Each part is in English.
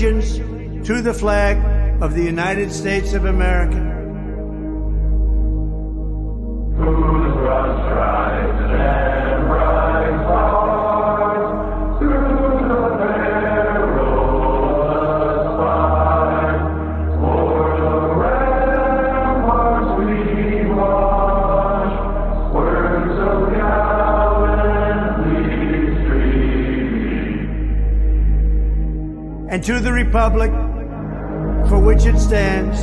Allegiance to the flag of the United States of America. Republic for which it stands,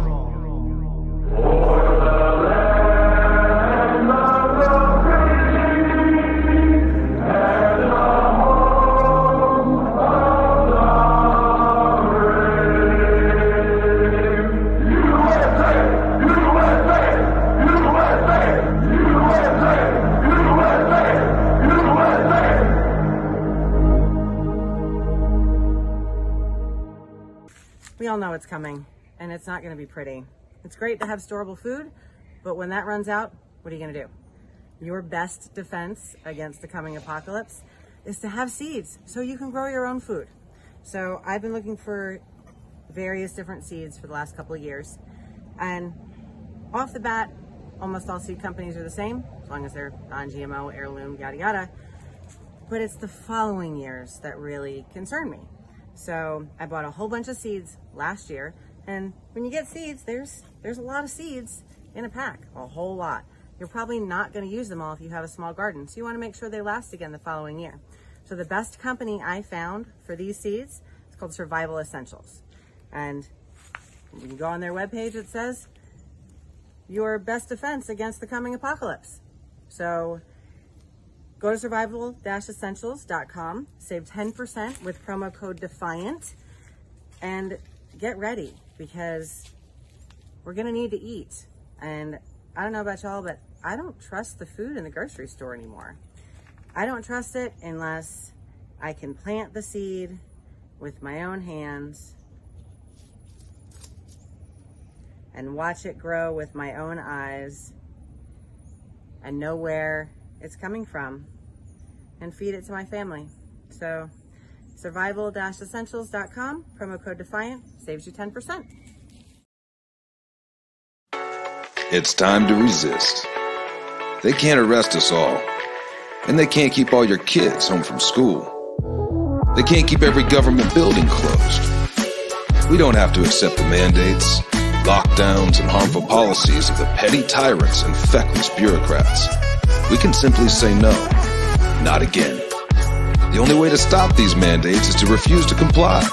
It's not going to be pretty. It's great to have storable food, but when that runs out, what are you going to do? Your best defense against the coming apocalypse is to have seeds so you can grow your own food. So I've been looking for various different seeds for the last couple of years, and off the bat, almost all seed companies are the same, as long as they're non-GMO, heirloom, yada yada. But it's the following years that really concern me. So I bought a whole bunch of seeds last year, and when you get seeds, there's there's a lot of seeds in a pack, a whole lot. You're probably not going to use them all if you have a small garden, so you want to make sure they last again the following year. So the best company I found for these seeds is called Survival Essentials, and you can go on their webpage. It says your best defense against the coming apocalypse. So Go to survival-essentials.com, save 10% with promo code DEFIANT, and get ready because we're going to need to eat. And I don't know about y'all, but I don't trust the food in the grocery store anymore. I don't trust it unless I can plant the seed with my own hands and watch it grow with my own eyes and know where it's coming from and feed it to my family. So survival-essentials.com, promo code DEFIANT, saves you 10%. It's time to resist. They can't arrest us all. And they can't keep all your kids home from school. They can't keep every government building closed. We don't have to accept the mandates, lockdowns, and harmful policies of the petty tyrants and feckless bureaucrats. We can simply say no. Not again. The only way to stop these mandates is to refuse to comply.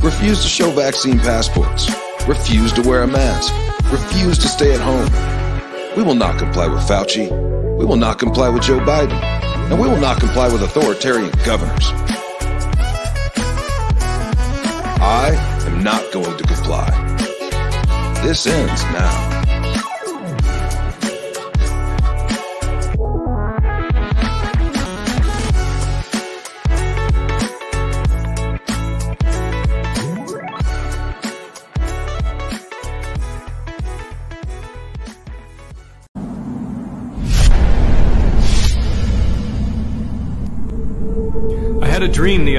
Refuse to show vaccine passports. Refuse to wear a mask. Refuse to stay at home. We will not comply with Fauci. We will not comply with Joe Biden. And we will not comply with authoritarian governors. I am not going to comply. This ends now.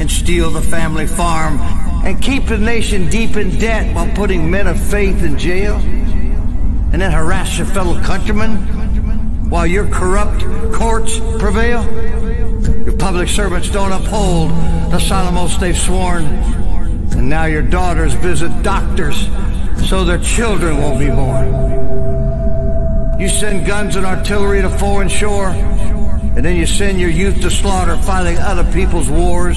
and steal the family farm and keep the nation deep in debt while putting men of faith in jail and then harass your fellow countrymen while your corrupt courts prevail. Your public servants don't uphold the solemn oaths they've sworn. And now your daughters visit doctors so their children won't be born. You send guns and artillery to foreign shore and then you send your youth to slaughter fighting other people's wars?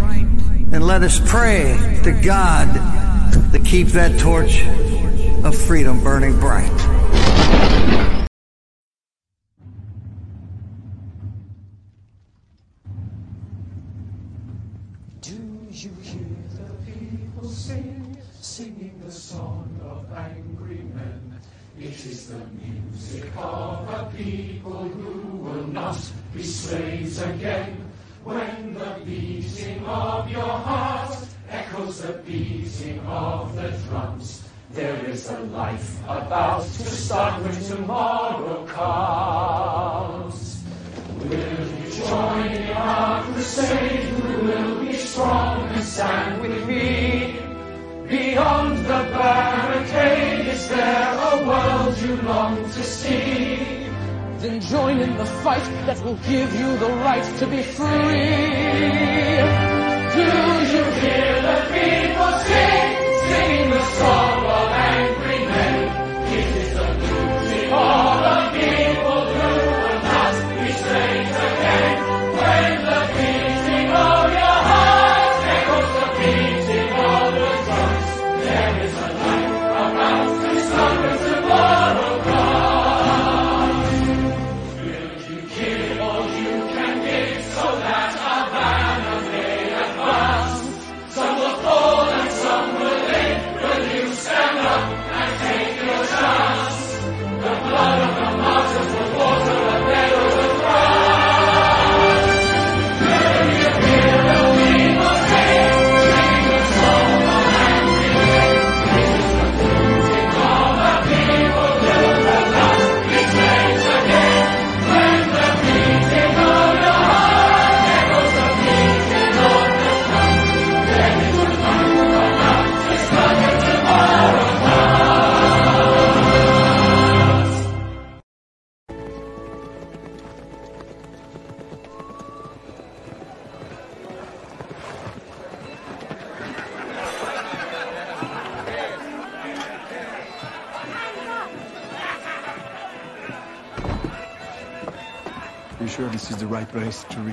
And let us pray to God to keep that torch of freedom burning bright. Beating of your heart echoes the beating of the drums, there is a life about to start when tomorrow comes. Will you join in our crusade? Who will be strong and stand with me? Beyond the barricade, is there a world you long to see? Then join in the fight that will give you the right to be free. Do you hear the people sing, singing the song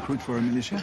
recruit for a militia?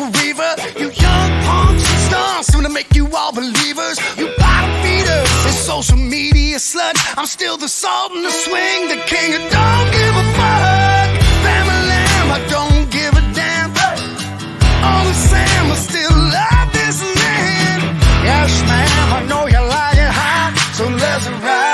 A reaver. You young punks and stunts, gonna make you all believers. You bottom feeders and social media sluts. I'm still the salt in the swing, the king of don't give a fuck. Family, I don't give a damn. All the same, I still love this man. Yes, ma'am, I know you're lying high, so let's ride.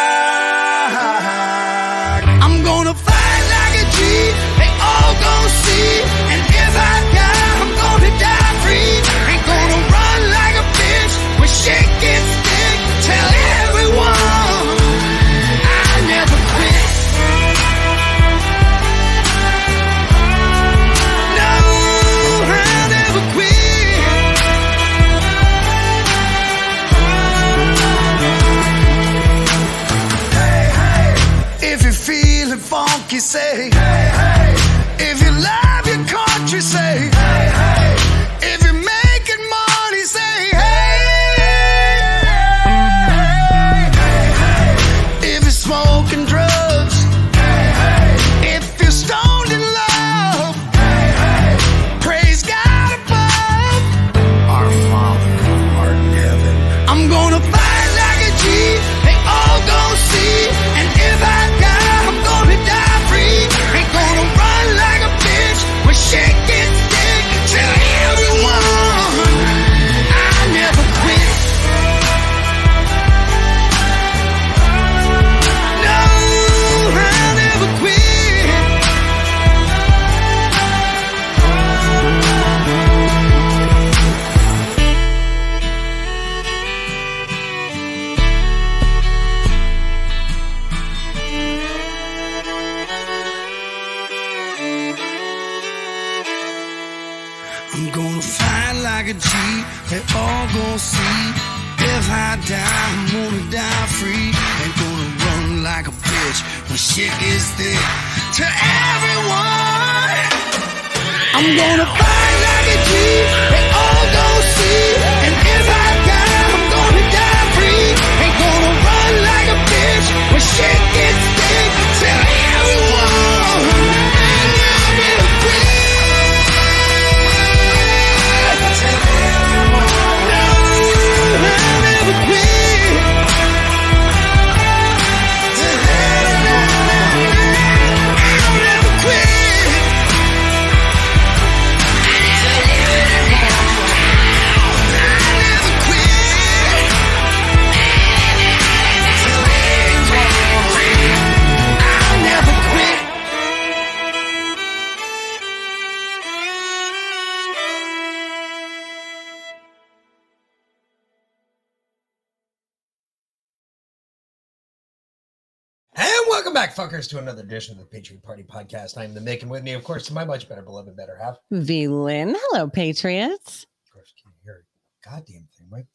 Fuckers, to another edition of the Patriot Party Podcast. I'm the Mick, and with me, of course, to my much better beloved better half. V Lynn. Hello, Patriots. Of course, can't hear a goddamn thing, Mike.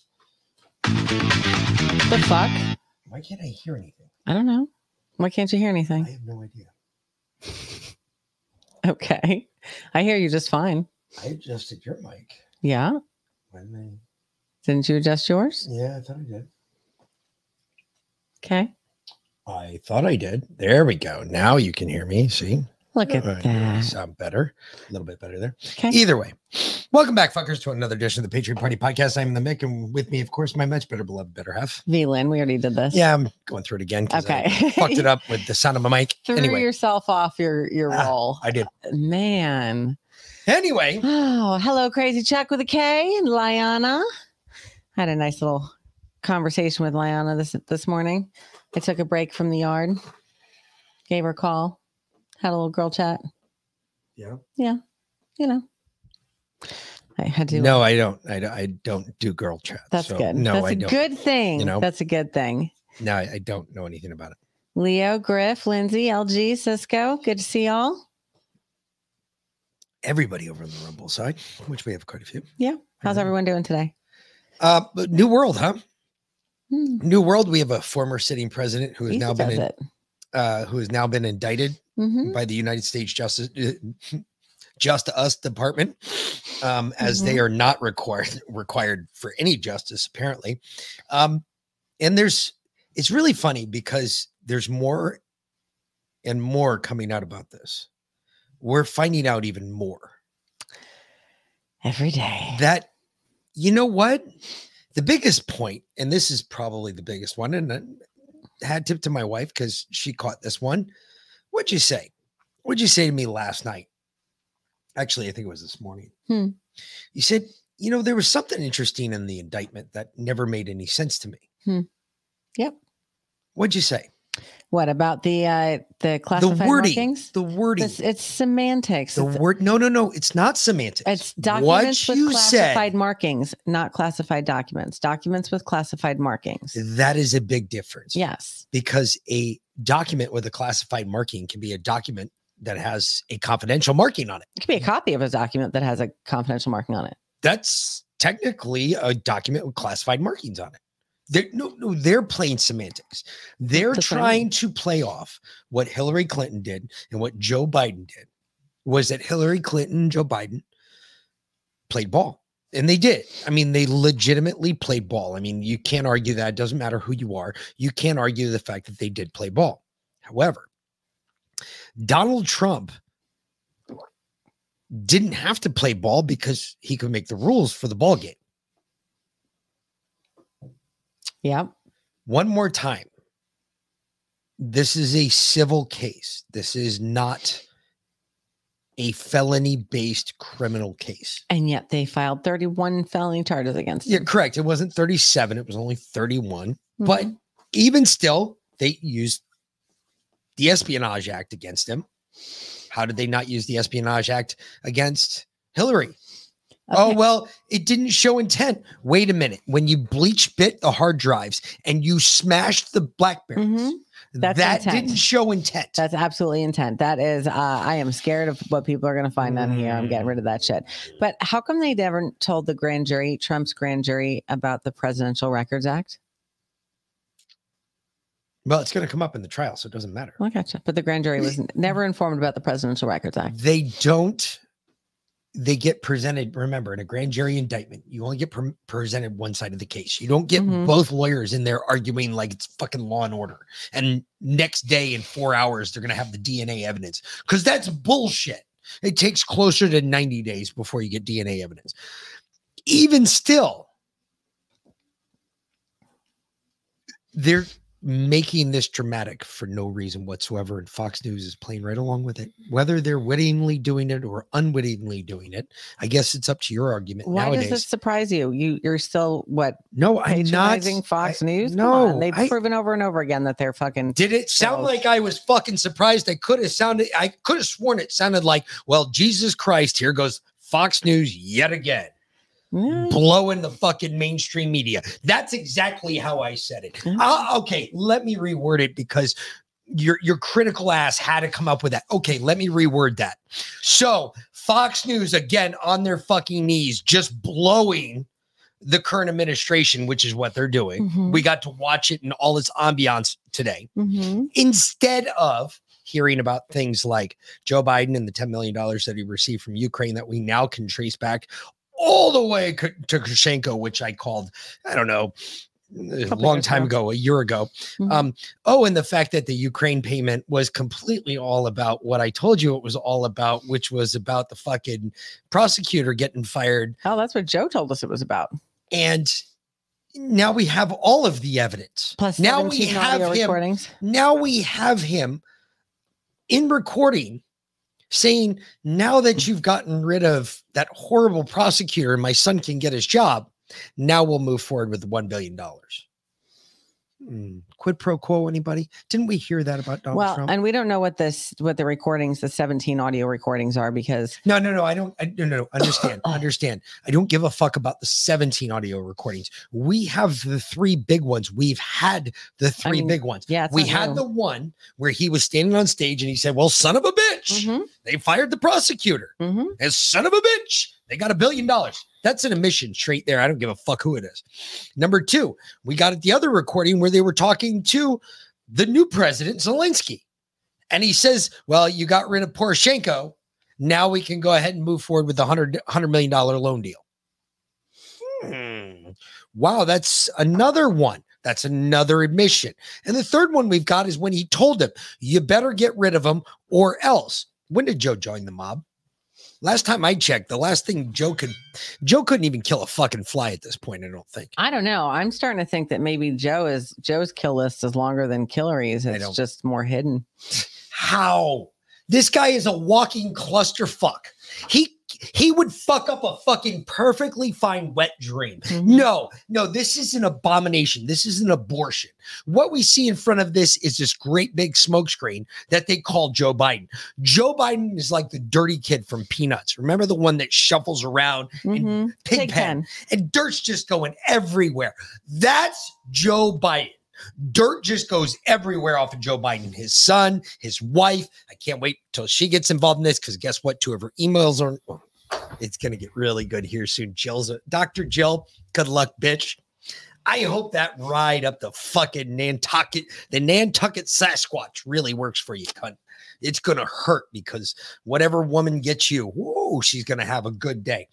The fuck? Why can't I hear anything? I don't know. Why can't you hear anything? I have no idea. Okay. I hear you just fine. I adjusted your mic. Yeah. When they... Didn't you adjust yours? Yeah, I thought I did. Okay. I thought I did. There we go. Now you can hear me. See? Look at right, that. Sound better. A little bit better there. Okay. Either way, welcome back, fuckers, to another edition of the Patriot Party Podcast. I'm the Mick, and with me, of course, my much better beloved better half. V Lynn, we already did this. Yeah, I'm going through it again. 'cause I Okay. fucked it up with the sound of my mic. Threw Anyway, yourself off your your Ah, role. I did. Man. Anyway, Oh, hello, Crazy Chuck with a K and Liana. Had a nice little conversation with Liana this this morning. I took a break from the yard, gave her a call, had a little girl chat. Yeah. Yeah. You know. I had to no, I don't. I, don't- I don't do girl chat. That's so good. No, That's I a don't. good thing. You know? That's a good thing. No, I, I don't know anything about it. Leo, Griff, Lindsay, LG, Cisco. Good to see y'all. Everybody over on the Rumble side, which we have quite a few. Yeah. How's everyone doing today? Uh, New World, huh? Hmm. New World. We have a former sitting president who has now been in, uh, who has now been indicted Mhm. by the United States Justice uh, Just Us Department, um, as they Mhm. are not required required for any justice apparently. Um, and there's it's really funny because there's more and more coming out about this. We're finding out even more Every day. that you know what the biggest point and this is probably the biggest one and I had tip to my wife because she caught this one what'd you say what'd you say to me last night actually i think it was this morning Hmm. you said you know there was something interesting in the indictment that never made any sense to me Hmm. Yep. what'd you say What about the uh the classified the wording markings? the wording This, it's semantics. the word no no no it's not semantics it's documents what with you classified said markings, not classified documents. Documents with classified markings. that is a big difference Yes. because a document with a classified marking can be a document that has a confidential marking on it. It could be a copy of a document that has a confidential marking on it. That's technically a document with classified markings on it. They're, no, no, they're playing semantics. They're That's trying to play off what Hillary Clinton did and what Joe Biden did. Was that Hillary Clinton and Joe Biden played ball? And they did. I mean, they legitimately played ball. I mean, you can't argue that. It doesn't matter who you are. You can't argue the fact that they did play ball. However, Donald Trump didn't have to play ball because he could make the rules for the ball game. Yep. One more time. This is a civil case. This is not a felony based criminal case. And yet they filed 31 felony charges against him. Yeah, correct. It wasn't 37, it was only 31. But Mhm. even still, they used the Espionage Act against him. How did they not use the Espionage Act against Hillary? Oh, well, it didn't show intent. Wait a minute. When you bleach bit the hard drives and you smashed the Blackberries, Mhm. That's that intent. didn't show intent. That's absolutely intent. That is, uh, I am scared of what people are going to find on here. I'm getting rid of that shit. But how come they never told the grand jury, Trump's grand jury, about the Presidential Records Act? well, it's going to come up in the trial, so it doesn't matter. I gotcha. But the grand jury was never informed about the Presidential Records Act. They don't, they get presented. Remember, in a grand jury indictment, you only get pre- presented one side of the case. You don't get Mhm. both lawyers in there arguing like it's fucking law and order. And next day in four hours, they're going to have the DNA evidence because that's bullshit. It takes closer to 90 days before you get DNA evidence. Even still, they're making this dramatic for no reason whatsoever. And Fox News is playing right along with it. Whether they're wittingly doing it or unwittingly doing it, I guess it's up to your argument Why nowadays. does this surprise you? You you're still what no, I'm not. Fox I- News? Come no, on. they've I- proven over and over again that they're fucking. Did it sound So- like I was fucking surprised? I could have sounded, I could have sworn it sounded like, well, Jesus Christ, here goes Fox News yet again. Mm, blowing the fucking mainstream media. That's exactly how I said it. Mhm. Uh, okay, let me reword it because your your critical ass had to come up with that. Okay, let me reword that. So Fox News again on their fucking knees, just blowing the current administration, which is what they're doing. Mhm. We got to watch it in all its ambiance today mhm. instead of hearing about things like Joe Biden and the $10 million that he received from Ukraine that we now can trace back all the way to Kushenko, which I called, I don't know, a Couple long time ago. a year ago. Mhm. Um, oh, and the fact that the Ukraine payment was completely all about what I told you it was all about, which was about the fucking prosecutor getting fired. Hell, that's what Joe told us it was about. And now we have all of the evidence. Plus now we have him. recordings. Now we have him in recording saying, now that mm. you've gotten rid of that horrible prosecutor and my son can get his job, now we'll move forward with the $1 billion. Hmm, Quid pro quo, anybody? Didn't we hear that about Donald well, Trump? and we don't know what this what the recordings, the 17 audio recordings are because No, no, no. I don't. I, no, no, no. Understand. understand. I don't give a fuck about the 17 audio recordings. We have the three big ones. We've had the three mean, big ones. yeah, we had new. the one where he was standing on stage and he said, Well, son of a bitch, Mhm, they fired the prosecutor. mhm. And son of a bitch, they got a billion dollars. That's an admission straight there. I don't give a fuck who it is. Number two, we got at the other recording where they were talking to the new president, Zelensky. And he says, Well, you got rid of Poroshenko. Now we can go ahead and move forward with the $100, $100 million loan deal. Hmm. Wow, that's another one. That's another admission. And the third one we've got is when he told him, You better get rid of him or else. When did Joe join the mob? Last time I checked, the last thing Joe could Joe couldn't even kill a fucking fly at this point, I don't think. I don't know. I'm starting to think that maybe Joe is Joe's kill list is longer than Hillary's. It's just more hidden. How? This guy is a walking clusterfuck. He he would fuck up a fucking perfectly fine wet dream. No, no, this is an abomination. This is an abortion. What we see in front of this is this great big smokescreen that they call Joe Biden. Joe Biden is like the dirty kid from Peanuts. Remember the one that shuffles around in Mhm. pig, pen. and dirt's just going everywhere. That's Joe Biden. Dirt just goes everywhere off of Joe Biden, his son, his wife. I can't wait till she gets involved in this because guess what? Two of her emails are. well, it's going to get really good here soon. Jill's a, Dr. Jill, good luck, bitch. I hope that ride up the fucking Nantucket, the Nantucket Sasquatch really works for you, cunt. It's going to hurt because whatever woman gets you, whoa, she's going to have a good day.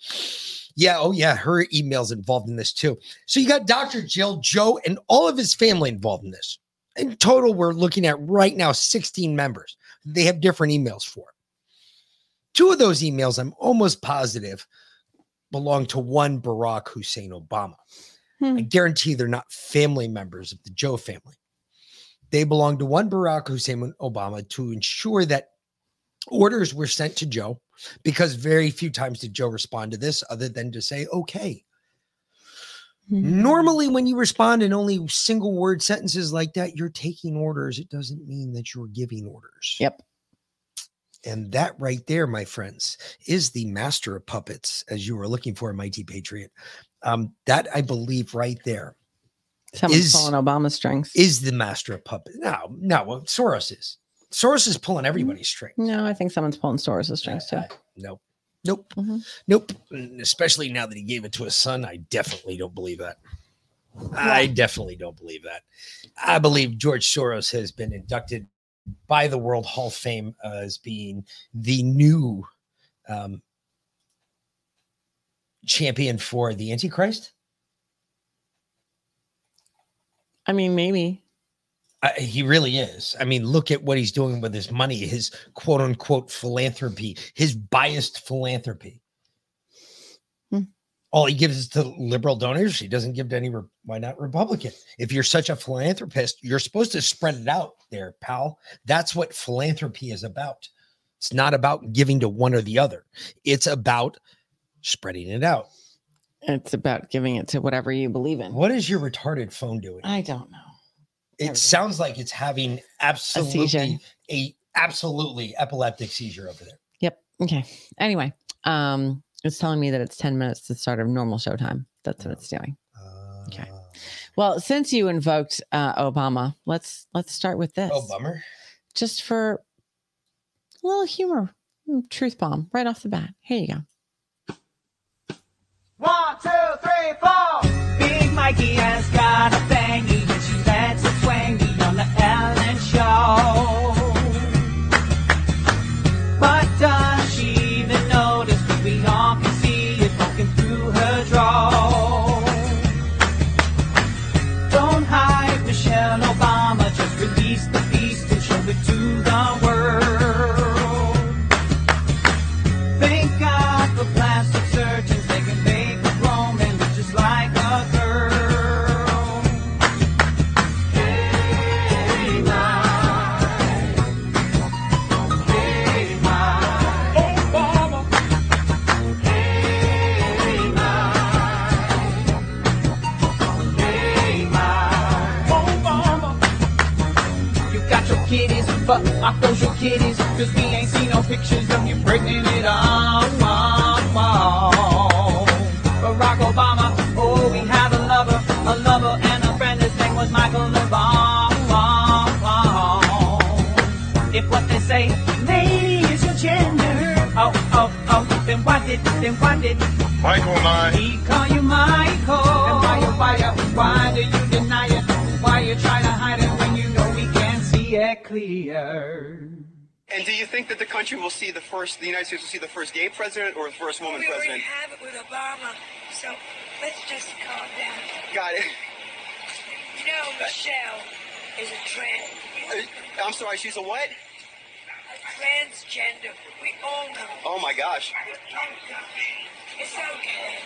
Yeah, oh yeah, her email's involved in this too. So you got Dr. Jill, Joe, and all of his family involved in this. In total, we're looking at right now 16 members. They have different emails for. Two of those emails, I'm almost positive, belong to one Barack Hussein Obama. Hmm. I guarantee they're not family members of the Joe family. They belong to one Barack Hussein Obama to ensure that orders were sent to Joe because very few times did Joe respond to this other than to say, okay. Hmm. Normally, when you respond in only single word sentences like that, you're taking orders. It doesn't mean that you're giving orders. Yep. And that right there, my friends, is the master of puppets, as you were looking for, Mighty Patriot. Um, that I believe right there Someone's is- pulling Obama strings. is the master of puppets. No, no, well, Soros is. Soros is pulling everybody's string. No, I think someone's pulling Soros' strings too. Nope. Nope. Mm-hmm. Nope. And especially now that he gave it to his son, I definitely don't believe that. I definitely don't believe that. I believe George Soros has been inducted by the World Hall of Fame as being the new um, champion for the Antichrist. I mean, maybe. Uh, he really is. I mean, look at what he's doing with his money, his quote unquote philanthropy, his biased philanthropy. All he gives is to liberal donors. He doesn't give to any. Re- why not Republican? If you're such a philanthropist, you're supposed to spread it out there, pal. That's what philanthropy is about. It's not about giving to one or the other, it's about spreading it out. It's about giving it to whatever you believe in. What is your retarded phone doing? I don't know. It sounds like it's having absolutely seizure. a, absolutely epileptic seizure over there. Yep. Okay. Anyway, um, it's telling me that it's 10 minutes to start of normal showtime. That's what it's doing. Okay. Well, since you invoked uh, Obama, let's let's start with this. Oh, bummer. Just for a little humor, Mm, truth bomb right off the bat. Here you go. One, two, three, four. Big Mikey has got But I those your kitties, cause we ain't seen no pictures of you pregnant it up. Barack Obama, oh, we had a lover, a lover and a friend, his name was Michael Obama. If what they say, lady is your gender, oh, oh, oh, then why did, then why did Michael and I. he call you Michael? And why you, why you, why do you deny it? Why you try clear? And do you think that the country will see the first, the United States will see the first gay president or the first woman president? we already president? have it with Obama, so let's just calm down. Got it. You know, Michelle is a trans. Uh, I'm sorry, she's a what? A transgender. We all know. Oh my gosh. It's okay.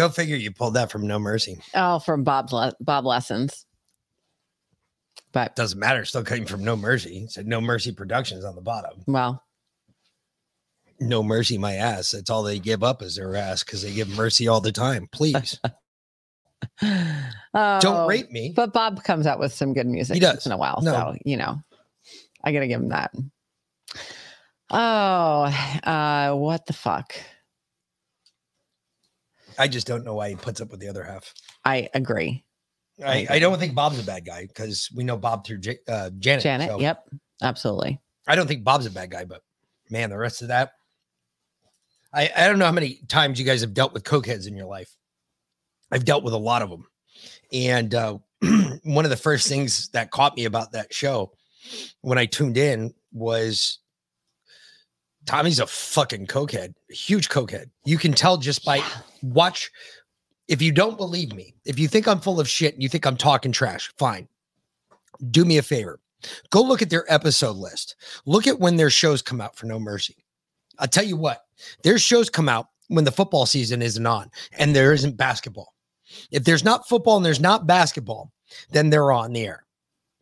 Go figure. You pulled that from No Mercy. Oh, from Bob's le- Bob Lessons. But doesn't matter. Still came from No Mercy. It said No Mercy Productions on the bottom. Well, No Mercy, my ass. That's all they give up is their ass because they give mercy all the time. Please. oh, Don't rape me. But Bob comes out with some good music He does. once in a while. No. So, you know, I got to give him that. Oh, uh, what the fuck? I just don't know why he puts up with the other half. I agree. I, I don't think Bob's a bad guy because we know Bob through J- uh, Janet. Janet, so yep, absolutely. I don't think Bob's a bad guy, but man, the rest of that, I, I don't know how many times you guys have dealt with cokeheads in your life. I've dealt with a lot of them. And uh, one of the first things that caught me about that show when I tuned in was Tommy's a fucking cokehead, a huge cokehead. You can tell just by watch. If you don't believe me, if you think I'm full of shit and you think I'm talking trash, fine. Do me a favor. Go look at their episode list. Look at when their shows come out for No Mercy. I'll tell you what, their shows come out when the football season isn't on and there isn't basketball. If there's not football and there's not basketball, then they're on the air.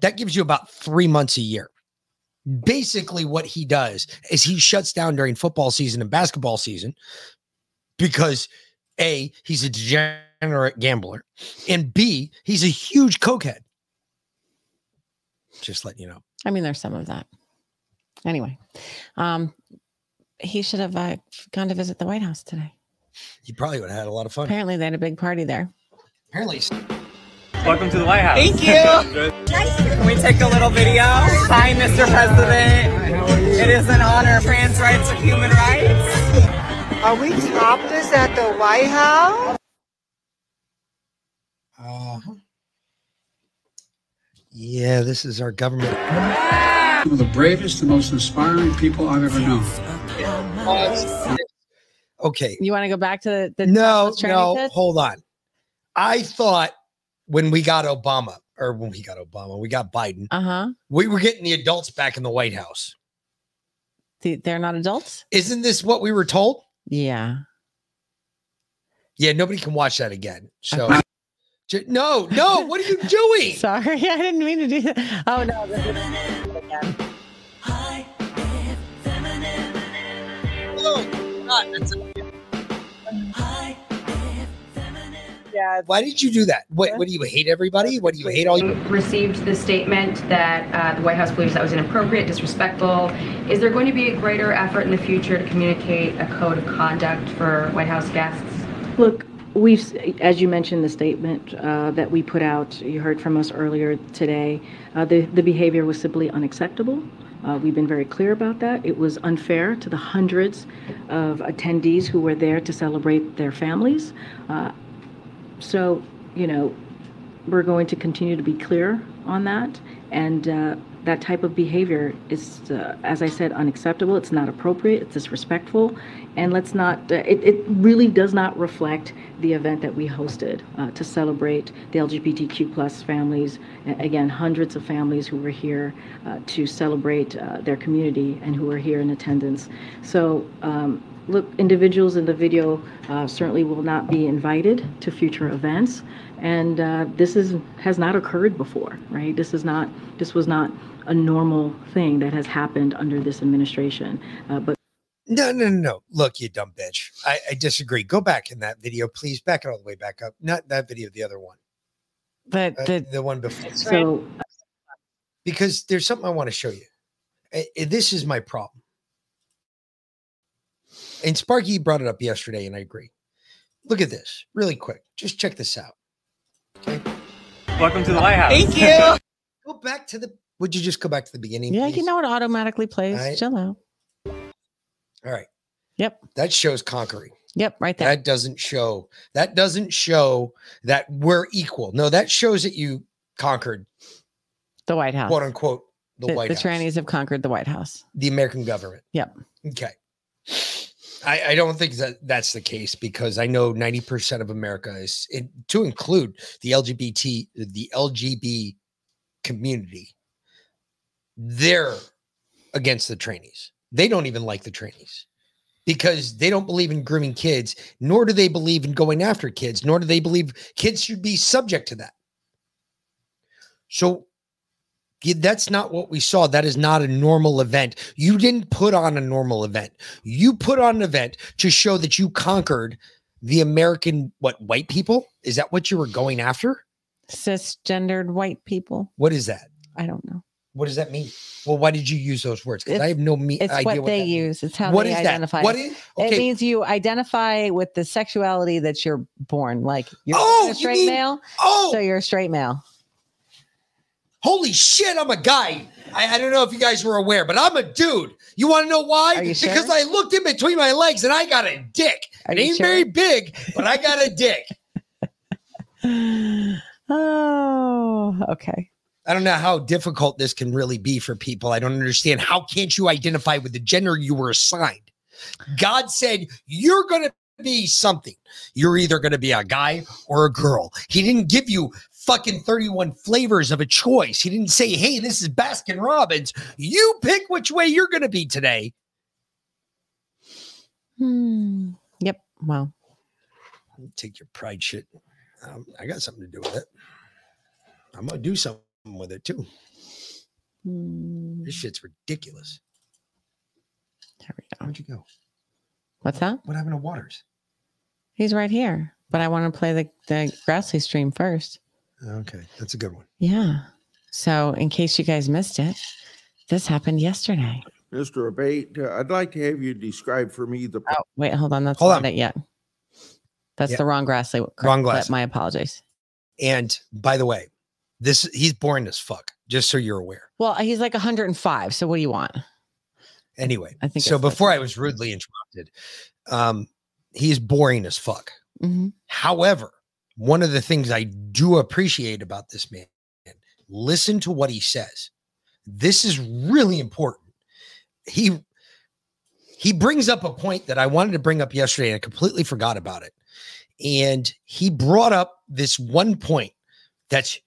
That gives you about three months a year. Basically, what he does is he shuts down during football season and basketball season because A, he's a degenerate gambler, and B, he's a huge cokehead. Just letting you know. I mean, there's some of that. Anyway, um, he should have uh, gone to visit the White House today. He probably would have had a lot of fun. Apparently, they had a big party there. Apparently, Welcome to the White House. Thank you. Can we take a little video? Hi, Mr. President. It is an honor. Trans rights are human rights. Are we topless at the White House? Uh-huh. Yeah, this is our government. One of the bravest and most inspiring people I've ever known. Okay. You want to go back to the, the No, no, hold on. I thought when we got Obama, or when we got Obama, we got Biden, Uh huh. we were getting the adults back in the White House. They're not adults? Isn't this what we were told? Yeah. Yeah, nobody can watch that again. So, J- no, no, what are you doing? Sorry, I didn't mean to do that. Oh no, this is again. No, not. That's yeah. Why did you do that? What? What do you hate everybody? What do you hate all you? received the statement that uh, the White House believes that was inappropriate, disrespectful. Is there going to be a greater effort in the future to communicate a code of conduct for White House guests? Look, we've, as you mentioned, the statement uh, that we put out, you heard from us earlier today, uh, the, the behavior was simply unacceptable. Uh, we've been very clear about that. It was unfair to the hundreds of attendees who were there to celebrate their families. So, you know, we're going to continue to be clear on that. And uh, that type of behavior is, uh, as I said, unacceptable. It's not appropriate. It's disrespectful. And let's not, uh, it, it really does not reflect the event that we hosted uh, to celebrate the LGBTQ plus families. Again, hundreds of families who were here uh, to celebrate uh, their community and who were here in attendance. So, um, look, individuals in the video uh, certainly will not be invited to future events, and uh, this is has not occurred before, right? This is not this was not a normal thing that has happened under this administration. Uh, but No, no, no, no. Look, you dumb bitch. I, I disagree. Go back in that video, please. Back it all the way back up. Not that video, the other one. But Uh, the, the one before. so because there's something I want to show you. Uh, uh, This is my problem. And Sparky brought it up yesterday, and I agree. Look at this, really quick. Just check this out. Okay. Welcome to the Lighthouse. Thank you. Go back to the. Would you just go back to the beginning? yeah, please? you know it automatically plays. Right. Chill out. All right. Yep. That shows conquering. Yep, right there. That doesn't show. That doesn't show that we're equal. No, that shows that you conquered, the White House. quote unquote, the, the, White House? the House, trannies have conquered the White House. the American government. Yep. Okay. I, I don't think that that's the case because I know 90% of America is, to include the LGBT, the LGB community, they're against the trainees. They don't even like the trainees because they don't believe in grooming kids, nor do they believe in going after kids, nor do they believe kids should be subject to that. So that's not what we saw. That is not a normal event. You didn't put on a normal event. You put on an event to show that you conquered the American what white people? Is that what you were going after? Cisgendered white people. What is that? I don't know. What does that mean? Well, why did you use those words? Because I have no me- It's idea what they that means. use. It's how What they is that? identify. What it. is- It means you identify with the sexuality that you're born. Like you're Oh, a you straight mean- male. Oh, so you're a straight male. Holy shit, I'm a guy. I, I don't know if you guys were aware, but I'm a dude. You want to know why? You sure? Because I looked in between my legs and I got a dick. Are it ain't sure? very big, but I got a dick. Oh, okay. I don't know how difficult this can really be for people. I don't understand. How can't you identify with the gender you were assigned? God said you're going to be something. You're either going to be a guy or a girl. He didn't give you fucking 31 flavors of a choice. He didn't say, hey, this is Baskin Robbins. You pick which way you're going to be today. Hmm. Yep. Well, Take your pride shit. Um, I got something to do with it. I'm going to do something with it too. hmm, This shit's ridiculous. there we go. Where'd you go? What's that? What happened to Watters? He's right here. But I want to play the, the Grassley stream first. Okay, that's a good one. Yeah. So in case you guys missed it, this happened yesterday. Mr. Abate, uh, I'd like to have you describe for me the. Oh, wait, hold on. That's Hold not on. it yet. That's Yeah. the wrong Grassley. Wrong clip. Grassley. My apologies. And by the way, this he's boring as fuck. Just so you're aware. Well, he's like 105. So what do you want? Anyway, I think so. that's what- Before I was rudely interrupted, um, he's boring as fuck. Mhm. However, one of the things I do appreciate about this man, listen to what he says. This is really important. He he brings up a point that I wanted to bring up yesterday and I completely forgot about it. And he brought up this one point that's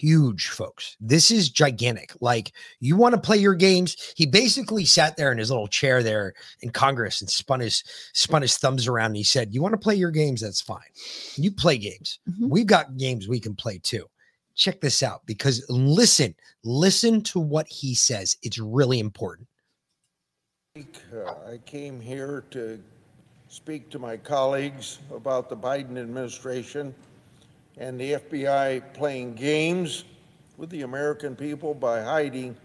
huge, folks. This is gigantic. Like, you want to play your games? He basically sat there in his little chair there in Congress and spun his spun his thumbs around. And he said, "You want to play your games? That's fine. You play games. We've got games we can play too." Check this out because listen, listen to what he says. It's really important. Uh, I came here to speak to my colleagues about the Biden administration and the FBI playing games with the American people by hiding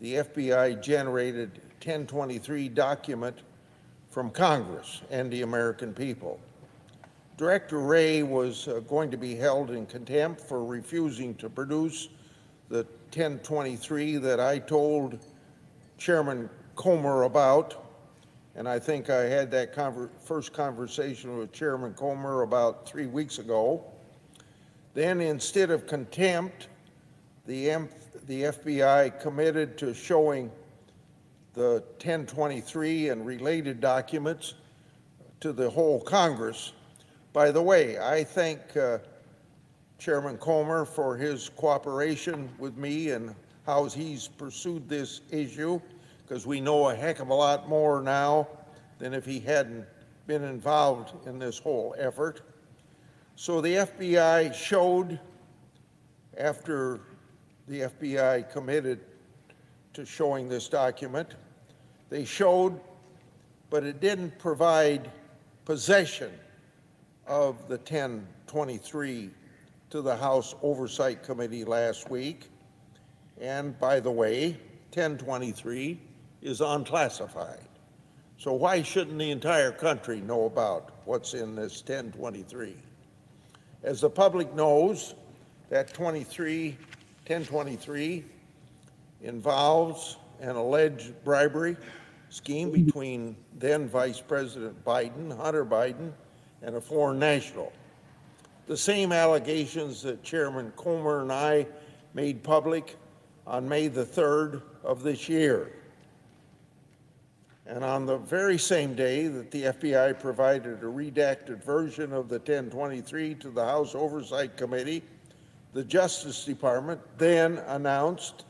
the FBI generated 1023 document from Congress and the American people. Director Wray was uh, going to be held in contempt for refusing to produce the 1023 that I told Chairman Comer about. And I think I had that conver- first conversation with Chairman Comer about three weeks ago. Then, instead of contempt, the, M- the FBI committed to showing the 1023 and related documents to the whole Congress. By the way, I thank uh, Chairman Comer for his cooperation with me and how he's pursued this issue, because we know a heck of a lot more now than if he hadn't been involved in this whole effort. So the FBI showed, after the FBI committed to showing this document, they showed, but it didn't provide possession of the 1023 to the House Oversight Committee last week. And by the way, 1023 is unclassified. So why shouldn't the entire country know about what's in this 1023? As the public knows, that 23, 1023 involves an alleged bribery scheme between then Vice President Biden, Hunter Biden, and a foreign national. The same allegations that Chairman Comer and I made public on May the 3rd of this year. And on the very same day that the FBI provided a redacted version of the 1023 to the House Oversight Committee, the Justice Department then announced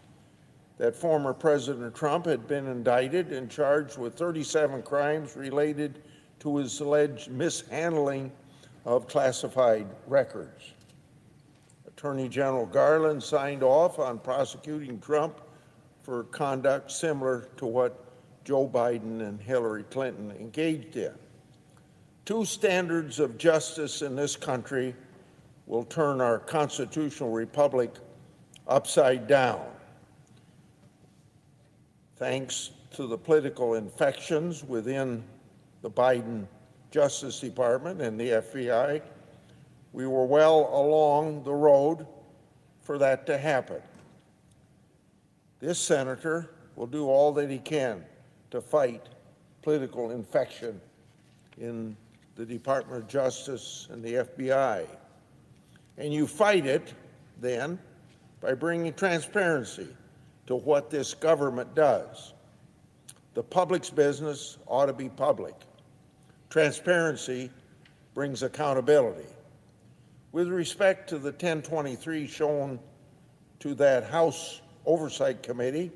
that former President Trump had been indicted and charged with 37 crimes related to his alleged mishandling of classified records. Attorney General Garland signed off on prosecuting Trump for conduct similar to what Joe Biden and Hillary Clinton engaged in. Two standards of justice in this country will turn our constitutional republic upside down. Thanks to the political infections within the Biden Justice Department and the FBI, we were well along the road for that to happen. This senator will do all that he can to fight political infection in the Department of Justice and the FBI. And you fight it then by bringing transparency to what this government does. The public's business ought to be public. Transparency brings accountability. With respect to the 1023 shown to that House Oversight Committee,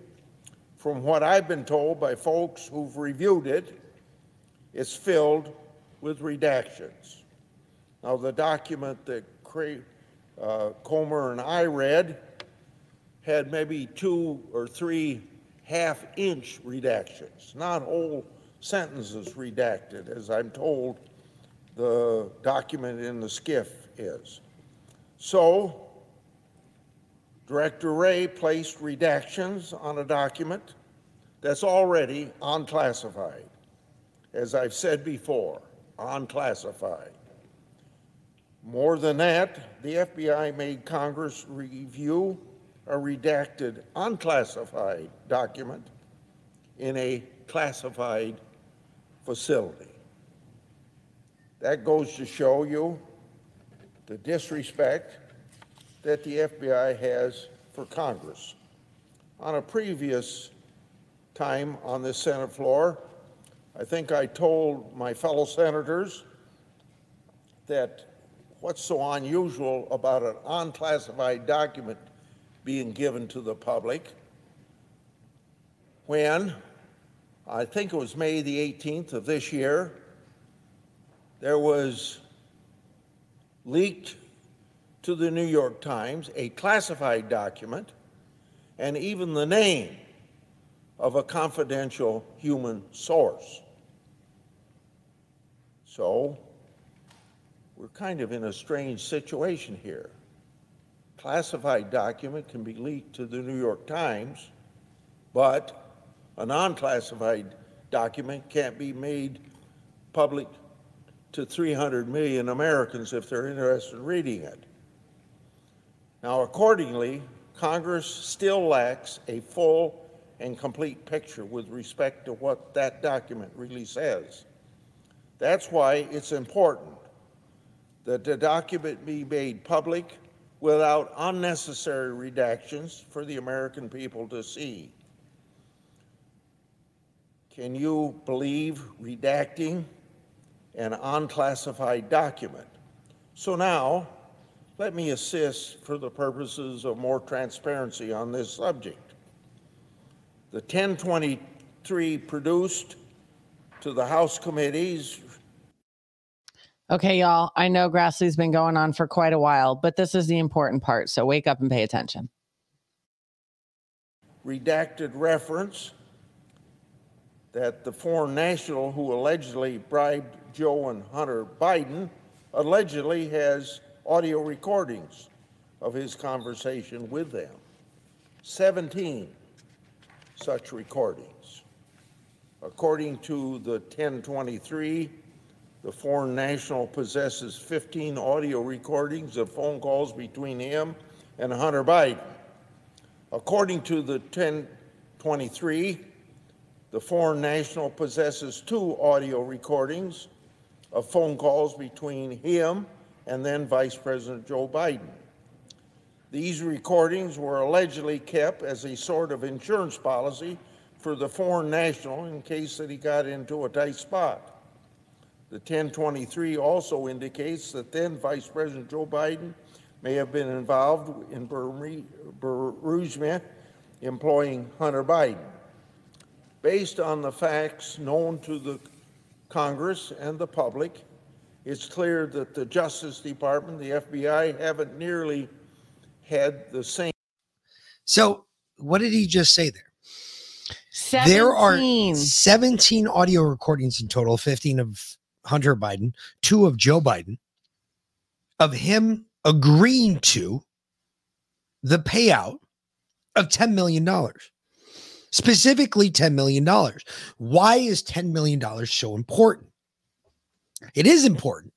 from what I've been told by folks who've reviewed it, it's filled with redactions. Now, the document that uh, Comer and I read had maybe two or three half inch redactions, not whole sentences redacted, as I'm told the document in the SCIF is. So, Director Wray placed redactions on a document that's already unclassified. As I've said before, unclassified. More than that, the FBI made Congress review a redacted, unclassified document in a classified facility. That goes to show you the disrespect that the FBI has for Congress. On a previous time on this Senate floor, I think I told my fellow senators that what's so unusual about an unclassified document being given to the public when I think it was May the 18th of this year, there was leaked to the New York Times a classified document and even the name of a confidential human source. So, we're kind of in a strange situation here. Classified document can be leaked to the New York Times, but a non-classified document can't be made public to 300 million Americans if they're interested in reading it. Now, accordingly, Congress still lacks a full and complete picture with respect to what that document really says. That's why it's important that the document be made public without unnecessary redactions for the American people to see. Can you believe redacting an unclassified document? So now, let me assist for the purposes of more transparency on this subject. The 1023 produced to the House committees Okay, y'all. I know Grassley's been going on for quite a while, but this is the important part. So wake up and pay attention. redacted reference that the foreign national who allegedly bribed Joe and Hunter Biden allegedly has audio recordings of his conversation with them. 17 such recordings. According to the 1023, the foreign national possesses 15 audio recordings of phone calls between him and Hunter Biden. According to the 1023, the foreign national possesses two audio recordings of phone calls between him and then Vice President Joe Biden. These recordings were allegedly kept as a sort of insurance policy for the foreign national in case that he got into a tight spot. The 1023 also indicates that then Vice President Joe Biden may have been involved in Burisma employing Hunter Biden. Based on the facts known to the Congress and the public, it's clear that the Justice Department, the FBI, haven't nearly had the same. So, what did he just say there? There are 17 audio recordings in total 15 of Hunter Biden, two of Joe Biden, of him agreeing to the payout of $10 million. Specifically, $10 million. Why is $10 million so important? It is important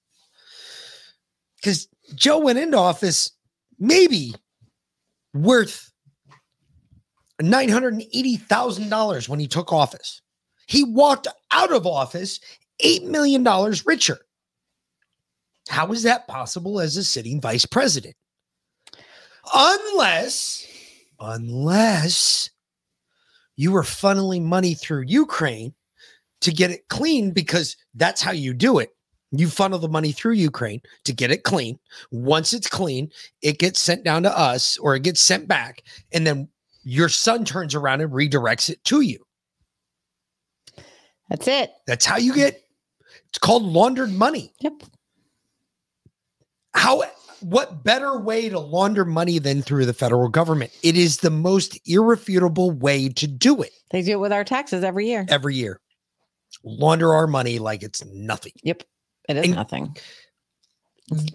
because Joe went into office maybe worth $980,000 when he took office. He walked out of office $8 million richer. How is that possible as a sitting vice president? Unless, unless you were funneling money through Ukraine to get it clean, because that's how you do it. You funnel the money through Ukraine to get it clean. Once it's clean, it gets sent down to us or it gets sent back. And then your son turns around and redirects it to you. That's it. That's how you get it's called laundered money. Yep. How what better way to launder money than through the federal government? It is the most irrefutable way to do it. They do it with our taxes every year. Every year. Launder our money like it's nothing. Yep. It is And- nothing.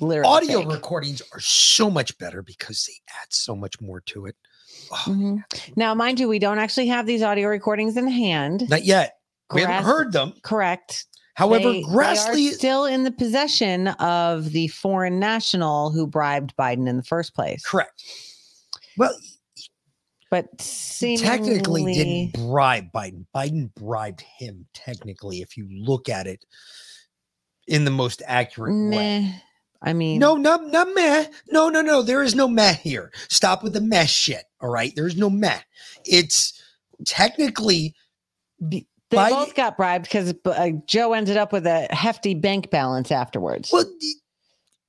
Audio fake. recordings are so much better because they add so much more to it. Mhm. Now, mind you, we don't actually have these audio recordings in hand. Not yet. We haven't heard them. Correct. However, They- Grassley are still in the possession of the foreign national who bribed Biden in the first place. Correct. Well, but he technically didn't bribe Biden. Biden bribed him technically, if you look at it in the most accurate way. I mean, No, no, no, meh. No, no, no. There is no meh here. Stop with the meh shit. All right. There's no meh. It's technically they Biden- both got bribed because uh, Joe ended up with a hefty bank balance afterwards. Well,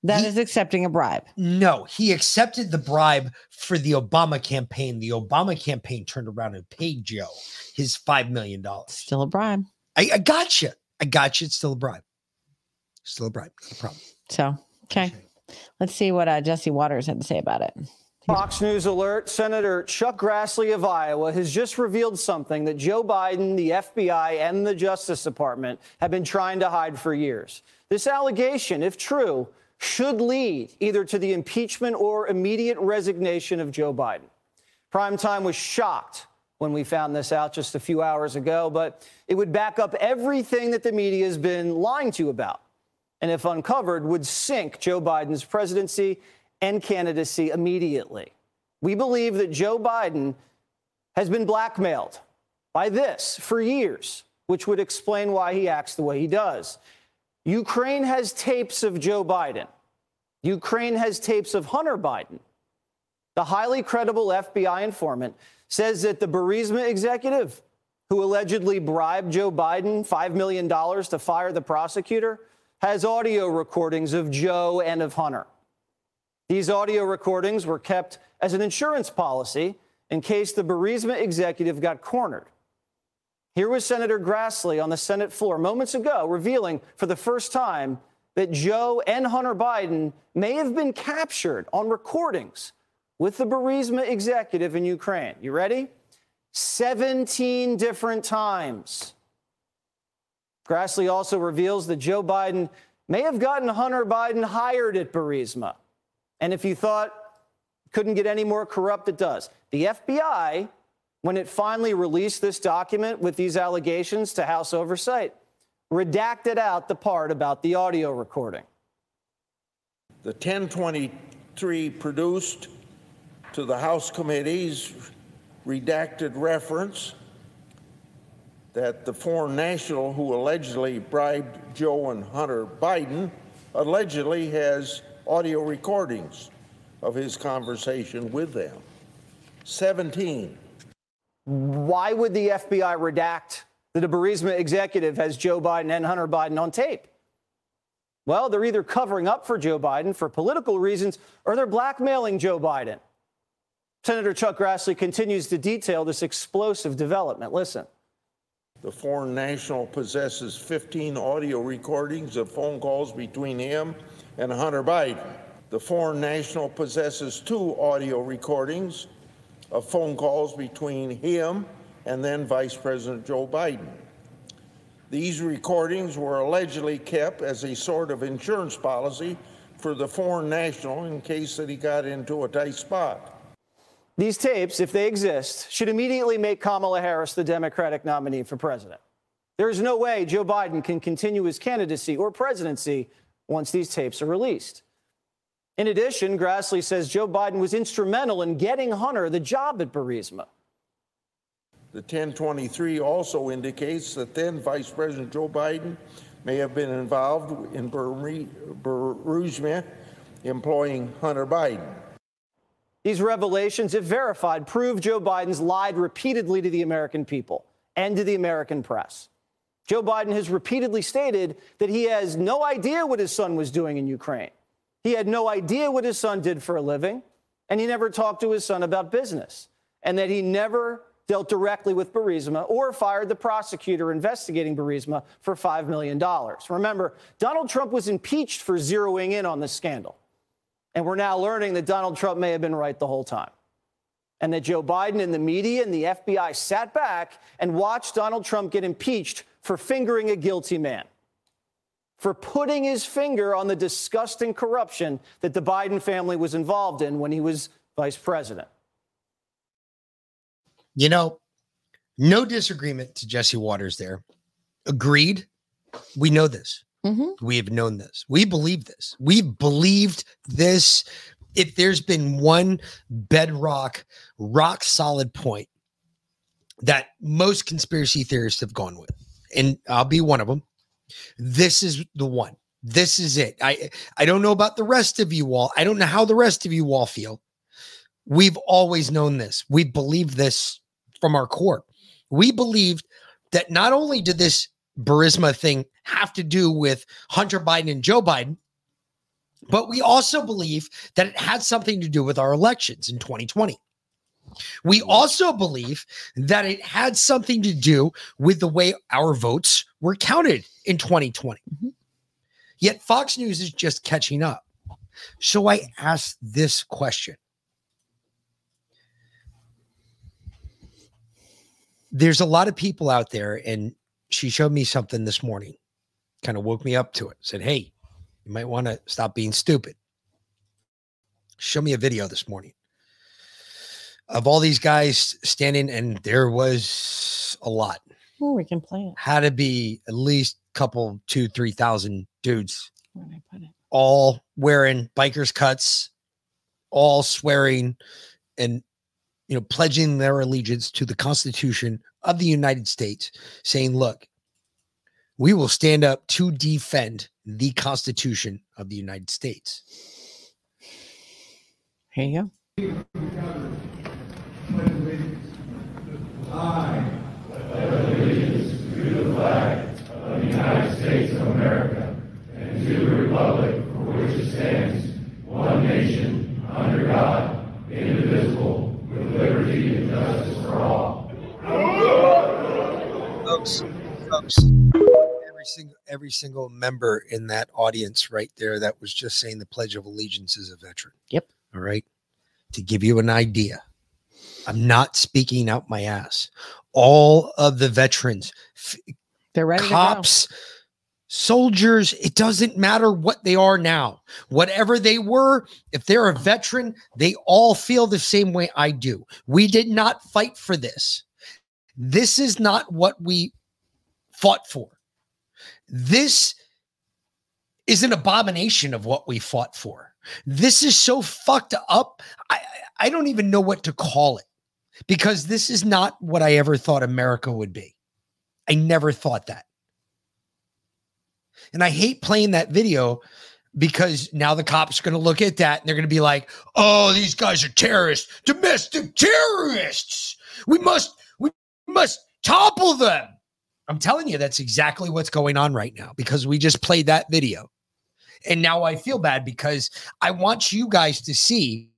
that is accepting a bribe. No, he accepted the bribe for the Obama campaign. The Obama campaign turned around and paid Joe his $5 million. Still a bribe. I, I got you. I got you. It's still a bribe. Still a bribe. No problem. So, okay. Let's see what uh, Jesse Watters had to say about it. Fox News alert Senator Chuck Grassley of Iowa has just revealed something that Joe Biden, the FBI, and the Justice Department have been trying to hide for years. This allegation, if true, should lead either to the impeachment or immediate resignation of Joe Biden. Primetime was shocked when we found this out just a few hours ago, but it would back up everything that the media has been lying to you about. And if uncovered, would sink Joe Biden's presidency and candidacy immediately. We believe that Joe Biden has been blackmailed by this for years, which would explain why he acts the way he does. Ukraine has tapes of Joe Biden. Ukraine has tapes of Hunter Biden. The highly credible FBI informant says that the Burisma executive who allegedly bribed Joe Biden $5 million to fire the prosecutor has audio recordings of Joe and of Hunter. These audio recordings were kept as an insurance policy in case the Burisma executive got cornered. Here was Senator Grassley on the Senate floor moments ago revealing for the first time that Joe and Hunter Biden may have been captured on recordings with the Burisma executive in Ukraine. You ready? 17 different times. Grassley also reveals that Joe Biden may have gotten Hunter Biden hired at Burisma. And if you thought couldn't get any more corrupt, it does. The FBI, when it finally released this document with these allegations to House Oversight, redacted out the part about the audio recording. The 1023 produced to the House committees redacted reference that the foreign national who allegedly bribed Joe and Hunter Biden allegedly has audio recordings of his conversation with them. 17. Why would the FBI redact that a Burisma executive has Joe Biden and Hunter Biden on tape? Well, they're either covering up for Joe Biden for political reasons or they're blackmailing Joe Biden. Senator Chuck Grassley continues to detail this explosive development. Listen. The foreign national possesses 15 audio recordings of phone calls between him and Hunter Biden. The foreign national possesses two audio recordings of phone calls between him and then Vice President Joe Biden. These recordings were allegedly kept as a sort of insurance policy for the foreign national in case that he got into a tight spot. These tapes, if they exist, should immediately make Kamala Harris the Democratic nominee for president. There is no way Joe Biden can continue his candidacy or presidency once these tapes are released. In addition, Grassley says Joe Biden was instrumental in getting Hunter the job at Burisma. The 1023 also indicates that then Vice President Joe Biden may have been involved in Burisma employing Hunter Biden. These revelations, if verified, prove Joe Biden's lied repeatedly to the American people and to the American press. Joe Biden has repeatedly stated that he has no idea what his son was doing in Ukraine. He had no idea what his son did for a living, and he never talked to his son about business, and that he never dealt directly with Burisma or fired the prosecutor investigating Burisma for $5 million. Remember, Donald Trump was impeached for zeroing in on this scandal. And we're now learning that Donald Trump may have been right the whole time. And that Joe Biden and the media and the FBI sat back and watched Donald Trump get impeached for fingering a guilty man, for putting his finger on the disgusting corruption that the Biden family was involved in when he was vice president. You know, no disagreement to Jesse Watters there. Agreed. We know this. Mm-hmm. We have known this. We believe this. We believed this. If there's been one bedrock, rock solid point that most conspiracy theorists have gone with, and I'll be one of them, this is the one. This is it. I I don't know about the rest of you all. I don't know how the rest of you all feel. We've always known this. We believe this from our core. We believed that not only did this Burisma thing have to do with Hunter Biden and Joe Biden, but we also believe that it had something to do with our elections in 2020. We also believe that it had something to do with the way our votes were counted in 2020. Mm-hmm. Yet Fox News is just catching up. So I ask this question There's a lot of people out there, and she showed me something this morning, kind of woke me up to it. Said, Hey, you might want to stop being stupid. Show me a video this morning of all these guys standing, and there was a lot. Oh, we can play it. Had to be at least a couple, two, three thousand dudes. Where did I put it? All wearing bikers cuts, all swearing and you know pledging their allegiance to the Constitution of the United States, saying, look, we will stand up to defend the Constitution of the United States. Here you go. I pledge allegiance to the flag of the United States of America and to the republic for which it stands, one nation, under God, indivisible, with liberty and justice for all. folks, folks, every single every single member in that audience right there that was just saying the Pledge of Allegiance is a veteran. Yep. All right. To give you an idea, I'm not speaking out my ass. All of the veterans, They're ready cops, soldiers, it doesn't matter what they are now. Whatever they were, if they're a veteran, they all feel the same way I do. We did not fight for this. This is not what we fought for. This is an abomination of what we fought for. This is so fucked up. I, I I don't even know what to call it because this is not what I ever thought America would be. I never thought that. And I hate playing that video because now the cops are going to look at that and they're going to be like, "Oh, these guys are terrorists, domestic terrorists. We must we must topple them." I'm telling you that's exactly what's going on right now because we just played that video. And now I feel bad because I want you guys to see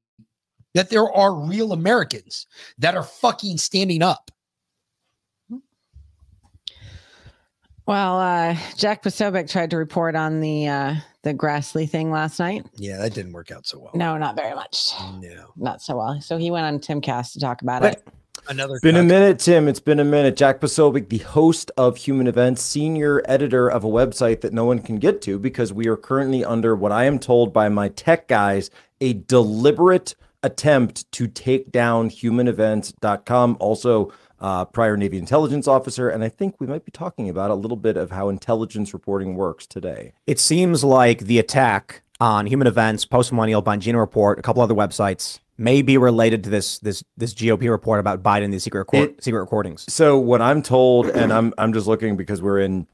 that there are real Americans that are fucking standing up. Well, uh, Jack Posobiec tried to report on the uh, the Grassley thing last night. Yeah, that didn't work out so well. No, not very much. No, not so well. So he went on Timcast to talk about it. Another Been a minute, Tim. It's been a minute. Jack Posobiec, the host of Human Events, senior editor of a website that no one can get to because we are currently under what I am told by my tech guys a deliberate attempt to take down humanevents.com. Also, uh, prior Navy intelligence officer. And I think we might be talking about a little bit of how intelligence reporting works today. It seems like the attack on Human Events, Post Millennial, Bongino Report, a couple other websites may be related to this this this GOP report about Biden these secret record, It- secret recordings. So what I'm told, and I'm I'm just looking because we're in,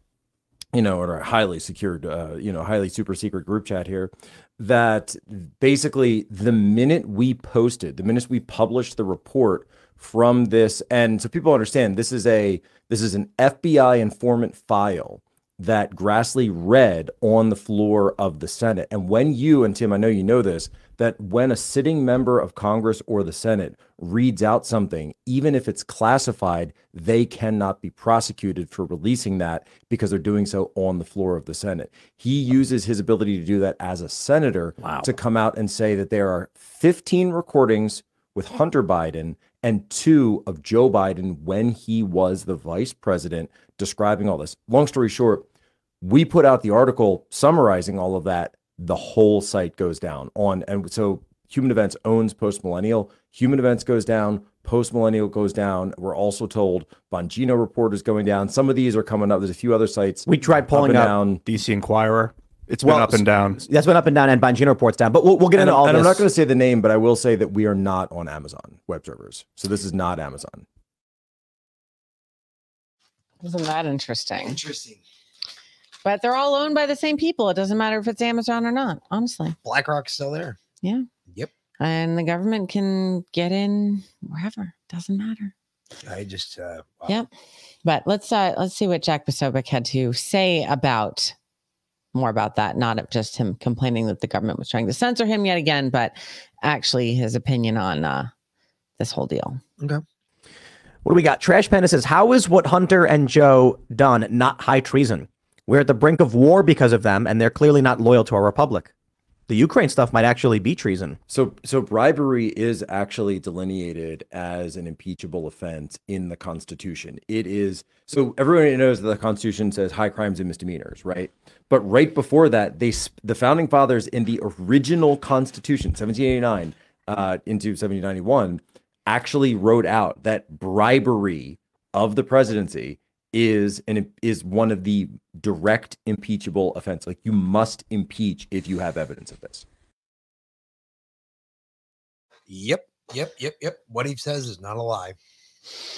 you know, in a highly secured, uh, you know, highly super secret group chat here, that basically the minute we posted, the minute we published the report from this, and so people understand this is a this is an FBI informant file that Grassley read on the floor of the Senate. And when you, and Tim, I know you know this, that when a sitting member of Congress or the Senate reads out something, even if it's classified, they cannot be prosecuted for releasing that because they're doing so on the floor of the Senate. He uses his ability to do that as a senator to come out and say that there are 15 recordings with Hunter Biden and two of Joe Biden when he was the vice president describing all this. Long story short, we put out the article summarizing all of that. The whole site goes down on, and so Human Events owns Post Millennial. Human Events goes down. Post Millennial goes down. We're also told Bongino Report is going down. Some of these are coming up. There's a few other sites. We tried pulling and up down. DC Enquirer. It's Well, been up and down. That's been up and down, and Bongino Report's down. But we'll, we'll get and into I'm, all and this. I'm not going to say the name, but I will say that we are not on Amazon web servers. So this is not Amazon. Isn't that interesting? Interesting. But they're all owned by the same people. It doesn't matter if it's Amazon or not, honestly. BlackRock's still there. Yeah. Yep. And the government can get in wherever. Doesn't matter. I just uh wow. Yep. But let's uh let's see what Jack Posobiec had to say about more about that, not just him complaining that the government was trying to censor him yet again, but actually his opinion on uh this whole deal. Okay. What do we got? Trash Panda says, How is what Hunter and Joe done not high treason? We're at the brink of war because of them, and they're clearly not loyal to our republic. The Ukraine stuff might actually be treason. So, so bribery is actually delineated as an impeachable offense in the Constitution. It is so everyone knows that the Constitution says high crimes and misdemeanors, right? But right before that, they the founding fathers in the original Constitution, 1789 uh, into 1791, actually wrote out that bribery of the presidency is an is one of the direct impeachable offense. Like you must impeach if you have evidence of this. Yep. Yep. Yep. Yep. What he says is not a lie.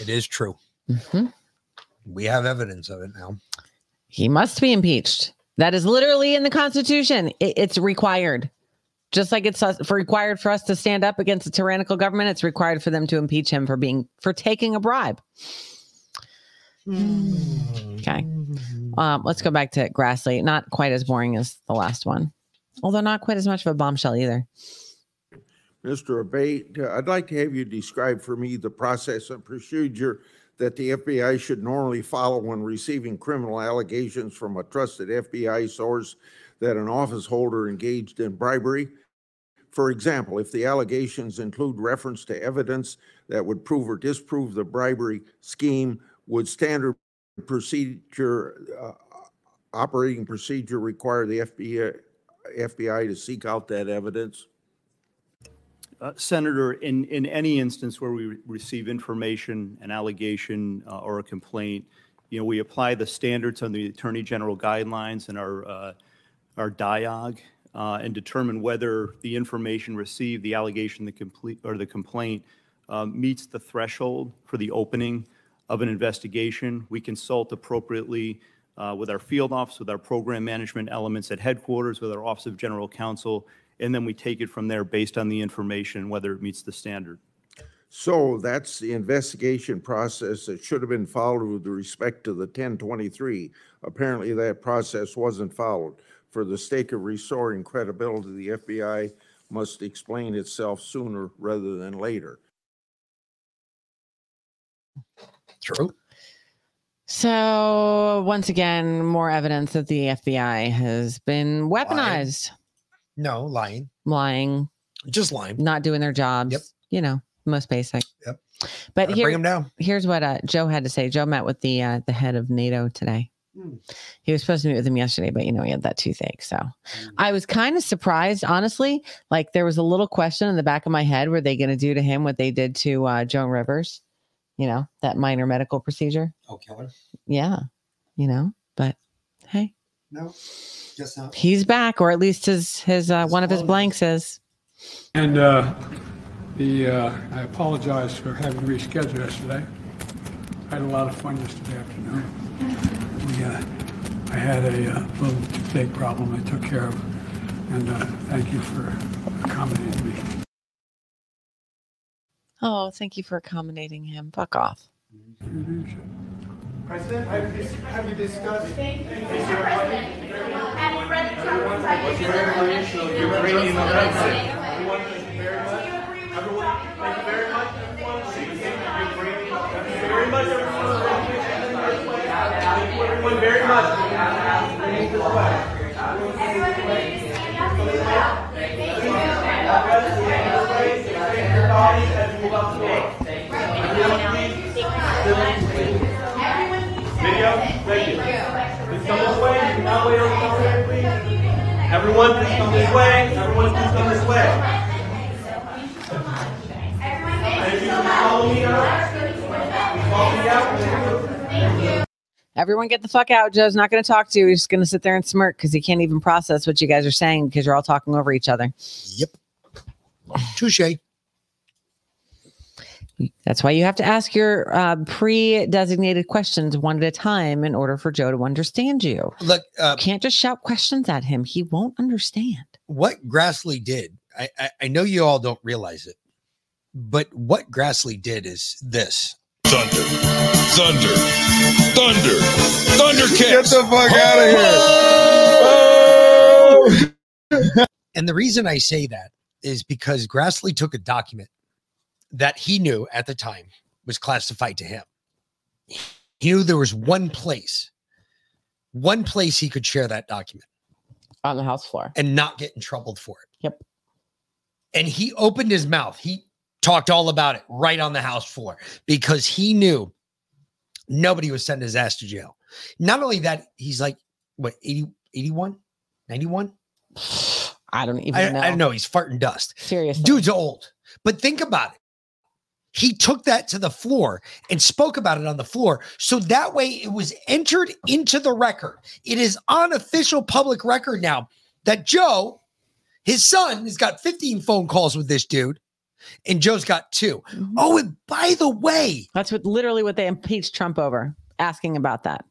It is true. Mhm. We have evidence of it now. He must be impeached. That is literally in the Constitution. It- it's required. Just like it's for required for us to stand up against a tyrannical government, it's required for them to impeach him for being for taking a bribe. Okay. Um, let's go back to Grassley. Not quite as boring as the last one, although not quite as much of a bombshell either. Mr. Abate, uh, I'd like to have you describe for me the process and procedure that the FBI should normally follow when receiving criminal allegations from a trusted FBI source that an office holder engaged in bribery. For example, if the allegations include reference to evidence that would prove or disprove the bribery scheme, would standard procedure, uh, operating procedure require the FBI, FBI to seek out that evidence? Uh, Senator, in, in any instance where we re- receive information, an allegation, uh, or a complaint, you know, we apply the standards on the Attorney General guidelines and our, uh, our DIOG, uh, and determine whether the information received, the allegation, the complete, or the complaint, um, meets the threshold for the opening of an investigation. We consult appropriately uh, with our field office, with our program management elements at headquarters, with our Office of General Counsel, and then we take it from there based on the information, whether it meets the standard. So that's the investigation process that should have been followed with respect to the 1023. Apparently, that process wasn't followed. For the sake of restoring credibility, the FBI must explain itself sooner rather than later. True. So once again, more evidence that the FBI has been weaponized, No, lying. lying, Just lying. not doing their jobs. Yep. You know, most basic. Yep. But Gotta here, down. here's what uh, Joe had to say. Joe met with the uh, the head of NATO today. Hmm. He was supposed to meet with him yesterday, but you know he had that toothache. So Hmm. I was kind of surprised, honestly. Like there was a little question in the back of my head: Were they going to do to him what they did to uh, Joan Rivers? You know that minor medical procedure. Oh, killer. Yeah, you know. But hey, No, guess not. he's back, or at least his his uh, one of his blanks is. And uh, the, uh, I apologize for having rescheduled yesterday. I had a lot of fun yesterday afternoon. We, uh, I had a uh, little toothache problem I took care of, and uh, thank you for accommodating me. Oh, thank you for accommodating him. Fuck off. President, I have you, have you discussed? Ukrainian offensive. Everyone, thank you very much, everyone, very much. Video, thank you. Please come this way, you cannot wait on the camera, please. Everyone, please come this way, everyone, please come this way. And you can follow me out, follow me out. Everyone get the fuck out. Joe's not going to talk to you. He's just going to sit there and smirk because he can't even process what you guys are saying because you're all talking over each other. Yep. Touche. That's why you have to ask your uh, pre-designated questions one at a time in order for Joe to understand you. Look, uh, you can't just shout questions at him. He won't understand. What Grassley did, I, I, I know you all don't realize it, but what Grassley did is this. Thunder, thunder, thunder, thunder Get the fuck out of here. And the reason I say that is because Grassley took a document that he knew at the time was classified to him. He knew there was one place, one place he could share that document on the house floor and not get in trouble for it. Yep. And he opened his mouth. He talked all about it right on the house floor because he knew nobody was sending his ass to jail. Not only that, he's like, what, 80, 81, 91? I don't even I, know. I don't know. He's farting dust. Seriously. Dude's old. But think about it. He took that to the floor and spoke about it on the floor. So that way it was entered into the record. It is on official public record now that Joe, his son, has got 15 phone calls with this dude, and Joe's got 2 Oh, and by the way, That's what literally what they impeached Trump over, asking about that.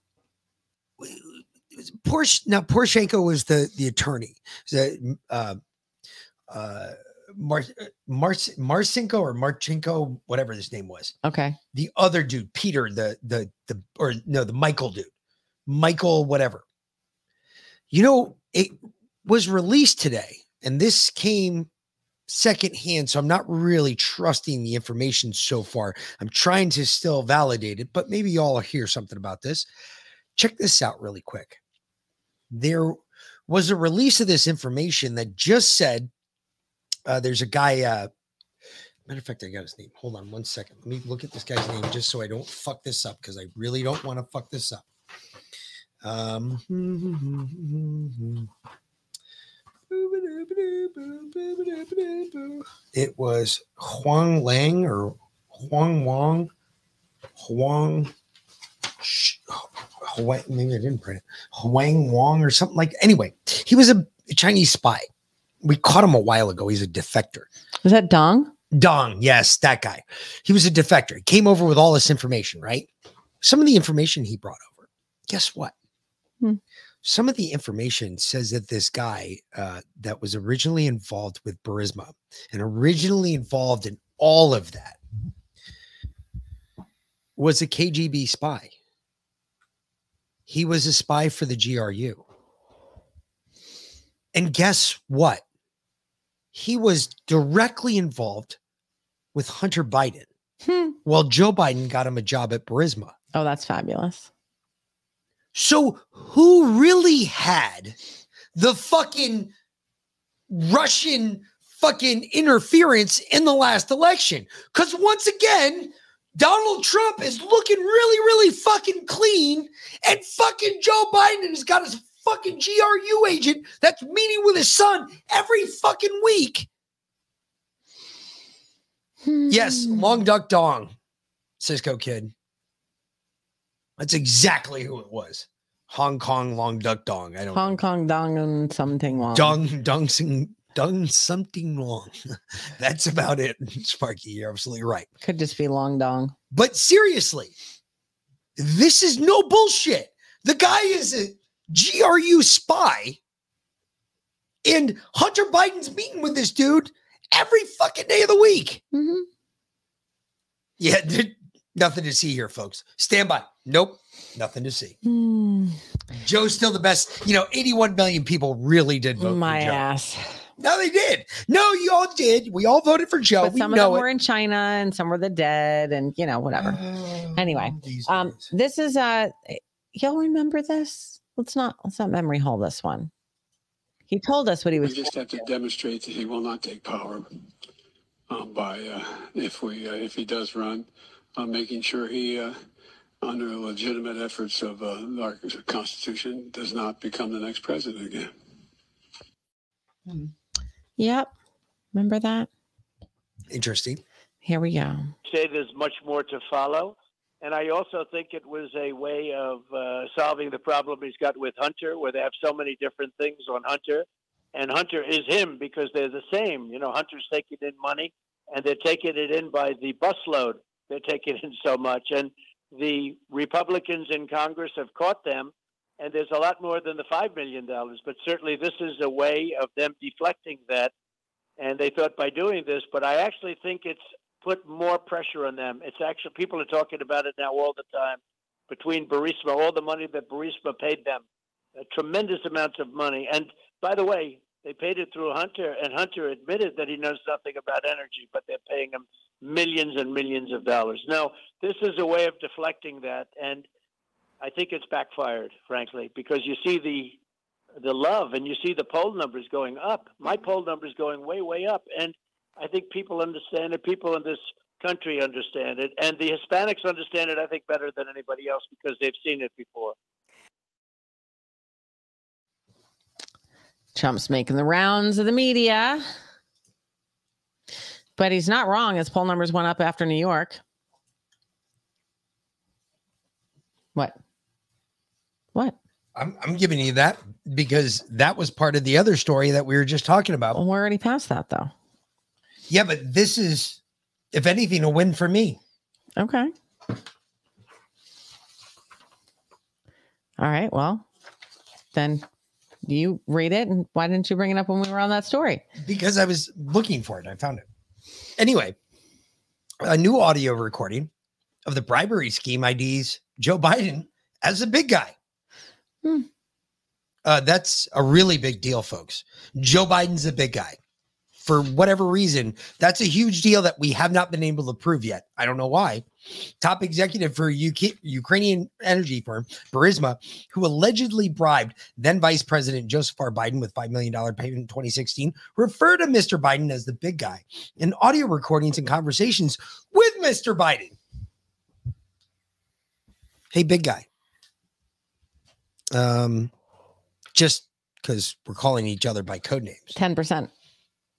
Porsh now Poroshenko was the the attorney. The uh, uh, Mar, uh, Mar, Marcinko or Marchenko, whatever his name was. Okay. The other dude, Peter, the the the or no, the Michael dude, Michael, whatever. You know, it was released today, and this came secondhand, so I'm not really trusting the information so far. I'm trying to still validate it, but maybe y'all hear something about this. Check this out really quick. There was a release of this information that just said uh, there's a guy. Uh, matter of fact, I got his name. Hold on one second. Let me look at this guy's name just so I don't fuck this up because I really don't want to fuck this up. Um, it was Huang Lang or Huang Wang, Huang. Huang, maybe I didn't print it. Huang Wang or something like. Anyway, he was a Chinese spy. We caught him a while ago. He's a defector. Was that Dong? Dong, yes, that guy. He was a defector. He came over with all this information, right? Some of the information he brought over. Guess what? Hmm. Some of the information says that this guy uh, that was originally involved with Burisma and originally involved in all of that was a KGB spy. He was a spy for the GRU. And guess what? He was directly involved with Hunter Biden. Hmm. Well, Joe Biden got him a job at Burisma. Oh, that's fabulous. So, who really had the fucking Russian fucking interference in the last election? Because once again, Donald Trump is looking really, really fucking clean, and fucking Joe Biden has got his fucking GRU agent that's meeting with his son every fucking week. Hmm. Yes, long duck dong, Cisco kid. That's exactly who it was. Hong Kong long duck dong. I don't Hong Kong Dong and something wrong. Dong dong sing dong something wrong. That's about it, Sparky. You're absolutely right. Could just be Long Dong. But seriously, this is no bullshit. The guy is a GRU spy, and Hunter Biden's meeting with this dude every fucking day of the week. Yeah, th- nothing to see here, folks. Stand by. Nope, nothing to see. Joe's still the best. You know, 81 million people really did vote My for Joe. ass. No, they did. No, you all did. We all voted for Joe. But we some of know them it. were in China and some were the dead and you know, whatever. anyway, um, this is uh y'all remember this? Let's not let's not memory hole this one. He told us what he was. We was just have to demonstrate that he will not take power um, by, uh, if we, uh, if he does run, uh, making sure he, uh, under legitimate efforts of uh, our Constitution, does not become the next president again. Yep. Remember that? Interesting. Here we go. say there's much more to follow. And I also think it was a way of uh, solving the problem he's got with Hunter, where they have so many different things on Hunter. And Hunter is him because they're the same. You know, Hunter's taking in money and they're taking it in by the busload. They're taking in so much. And the Republicans in Congress have caught them. And there's a lot more than the $5 million. But certainly this is a way of them deflecting that and they thought by doing this, but I actually think it's put more pressure on them. It's actually people are talking about it now all the time. Between Burisma, all the money that Burisma paid them, tremendous amounts of money. And by the way, they paid it through Hunter, and Hunter admitted that he knows nothing about energy, but they're paying him millions and millions of dollars. Now, this is a way of deflecting that, and I think it's backfired, frankly, because you see the the love and you see the poll numbers going up. My poll numbers going way, way up. And I think people understand it. People in this country understand it. And the Hispanics understand it, I think, better than anybody else because they've seen it before. Trump's making the rounds of the media. But he's not wrong. His poll numbers went up after New York. What? What? I'm, I'm giving you that because that was part of the other story that we were just talking about. Well, we're already past that, though. Yeah, but this is, if anything, a win for me. Okay. All right. Well, then you read it. And why didn't you bring it up when we were on that story? Because I was looking for it. I found it. Anyway, a new audio recording of the bribery scheme IDs Joe Biden as a big guy. Hmm. Uh, that's a really big deal, folks. Joe Biden's a big guy. For whatever reason, that's a huge deal that we have not been able to prove yet. I don't know why. Top executive for UK, Ukrainian energy firm Burisma, who allegedly bribed then Vice President Joseph R. Biden with $5 million payment in 2016, referred to Mr. Biden as the big guy in audio recordings and conversations with Mr. Biden. Hey, big guy. Um, just because we're calling each other by code names. 10%.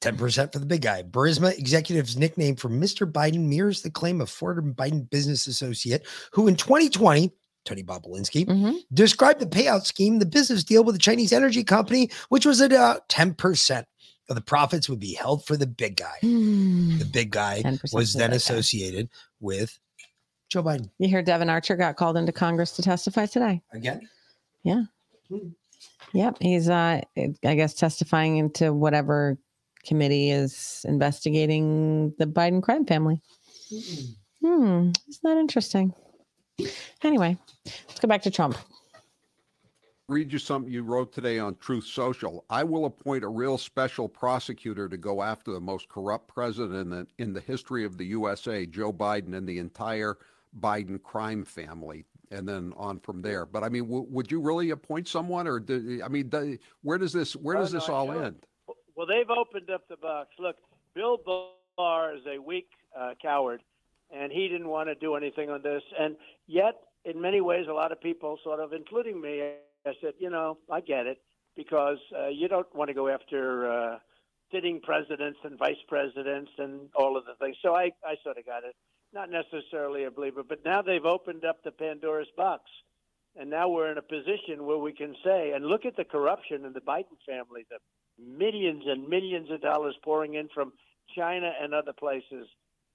10% for the big guy. Burisma executive's nickname for Mr. Biden mirrors the claim of former Biden business associate who in 2020, Tony Bobulinski, described the payout scheme, the business deal with the Chinese energy company, which was at uh, 10% of the profits would be held for the big guy. The big guy was then big guy. associated with Joe Biden. You hear Devon Archer got called into Congress to testify today. Again? Yeah. Yep. He's, uh, I guess, testifying into whatever committee is investigating the Biden crime family. Hmm. Isn't that interesting? Anyway, let's go back to Trump. read you something you wrote today on Truth Social. I will appoint a real special prosecutor to go after the most corrupt president in, in the history of the USA, Joe Biden, and the entire Biden crime family, and then on from there. But I mean, w- would you really appoint someone, or do, I mean, do, where does this where does no, this I all end? Well, they've opened up the box. Look, Bill Barr is a weak uh, coward, and he didn't want to do anything on this. And yet, in many ways, a lot of people, sort of, including me, I said, you know, I get it because uh, you don't want to go after uh, sitting presidents and vice presidents and all of the things. So I, I sort of got it. Not necessarily a believer, but now they've opened up the Pandora's box. And now we're in a position where we can say, and look at the corruption in the Biden family, the millions and millions of dollars pouring in from China and other places.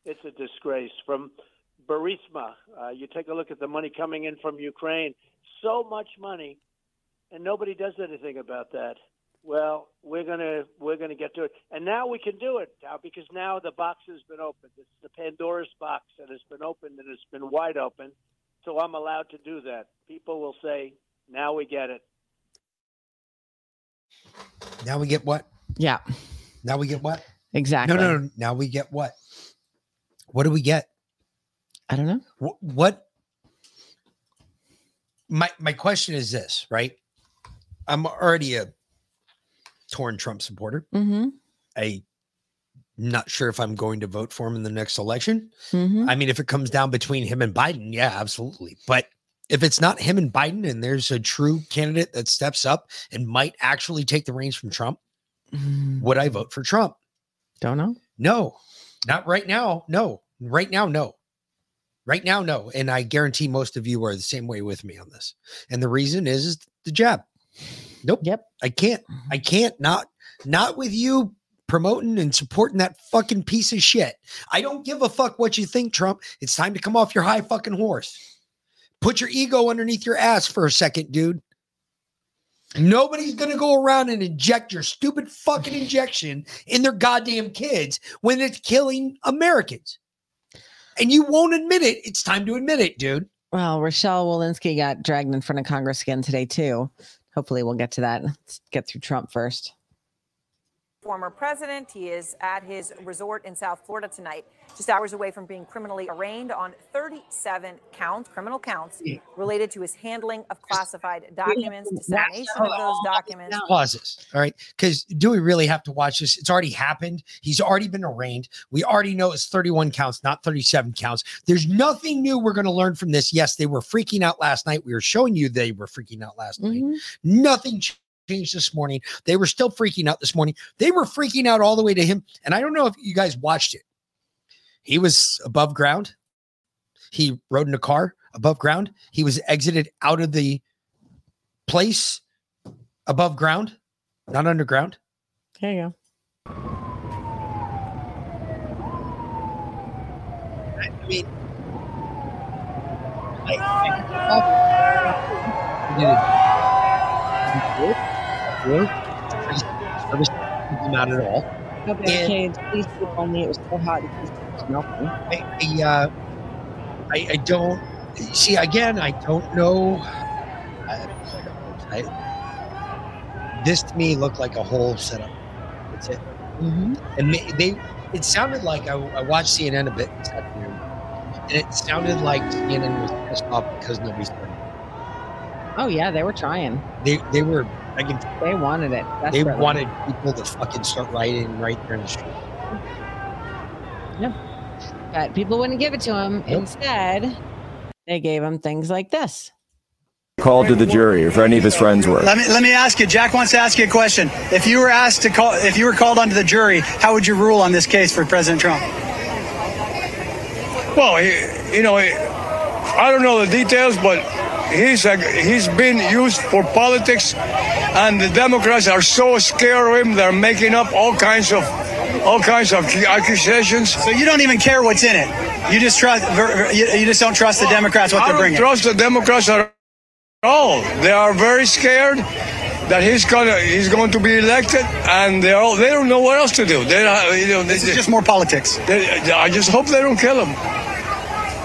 It's a disgrace. From Burisma, uh, you take a look at the money coming in from Ukraine. So much money, and nobody does anything about that. Well, we're gonna we're gonna get to it, and now we can do it now because now the box has been opened. It's the Pandora's box that has been opened and it's been wide open. So I'm allowed to do that. People will say, "Now we get it." Now we get what? Yeah. Now we get what? Exactly. No, no, no. Now we get what? What do we get? I don't know. What? what? My my question is this, right? I'm already a torn Trump supporter. Mm-hmm. I not sure if I'm going to vote for him in the next election. Mm-hmm. I mean, if it comes down between him and Biden, yeah, absolutely. But if it's not him and Biden and there's a true candidate that steps up and might actually take the reins from Trump, mm. would I vote for Trump? Don't know. No, not right now. No, right now, no. Right now, no. And I guarantee most of you are the same way with me on this. And the reason is, is the jab. Nope. Yep. I can't. Mm-hmm. I can't. Not not with you promoting and supporting that fucking piece of shit. I don't give a fuck what you think, Trump. It's time to come off your high fucking horse. Put your ego underneath your ass for a second, dude. Nobody's going to go around and inject your stupid fucking injection in their goddamn kids when it's killing Americans. And you won't admit it. It's time to admit it, dude. Well, Rochelle Walensky got dragged in front of Congress again today, too. Hopefully, we'll get to that. Let's get through Trump first. Former president. He is at his resort in South Florida tonight, just hours away from being criminally arraigned on 37 counts, criminal counts, related to his handling of classified documents, dissemination of those documents. Pauses. All right. Because do we really have to watch this? It's already happened. He's already been arraigned. We already know it's 31 counts, not 37 counts. There's nothing new we're going to learn from this. Yes, they were freaking out last night. We were showing you they were freaking out last night. Mm-hmm. Nothing changed this morning. They were still freaking out this morning. They were freaking out all the way to him. And I don't know if you guys watched it. He was above ground. He rode in a car above ground. He was exited out of the place above ground, not underground. There you go. I mean, not at all. No barricades. Please told me it was so hot. It's melting. I, I, uh, I, I don't see again. I don't know. I, I, this to me looked like a whole setup. That's it. And they, they, it sounded like I, I watched CNN a bit this afternoon, and it sounded like CNN was pissed off because nobody's. Oh yeah, they were trying. They they were. I can. They wanted it. They desperately. wanted people to fucking start rioting right there in the street. Yeah, but people wouldn't give it to him. Instead, they gave him things like this. Called to the jury, if any of his friends were. Let me let me ask you. Jack wants to ask you a question. If you were asked to call, if you were called onto the jury, how would you rule on this case for President Trump? Well, he, you know, he, I don't know the details, but he's a, he's been used for politics, and the Democrats are so scared of him. They're making up all kinds of all kinds of accusations. So you don't even care what's in it. You just trust. You just don't trust the Democrats what I they're don't bringing. trust the Democrats at all. They are very scared that he's gonna he's going to be elected, and they all they don't know what else to do. They uh, you know This is just more politics. They, I just hope they don't kill him,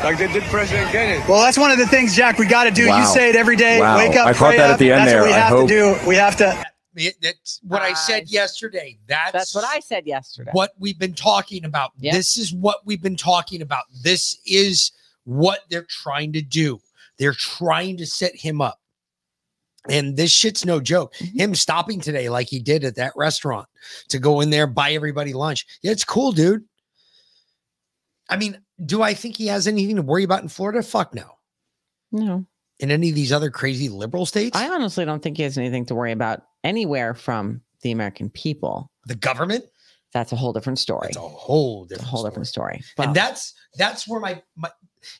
like they did President Kennedy. Well, that's one of the things, Jack. We got to do. You say it every day. Wow. Wake up. I caught pray that at the end That's there. what we I have hope- to do. We have to. It- That's what I said yesterday. That's That's what I said yesterday. what we've been talking about. Yep. This is what we've been talking about. This is what they're trying to do. They're trying to set him up. And this shit's no joke. Mm-hmm. Him stopping today, like he did at that restaurant, to go in there, buy everybody lunch. Yeah, it's cool, dude. I mean, do I think he has anything to worry about in Florida? Fuck no. No. In any of these other crazy liberal states? I honestly don't think he has anything to worry about anywhere from the American people. The government? That's a whole different story. It's a whole different It's a whole different story. and that's that's where my my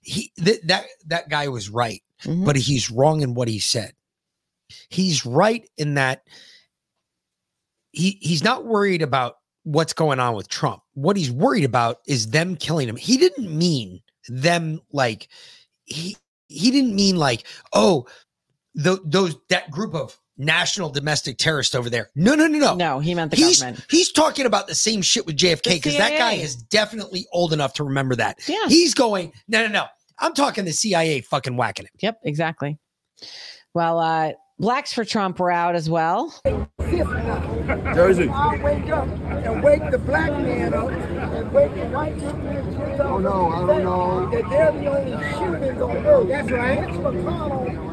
he th- that that guy was right, Mhm. but he's wrong in what he said. He's right in that he he's not worried about what's going on with Trump. What he's worried about is them killing him. He didn't mean them like he he didn't mean like oh tho- those that group of national domestic terrorists over there. No, no, no, no. No, he meant the he's, government. He's talking about the same shit with JFK because that guy is definitely old enough to remember that. Yeah. He's going, no, no, no. I'm talking the CIA fucking whacking him. Yep, exactly. Well, uh, blacks for Trump were out as well. Jersey. I'll wake up and wake the black man up and wake the white man up. Oh no, I don't know. That they're the only humans on earth. That's right. Mitch McConnell, Hillary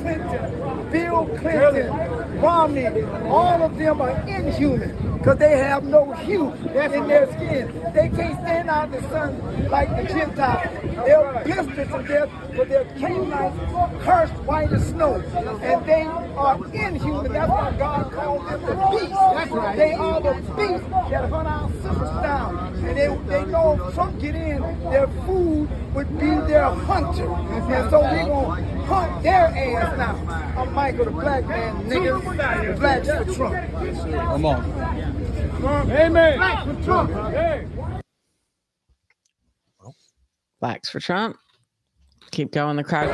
Clinton, Bill Clinton, Romney, all of them are inhuman because they have no hue that's in their skin. They can't stand out in the sun like the Gentiles. They're blistered to death, but their canines cursed white as snow. And they are inhuman. That's why God called them the beast. That's right. They are the beast that hunt our sisters down. And they, they know if Trump get in, their food would be their hunter. And so we're going to hunt their ass now. I'm Michael, the black man, nigga. Blacks for Trump. Come on. Amen. Blacks for Trump. Hey. Blacks for Trump. Keep going, the crowd.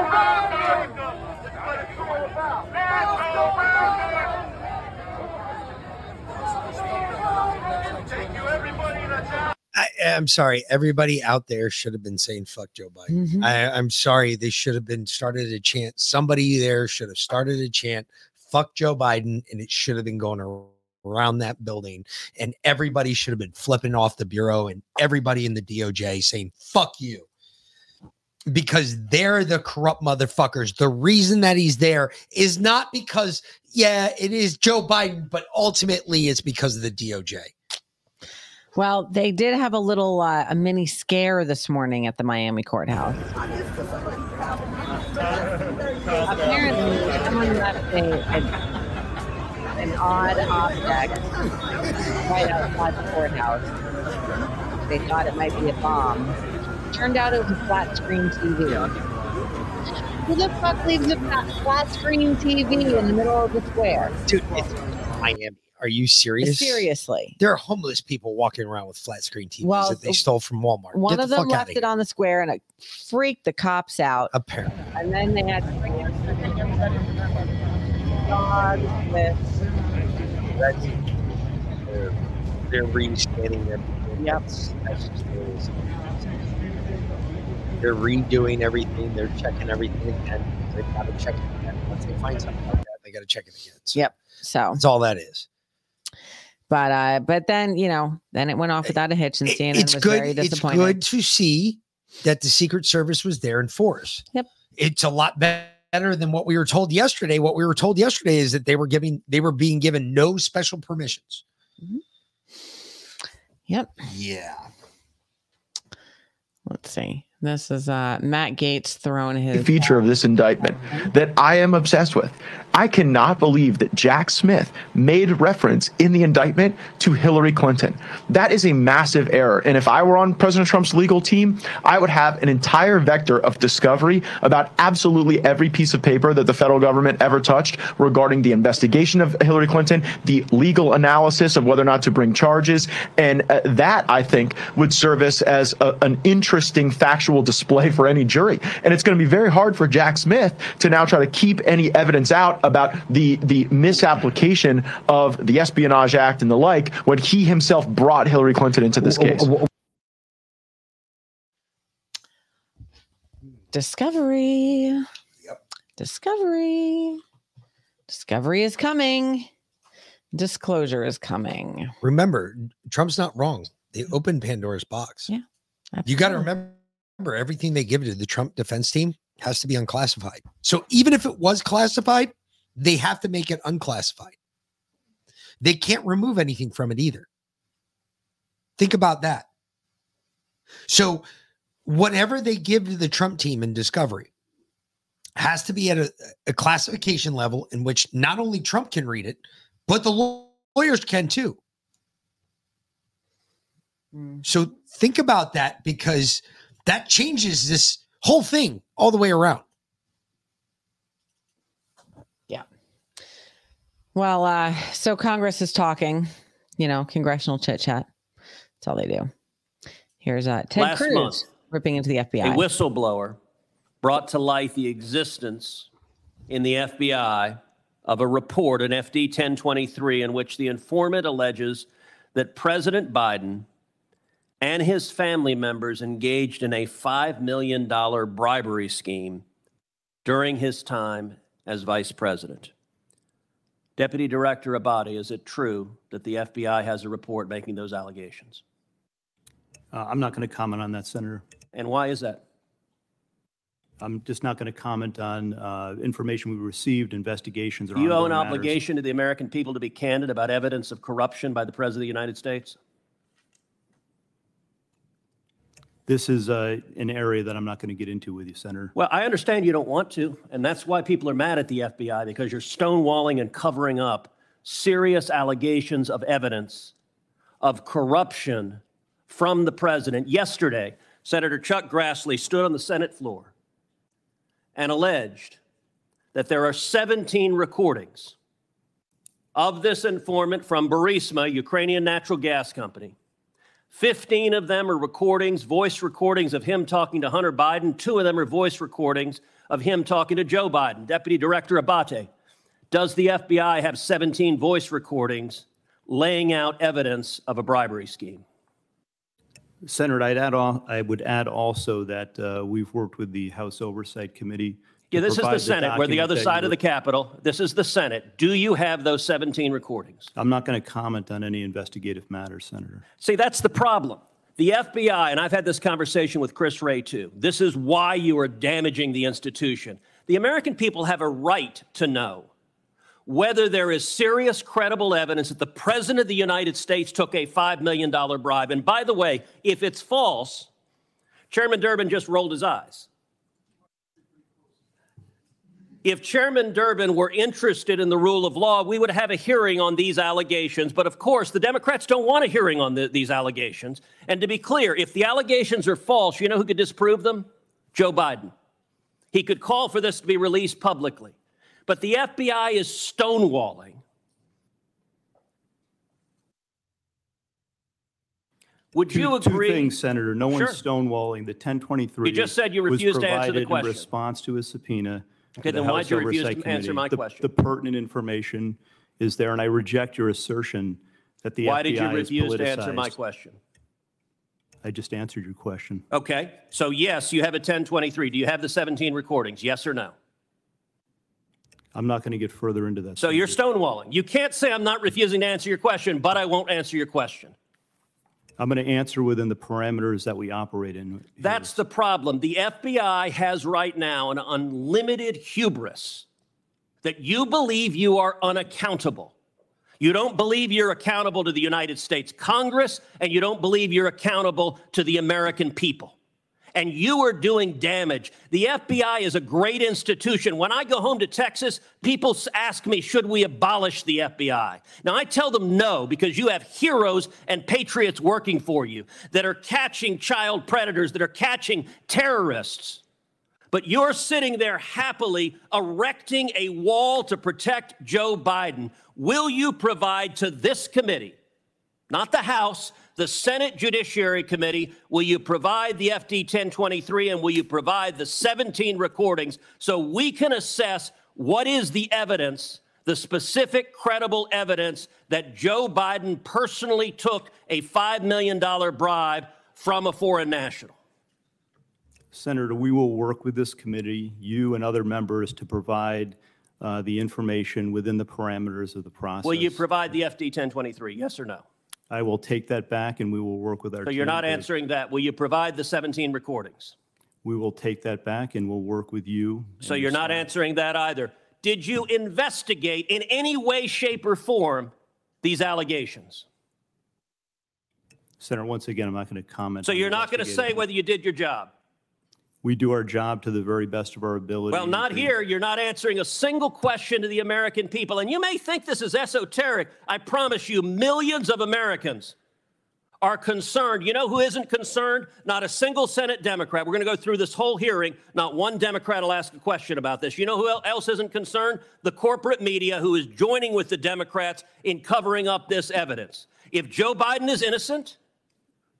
I, I'm sorry. Everybody out there should have been saying "fuck Joe Biden." Mhm. I, I'm sorry. They should have been started a chant. Somebody there should have started a chant "fuck Joe Biden," and it should have been going around that building. And everybody should have been flipping off the bureau, and everybody in the DOJ saying "fuck you." Because they're the corrupt motherfuckers. The reason that he's there is not because, yeah, it is Joe Biden, but ultimately it's because of the DOJ. Well, they did have a little uh, a mini scare this morning at the Miami courthouse. Apparently, someone left a, an odd object right outside the courthouse. They thought it might be a bomb. Turned out it was a flat screen TV. Who the fuck leaves a flat, flat screen TV in the middle of the square? Dude, it's Miami. Are you serious? Seriously. There are homeless people walking around with flat screen TVs Well, that they stole from Walmart. One Get of the them left outta it on the square and it freaked the cops out. Apparently. And then they had to bring in dogs with That's, they're, they're rescanning everything. Yep. That's just it is. They're redoing everything. They're checking everything again. They've got to check it again. Once they find something like that, they got to check it again. So Yep. So that's all that is. But uh, but then you know, then it went off without a hitch, and CNN it's was good. very It's good to see that the Secret Service was there in force. Yep. It's a lot better than what we were told yesterday. What we were told yesterday is that they were giving they were being given no special permissions. Yep. Yeah. Let's see. This is uh Matt Gaetz throwing his feature of this indictment that I am obsessed with. I cannot believe that Jack Smith made reference in the indictment to Hillary Clinton. That is a massive error. And if I were on President Trump's legal team, I would have an entire vector of discovery about absolutely every piece of paper that the federal government ever touched regarding the investigation of Hillary Clinton, the legal analysis of whether or not to bring charges. And uh, that, I think, would serve us as a, an interesting factual display for any jury. And it's going to be very hard for Jack Smith to now try to keep any evidence out about the, the misapplication of the Espionage Act and the like when he himself brought Hillary Clinton into this case. Discovery. Discovery. Discovery is coming. Disclosure is coming. Remember, Trump's not wrong. They opened Pandora's box. Yeah. You got to remember everything they give to the Trump defense team has to be unclassified. So even if it was classified, they have to make it unclassified. They can't remove anything from it either. Think about that. So whatever they give to the Trump team in discovery has to be at a, a classification level in which not only Trump can read it, but the lawyers can too. Mm. So think about that because that changes this whole thing all the way around. Yeah. Well, uh, so Congress is talking, you know, congressional chit chat. That's all they do. Here's uh, Ted Last Cruz month, ripping into the FBI. A whistleblower brought to light the existence in the FBI of a report, an FD 1023, in which the informant alleges that President Biden and his family members engaged in a $5 million bribery scheme during his time as vice president. Deputy Director Abbate, is it true that the FBI has a report making those allegations? Uh, I'm not going to comment on that, Senator. And why is that? I'm just not going to comment on uh, information we received, investigations, or Do you owe an matters. obligation to the American people to be candid about evidence of corruption by the President of the United States? This is uh, an area that I'm not going to get into with you, Senator. Well, I understand you don't want to, and that's why people are mad at the FBI because you're stonewalling and covering up serious allegations of evidence of corruption from the president. Yesterday, Senator Chuck Grassley stood on the Senate floor and alleged that there are 17 recordings of this informant from Burisma, Ukrainian natural gas company. 15 of them are recordings, voice recordings of him talking to Hunter Biden. Two of them are voice recordings of him talking to Joe Biden. Deputy Director Abbate, does the FBI have 17 voice recordings laying out evidence of a bribery scheme? Senator, I'd add I would add also that uh, we've worked with the House Oversight Committee. Yeah, this is the Senate. We're the other side of the Capitol. This is the Senate. Do you have those 17 recordings? I'm not going to comment on any investigative matters, Senator. See, that's the problem. The FBI, and I've had this conversation with Chris Wray too, this is why you are damaging the institution. The American people have a right to know whether there is serious, credible evidence that the President of the United States took a $5 million bribe. And by the way, if it's false, Chairman Durbin just rolled his eyes. If Chairman Durbin were interested in the rule of law, we would have a hearing on these allegations. But of course, the Democrats don't want a hearing on the, these allegations. And to be clear, if the allegations are false, you know who could disprove them? Joe Biden. He could call for this to be released publicly. But the FBI is stonewalling. Would Two- you agree? Two things, Senator. No Sure. one's stonewalling. The 1023. You just said you refused to answer the question. In response to a subpoena. Okay, the then why'd you refuse to answer my question? The pertinent information is there, and I reject your assertion that the Why did you FBI is refuse to answer my politicized. question? I just answered your question. Okay. So, yes, you have a 1023. Do you have the 17 recordings? Yes or no? I'm not going to get further into that. So, you're stonewalling. You can't say I'm not refusing to answer your question, but I won't answer your question. I'm going to answer within the parameters that we operate in. That's the problem. The FBI has right now an unlimited hubris that you believe you are unaccountable. You don't believe you're accountable to the United States Congress, and you don't believe you're accountable to the American people. And you are doing damage. The FBI is a great institution. When I go home to Texas, people ask me, should we abolish the FBI? Now, I tell them no, because you have heroes and patriots working for you that are catching child predators, that are catching terrorists. But you're sitting there happily erecting a wall to protect Joe Biden. Will you provide to this committee, not the House, the Senate Judiciary Committee, will you provide the FD 1023 and will you provide the 17 recordings so we can assess what is the evidence, the specific credible evidence that Joe Biden personally took a $5 million bribe from a foreign national? Senator, we will work with this committee, you and other members, to provide uh, the information within the parameters of the process. Will you provide the FD 1023? Yes or no? I will take that back and we will work with our. So you're not answering that. Will you provide the 17 recordings? We will take that back and we'll work with you. So you're not answering that either. Did you investigate in any way, shape, or form these allegations? Senator, once again, I'm not going to comment. So you're not going to say whether you did your job? We do our job to the very best of our ability. Well, not here. You're not answering a single question to the American people. And you may think this is esoteric. I promise you, millions of Americans are concerned. You know who isn't concerned? Not a single Senate Democrat. We're going to go through this whole hearing. Not one Democrat will ask a question about this. You know who else isn't concerned? The corporate media who is joining with the Democrats in covering up this evidence. If Joe Biden is innocent,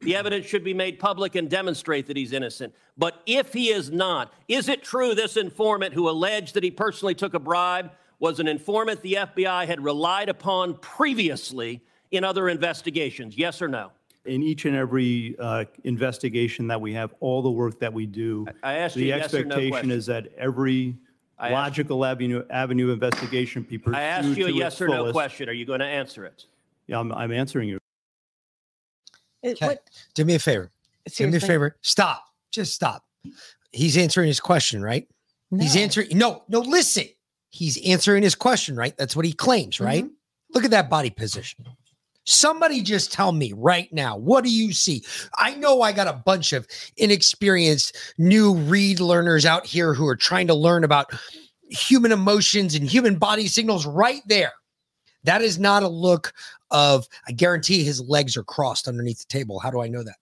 the evidence should be made public and demonstrate that he's innocent. But if he is not, is it true this informant who alleged that he personally took a bribe was an informant the FBI had relied upon previously in other investigations? Yes or no? In each and every uh, investigation that we have, all the work that we do, I asked you the yes no expectation is that every I asked- logical avenue avenue investigation be pursued I asked you a yes or no question. Are you going to answer it? Yeah, I'm, I'm answering you. Okay. Do me a favor. Do me a favor. Stop. Just stop. He's answering his question, right? He's answering. No, no, listen. He's answering his question, right? That's what he claims, right? Look at that body position. Somebody just tell me right now, what do you see? I know I got a bunch of inexperienced new read learners out here who are trying to learn about human emotions and human body signals right there. That is not a look of, I guarantee his legs are crossed underneath the table. How do I know that?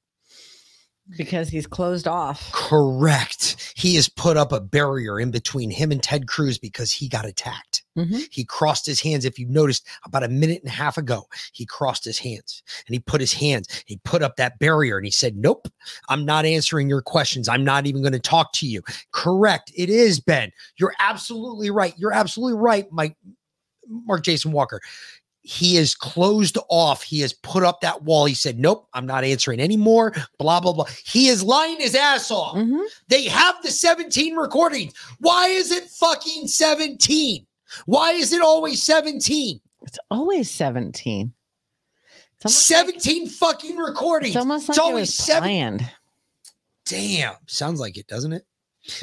Because he's closed off. Correct. He has put up a barrier in between him and Ted Cruz because he got attacked. Mm-hmm. He crossed his hands. If you noticed, about a minute and a half ago, he crossed his hands and he put his hands, he put up that barrier and he said, Nope, I'm not answering your questions. I'm not even going to talk to you. Correct. It is, Ben. You're absolutely right. You're absolutely right, Mike, Mark Jason Walker he is closed off. He has put up that wall. He said, Nope, I'm not answering anymore. Blah, blah, blah. He is lying his ass off. Mm-hmm. They have the 17 recordings. Why is it fucking 17? Why is it always 17? It's always 17. 17 fucking recordings. It's almost like it always was seven- planned. Damn. Sounds like it, doesn't it?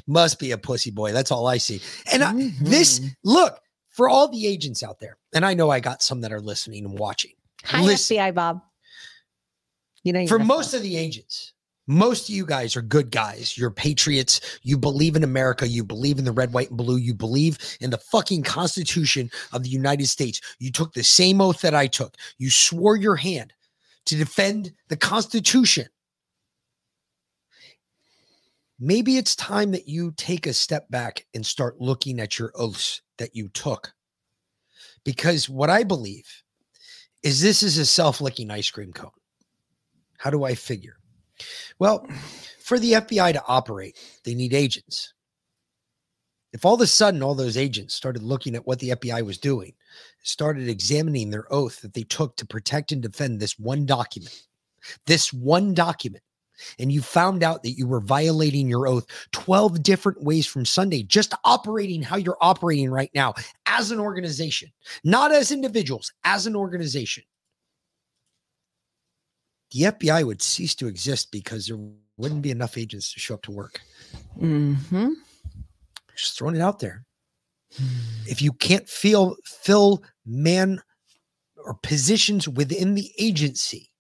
Must be a pussy boy. That's all I see. And I, this, mm-hmm. look, for all the agents out there, and I know I got some that are listening and watching. Hi, Listen, FBI Bob. You know, for most of the agents, most of you guys are good guys. You're patriots. You believe in America. You believe in the red, white, and blue. You believe in the fucking Constitution of the United States. You took the same oath that I took. You swore your hand to defend the Constitution. Maybe it's time that you take a step back and start looking at your oaths that you took. Because what I believe is this is a self licking ice cream cone. How do I figure? Well, for the FBI to operate, they need agents. If all of a sudden all those agents started looking at what the FBI was doing, started examining their oath that they took to protect and defend this one document, this one document, and you found out that you were violating your oath 12 different ways from Sunday, just operating how you're operating right now as an organization, not as individuals, as an organization, the FBI would cease to exist because there wouldn't be enough agents to show up to work. Mm-hmm. Just throwing it out there. If you can't feel fill man or positions within the agency,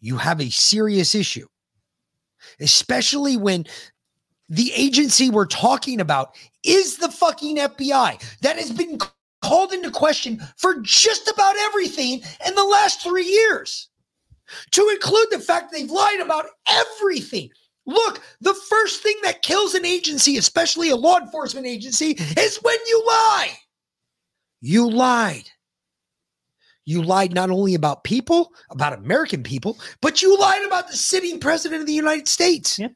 you have a serious issue. Especially when the agency we're talking about is the fucking FBI that has been called into question for just about everything in the last three years, to include the fact they've lied about everything. Look, the first thing that kills an agency, especially a law enforcement agency, is when you lie. You lied. You lied not only about people, about American people, but you lied about the sitting president of the United States. Yep.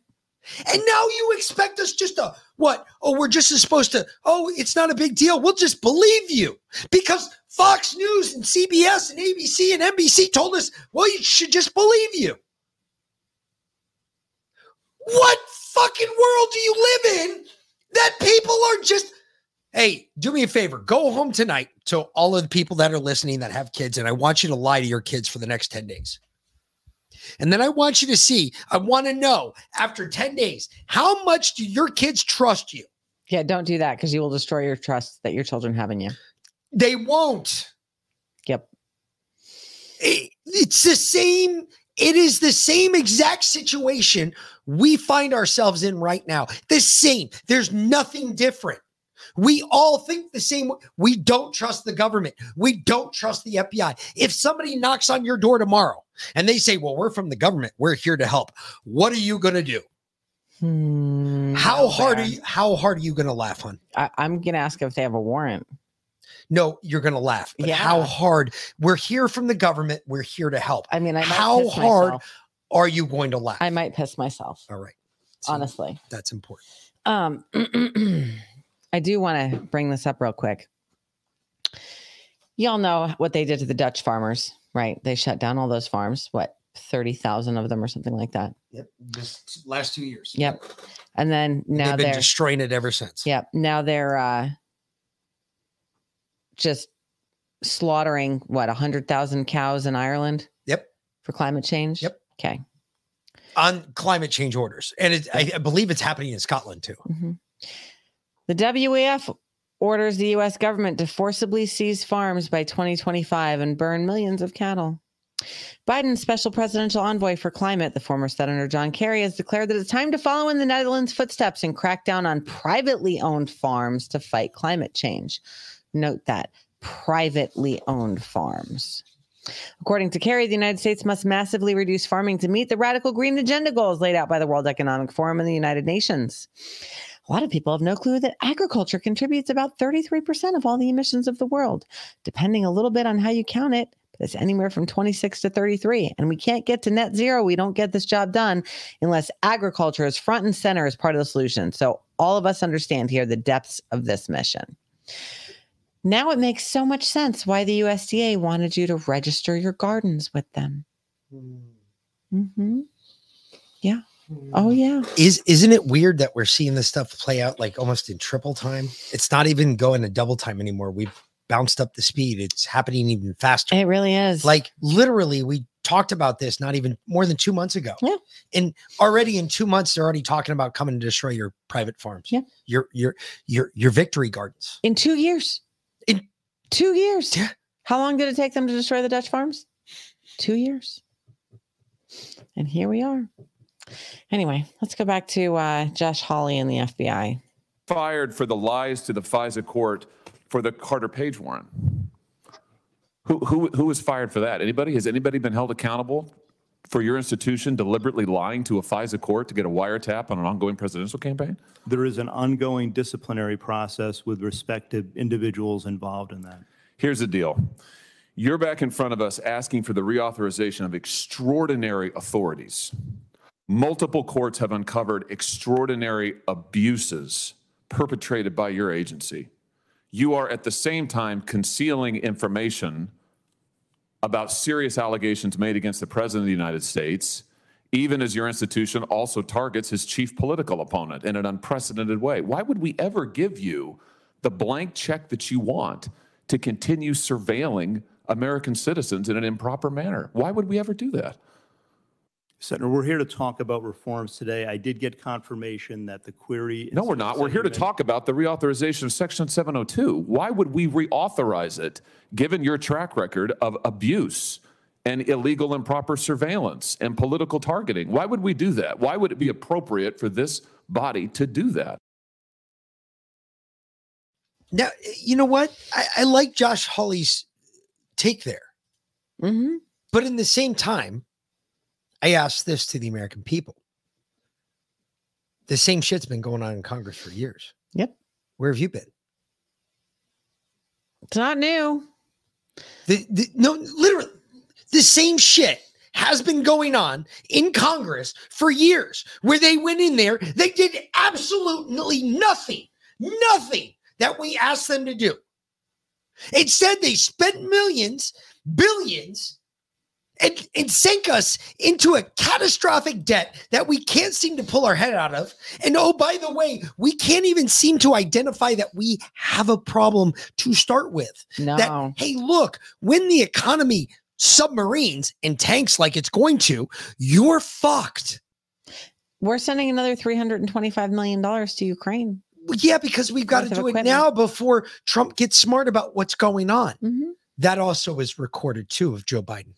And now you expect us just to what? Oh, we're just supposed to, oh, it's not a big deal. We'll just believe you because Fox News and CBS and ABC and NBC told us, well, you should just believe you. What fucking world do you live in that people are just Hey, do me a favor. Go home tonight to all of the people that are listening that have kids, and I want you to lie to your kids for the next 10 days. And then I want you to see, I want to know after 10 days, how much do your kids trust you? Yeah, don't do that because you will destroy your trust that your children have in you. They won't. Yep. It- it's the same. It is the same exact situation we find ourselves in right now. The same. There's nothing different. We all think the same. We don't trust the government. We don't trust the FBI. If somebody knocks on your door tomorrow and they say, Well, we're from the government, we're here to help, what are you going to do? how hard are you? How hard are you going to laugh, hon? I, I'm gonna ask if they have a warrant. No, you're going to laugh. Yeah. how hard? We're here from the government. We're here to help. I mean, I might how hard myself. are you going to laugh? I might piss myself. All right. Honestly. That's important. Um, I do want to bring this up real quick. Y'all know what they did to the Dutch farmers, right? They shut down all those farms. What, thirty thousand of them, or something like that? Yep. Just last two years. Yep. And then now they've they're, destroying it ever since. Yep. Now they're uh, just slaughtering what a hundred thousand cows in Ireland. Yep. For climate change. Yep. Okay. On climate change orders. And it, I, I believe it's happening in Scotland too. Mhm. The WEF orders the U.S. government to forcibly seize farms by 2025 and burn millions of cattle. Biden's special presidential envoy for climate, the former Senator John Kerry, has declared that it's time to follow in the Netherlands' footsteps and crack down on privately owned farms to fight climate change. Note that privately owned farms. According to Kerry, the United States must massively reduce farming to meet the radical green agenda goals laid out by the World Economic Forum and the United Nations. A lot of people have no clue that agriculture contributes about 33% of all the emissions of the world, depending a little bit on how you count it. But it's anywhere from 26 to 33. And we can't get to net zero. We don't get this job done unless agriculture is front and center as part of the solution. So all of us understand here the depths of this mission. Now it makes so much sense why the USDA wanted you to register your gardens with them. Mm-hmm. Yeah. Oh, mm. yeah. Is isn't it weird that we're seeing this stuff play out like almost in triple time? It's not even going to double time anymore. We've bounced up the speed. It's happening even faster. It really is. Like literally, we talked about this not even more than two months ago. Yeah. And already in two months, they're already talking about coming to destroy your private farms. Yeah. Your your your your victory gardens. In two years. In two years. Yeah. How long did it take them to destroy the Dutch farms? Two years. And here we are. Anyway, let's go back to uh, Josh Hawley and the FBI. fired for the lies to the FISA court for the Carter Page warrant. Who, who, who was fired for that? Anybody? Has anybody been held accountable for your institution deliberately lying to a FISA court to get a wiretap on an ongoing presidential campaign? There is an ongoing disciplinary process with respect to individuals involved in that. Here's the deal. You're back in front of us asking for the reauthorization of extraordinary authorities. Multiple courts have uncovered extraordinary abuses perpetrated by your agency. You are at the same time concealing information about serious allegations made against the President of the United States even as your institution also targets his chief political opponent in an unprecedented way. Why would we ever give you the blank check that you want to continue surveilling American citizens in an improper manner? Why would we ever do that? Senator, we're here to talk about reforms today. I did get confirmation that the query. No, we're not. We're here to talk about the reauthorization of Section 702. Why would we reauthorize it given your track record of abuse and illegal improper surveillance and political targeting? Why would we do that? Why would it be appropriate for this body to do that? Now, you know what? I, I like Josh Hawley's take there. Mm-hmm. But in the same time, I asked this to the American people. The same shit's been going on in Congress for years. Yep. Where have you been? It's not new. The, the no, literally, the same shit has been going on in Congress for years, where they went in there, they did absolutely nothing, nothing that we asked them to do. Instead, they spent millions, billions, and, and sank us into a catastrophic debt that we can't seem to pull our head out of. And oh, by the way, we can't even seem to identify that we have a problem to start with. No. That, hey, look, when the economy submarines and tanks like it's going to, you're fucked. We're sending another $325 million to Ukraine. Yeah, because we've got to do it now before Trump gets smart about what's going on. Mm-hmm. That also is recorded too of Joe Biden.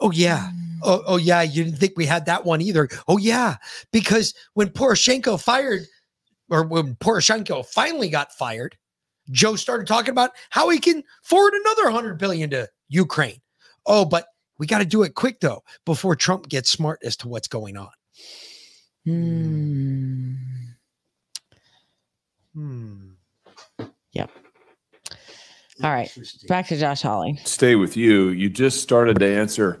Oh yeah. Oh, oh yeah. You didn't think we had that one either. Oh yeah. Because when Poroshenko fired, or when Poroshenko finally got fired, Joe started talking about how he can forward another hundred billion to Ukraine. Oh, but we got to do it quick though, before Trump gets smart as to what's going on. Hmm. Hmm. Yep. All right. Back to Josh Hawley. Stay with you. You just started to answer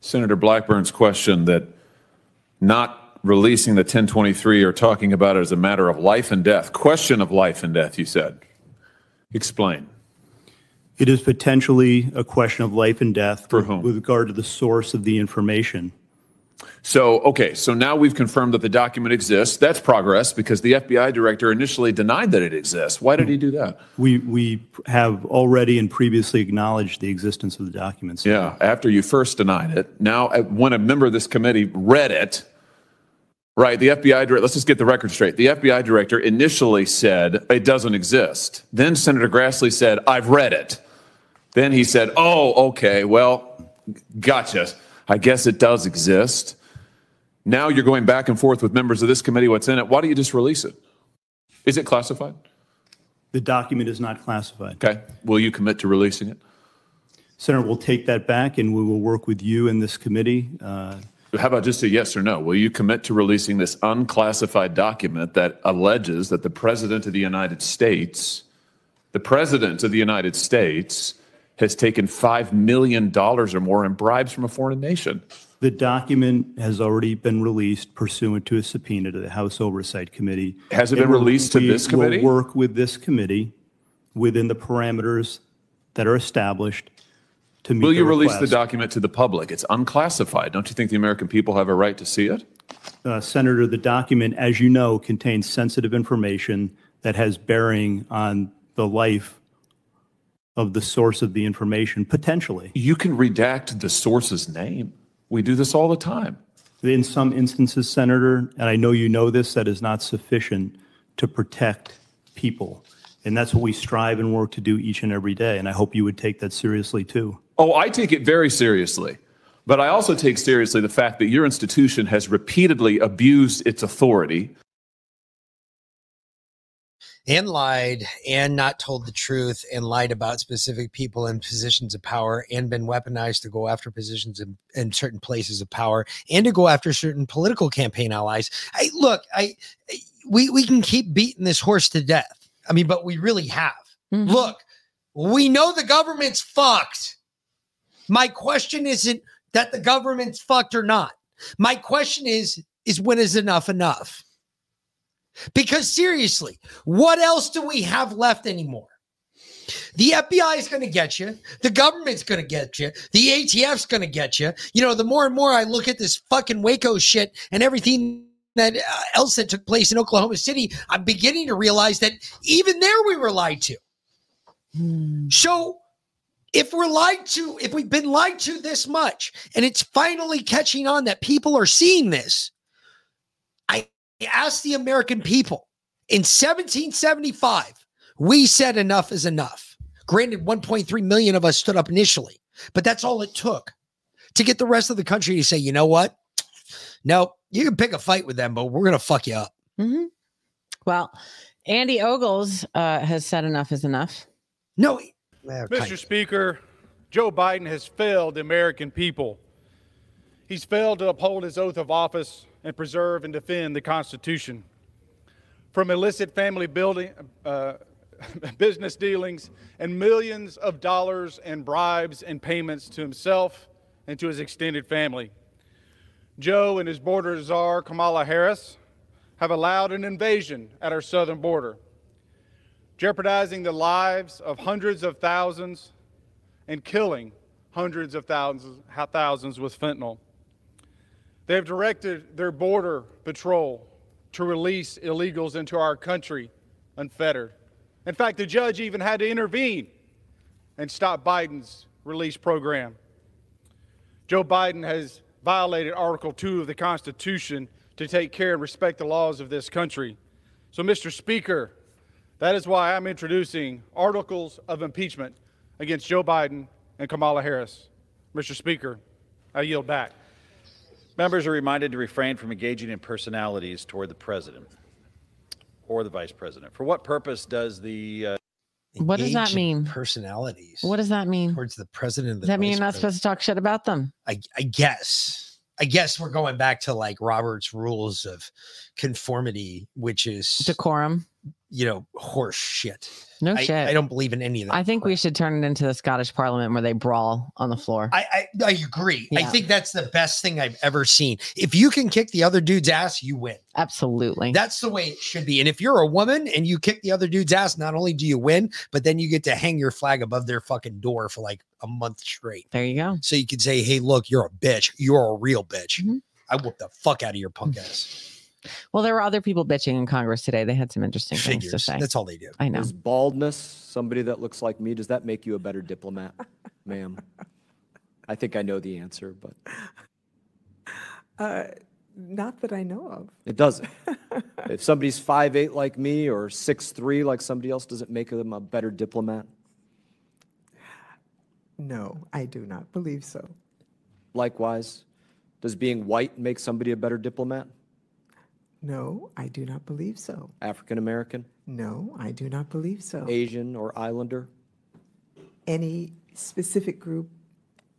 Senator Blackburn's question that not releasing the 1023 or talking about it as a matter of life and death, question of life and death, you said. Explain. It is potentially a question of life and death For with- whom? with regard to the source of the information. So, okay, so now we've confirmed that the document exists. That's progress because the FBI director initially denied that it exists. Why did he do that? We, we have already and previously acknowledged the existence of the documents. Yeah, after you first denied it. Now, uh, when a member of this committee read it, right, the FBI director, let's just get the record straight. The FBI director initially said it doesn't exist. Then Senator Grassley said, I've read it. Then he said, oh, okay, well, gotcha. I guess it does exist. Now you're going back and forth with members of this committee what's in it. Why don't you just release it? Is it classified? The document is not classified. Okay. Will you commit to releasing it? Senator, we'll take that back and we will work with you and this committee. uh, How about just a yes or no? Will you commit to releasing this unclassified document that alleges that the President of the United States, the President of the United States, has taken $5 million or more in bribes from a foreign nation? The document has already been released pursuant to a subpoena to the House Oversight Committee. Has it been And we'll- released to we this will work with this committee within the parameters that are established to meet Will you release the document to the public? It's unclassified. Don't you think the American people have a right to see it? Uh, Senator, the document, as you know, contains sensitive information that has bearing on the life of the source of the information, potentially. You can redact the source's name. We do this all the time. In some instances, Senator, and I know you know this, that is not sufficient to protect people. And that's what we strive and work to do each and every day. And I hope you would take that seriously too. Oh, I take it very seriously. But I also take seriously the fact that your institution has repeatedly abused its authority. And lied and not told the truth and lied about specific people in positions of power and been weaponized to go after positions in, in certain places of power and to go after certain political campaign allies. I look, I we we can keep beating this horse to death. I mean, but we really have. Mm-hmm. Look, we know the government's fucked. My question isn't that the government's fucked or not. My question is is when is enough enough? Because seriously, what else do we have left anymore? The FBI is going to get you. The government's going to get you. The ATF's going to get you. You know, the more and more I look at this fucking Waco shit and everything that uh, else that took place in Oklahoma City, I'm beginning to realize that even there we were lied to. So if we're lied to, if we've been lied to this much and it's finally catching on that people are seeing this, I asked the American people in 1775, we said enough is enough. Granted, 1.3 million of us stood up initially, but that's all it took to get the rest of the country to say, you know what? No, you can pick a fight with them, but we're going to fuck you up. Mhm. Well, Andy Ogles uh, has said enough is enough. No, Mr. Speaker, Joe Biden has failed the American people. He's failed to uphold his oath of office and preserve and defend the Constitution. From illicit family building, uh, business dealings, and millions of dollars in bribes and payments to himself and to his extended family. Joe and his border czar, Kamala Harris, have allowed an invasion at our southern border jeopardizing the lives of hundreds of thousands and killing hundreds of thousands, thousands with fentanyl. They have directed their border patrol to release illegals into our country unfettered. In fact, the judge even had to intervene and stop Biden's release program. Joe Biden has violated Article 2 of the Constitution to take care and respect the laws of this country. So, Mr. Speaker, that is why I'm introducing articles of impeachment against Joe Biden and Kamala Harris. Mr. Speaker, I yield back. Members are reminded to refrain from engaging in personalities toward the president or the vice president. For what purpose does the uh, What does that Engage in mean? Personalities What does that mean? towards the president. and Does that mean vice you're not president. supposed to talk shit about them? I, I guess. I guess we're going back to like Robert's rules of conformity, which is decorum. You know, horse shit. No I, shit. I don't believe in any of that. I think we should turn it into the Scottish Parliament where they brawl on the floor. I, I I agree. I think that's the best thing I've ever seen. If you can kick the other dude's ass, you win. Absolutely. That's the way it should be. And if you're a woman and you kick the other dude's ass, not only do you win, but then you get to hang your flag above their fucking door for like a month straight. There you go. So you can say, "Hey, look, you're a bitch. You're a real bitch. Mm-hmm. I whoop the fuck out of your punk ass." Well, there were other people bitching in Congress today. They had some interesting things to say. That's all they do. I know. Is baldness somebody that looks like me? Does that make you a better diplomat, ma'am? I think I know the answer, but Uh, not that I know of. it doesn't. if somebody's five eight like me or six three like somebody else, does it make them a better diplomat? No, I do not believe so. Likewise, does being white make somebody a better diplomat? No, I do not believe so. African American, No, I do not believe so. Asian or Islander, Any specific group?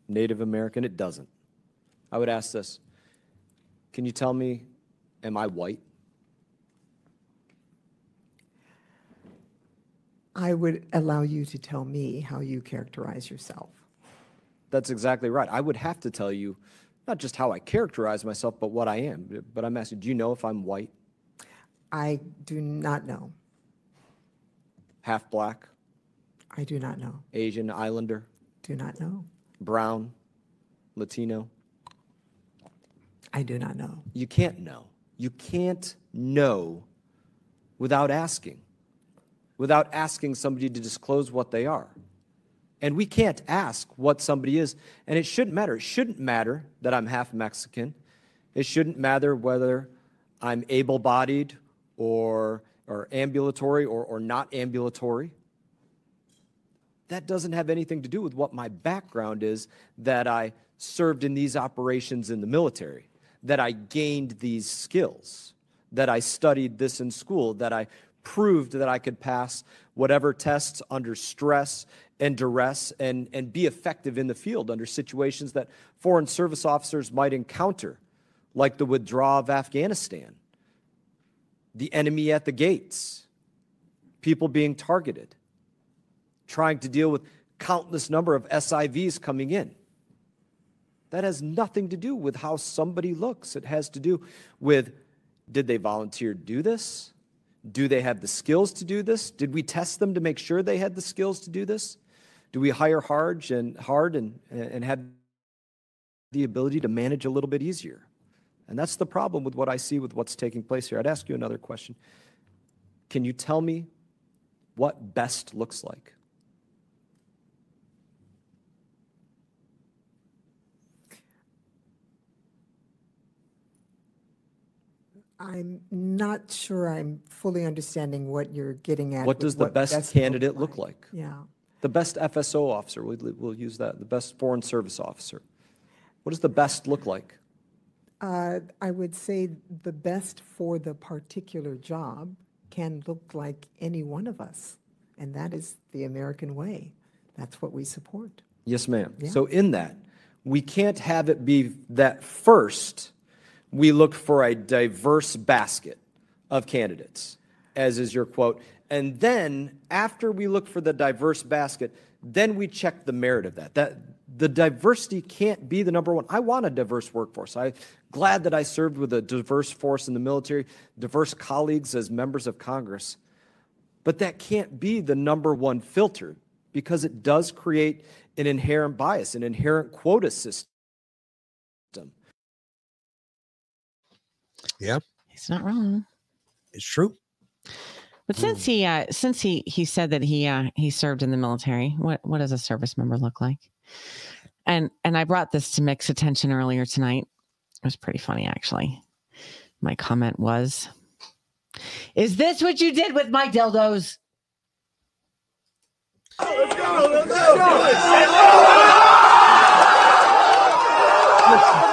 Native American? It doesn't. I would ask this Can you tell me, am I white? I would allow you to tell me how you characterize yourself. That's exactly right. I would have to tell you not just how I characterize myself, but what I am. But I'm asking, do you know if I'm white, I do not know. half black, I do not know. Asian, Islander, Do not know. brown, Latino? I do not know. You can't know. You can't know without asking, without asking somebody to disclose what they are. And we can't ask what somebody is, and it shouldn't matter. It shouldn't matter that I'm half Mexican. It shouldn't matter whether I'm able bodied or, or ambulatory or, or not ambulatory. That doesn't have anything to do with what my background is that I served in these operations in the military, that I gained these skills, that I studied this in school, that I proved that I could pass whatever tests under stress and duress and, and be effective in the field under situations that foreign service officers might encounter, like the withdrawal of Afghanistan, the enemy at the gates, people being targeted, trying to deal with countless number of SIVs coming in. That has nothing to do with how somebody looks. It has to do with did they volunteer to do this? Do they have the skills to do this? Did we test them to make sure they had the skills to do this? Do we hire hard and hard and, and have the ability to manage a little bit easier? And that's the problem with what I see with what's taking place here. I'd ask you another question. Can you tell me what best looks like? I'm not sure I'm fully understanding what you're getting at. What does the best look candidate look like? Yeah. The best FSO officer, we'll, we'll use that, the best foreign service officer. What does the best look like? Uh, I would say the best for the particular job can look like any one of us, and that is the American way. That's what we support. Yes, ma'am. Yeah. So in that, we can't have it be that first we look for a diverse basket of candidates, as is your quote. And then after we look for the diverse basket, then we check the merit of that. That the diversity can't be the number one. I want a diverse workforce. I'm glad that I served with a diverse force in the military, diverse colleagues as members of Congress. But that can't be the number one filter because it does create an inherent bias, an inherent quota system. Yeah. He's not wrong. It's true. But since he uh since he he said that he uh he served in the military, what what does a service member look like? And and I brought this to Mick's attention earlier tonight. It was pretty funny actually. My comment was Is this what you did with my dildos? I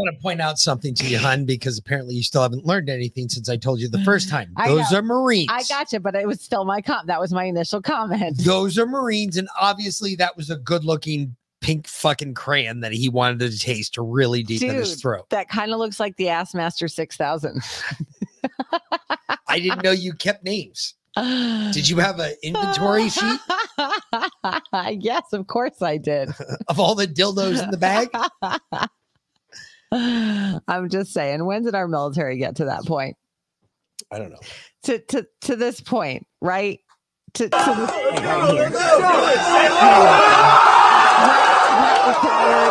want to point out something to you, hun, because apparently you still haven't learned anything since I told you the first time. Those are Marines. I gotcha, but it was still my com. That was my initial comment. Those are Marines, and obviously that was a good-looking pink fucking crayon that he wanted to taste to really deep in his throat. that kind of looks like the Ass Master 6000. I didn't know you kept names. Did you have an inventory sheet yes, of course I did. of all the dildos in the bag? I'm just saying, when did our military get to that point? I don't know. To to to this point, right? To, to this point right here.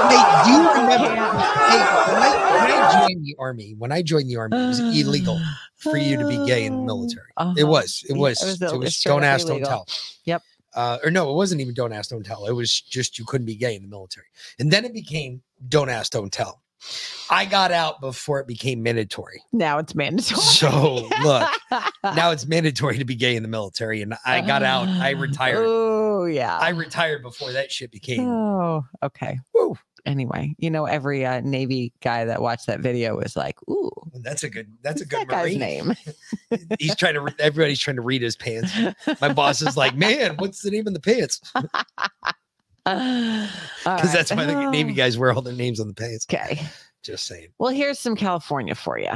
Hey, do you remember? Hey, when I, when I joined the army, when I joined the army, it was illegal for you to be gay in the military. It Uh-huh. was. It was. it was- It it was, was don't up ask, don't tell. Yep. Uh, or no, it wasn't even don't ask, don't tell. It was just you couldn't be gay in the military, and then it became don't ask, don't tell. I got out before it became mandatory. Now it's mandatory. So look, now it's mandatory to be gay in the military, and I got out. I retired. Oh yeah. I retired before that shit became. Oh, okay. Woo. Anyway, you know, every uh, Navy guy that watched that video was like, "Ooh, That's a good. That's a good that guy's Marine. name." He's trying to. re- Everybody's trying to read his pants. My boss is like, "Man, what's the name of the pants?" Because Because that's why um, the Navy guys wear all their names on the pants. Okay. Just saying. Well, here's some California for you.